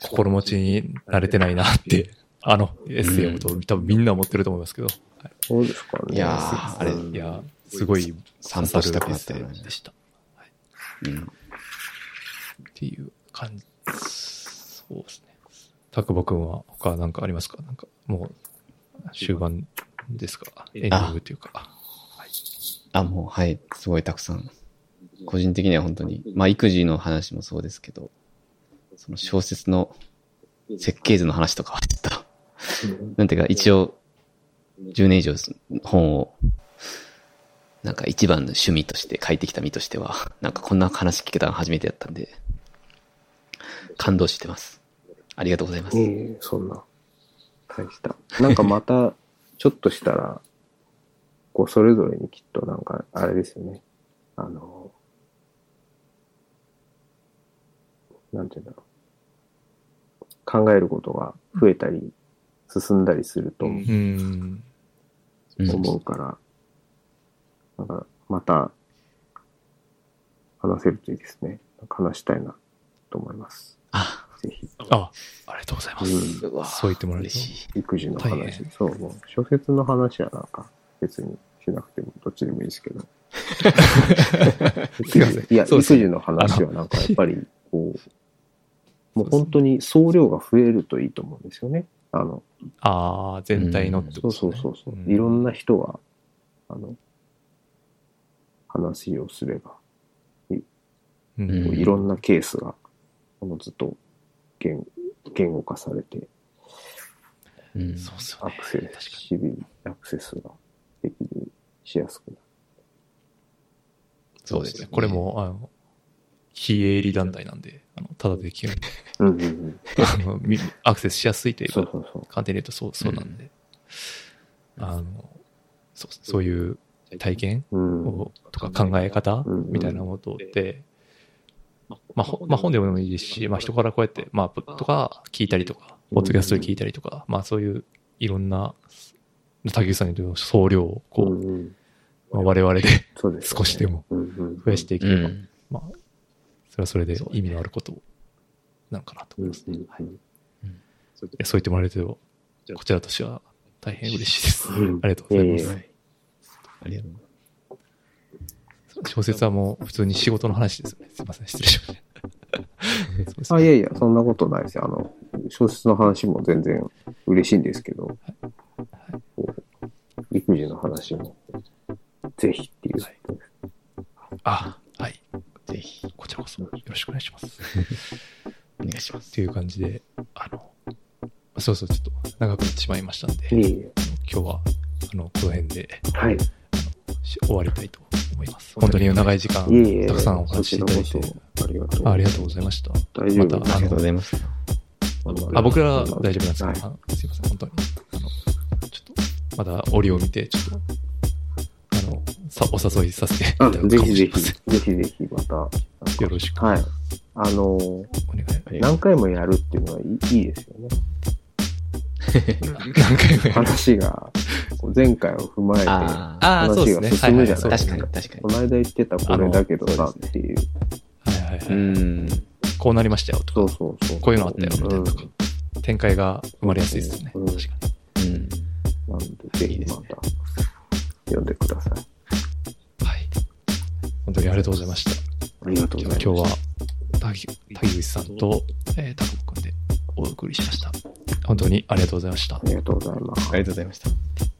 心持ちに慣れてないなって、あのエッセイをと多分みんな思ってると思いますけど、そうですかね。いやーあれうんいやーすごい散歩したくなったよねでした。うん。っていう感じ。そうですね。たくぼくんは他なんかありますか？なんかもう終盤ですか？エンディングっていうか。あ、もう、はい。すごいたくさん。個人的には本当に、まあ、育児の話もそうですけど、その小説の設計図の話とかはちょっと、なんていうか、一応、10年以上本を、なんか一番の趣味として書いてきた身としては、なんかこんな話聞けたの初めてやったんで、感動してます。ありがとうございます。ええそんな。大した。なんかまた、ちょっとしたら、こう、それぞれにきっとなんか、あれですよね。あの、なんていうんだろう。考えることが増えたり、進んだりするとうんうん。うん思うから、なんか、また、話せるといいですね。話したいな、と思います。あ、ぜひ。あ、ありがとうございます。うんうわそう言ってもらえると。育児の大話変。そう、もう、小説の話はなんか、別にしなくても、どっちでもいいですけど。すいませんいや、そうですね育児の話はなんか、やっぱり、こう、もう本当に総量が増えるといいと思うんですよね。あの、ああ、全体のってそうことですね。そうそうそう、んいろんな人が、あの、話をすれば、うんうんいろんなケースが、このずっと言言語化されて、うん。アクセ確かシビリ、アクセスができる、しやすくなる。そうですね。これも、あの、非営利団体なんで、あの、ただでできるんで、うんうんうん。あアクセスしやすいというか、そうそうそう。簡単に言うとそう、そうなんで、あの、そうそういう体験？うん。を、とか考え方？うん。みたいなことって、まあ、ほまあ、本でもいいですし、まあ、人からこうやって、まあ、とか聞いたりとか、ポッドキャストで聞いたりとか、まあ、そういういろんな、竹内さんに言う総量を、こう、まあ、我々で少しでも増やしていければ、うん。まあ、それはそれで意味のあることなのかなとうん思いますね。はい。いそう言ってもらえると、こちらとしては大変嬉しいです。うん。ありがとうございます。ええありがとうござい小説はもう普通に仕事の話ですよね。すいません、失礼しました。あ、ねいやいや、そんなことないですよ。あの、小説の話も全然嬉しいんですけど、こう育児の話も、ぜひっていう。はいあ、はい。ます。ぜひ、こちらこそよろしくお願いします。お願いします。っていう感じで、あの、そうそう、ちょっと長くなってしまいましたんで、いえいえ。今日は、あの、この辺ではい。し終わりたいと思います。本当に長い時間。たくさんお話しいただいてありがとう。あありがとうございました。大丈夫またありがとうございました。あ、僕らは大丈夫なんですけど、はいすいません、本当に。あの、ちょっと、まだ折を見て、ちょっと、あの、さお誘いさせていたあだくぜひぜひ。ぜひぜひ、また。よろしく。はい。あの。何回もやるっていうのはいいですよね。何回もやる。話が、前回を踏まえて。話が進むじゃはないい確かに、確かこの間言ってたこれだけどさっていう。はいはいはい。に。うん。こうなりましたよとか、そうそうそう。こういうのあったよみたいなとかう、展開が生まれやすいですね。うん確かに。うん。なんで、ぜひまた、読んでください。はい。本当にありがとうございました。ありがとうございます。今日は、滝滝口さんと、えー、高くんでお送りしました。本当にありがとうございましたあ。りがとうございます。ありがとうございました。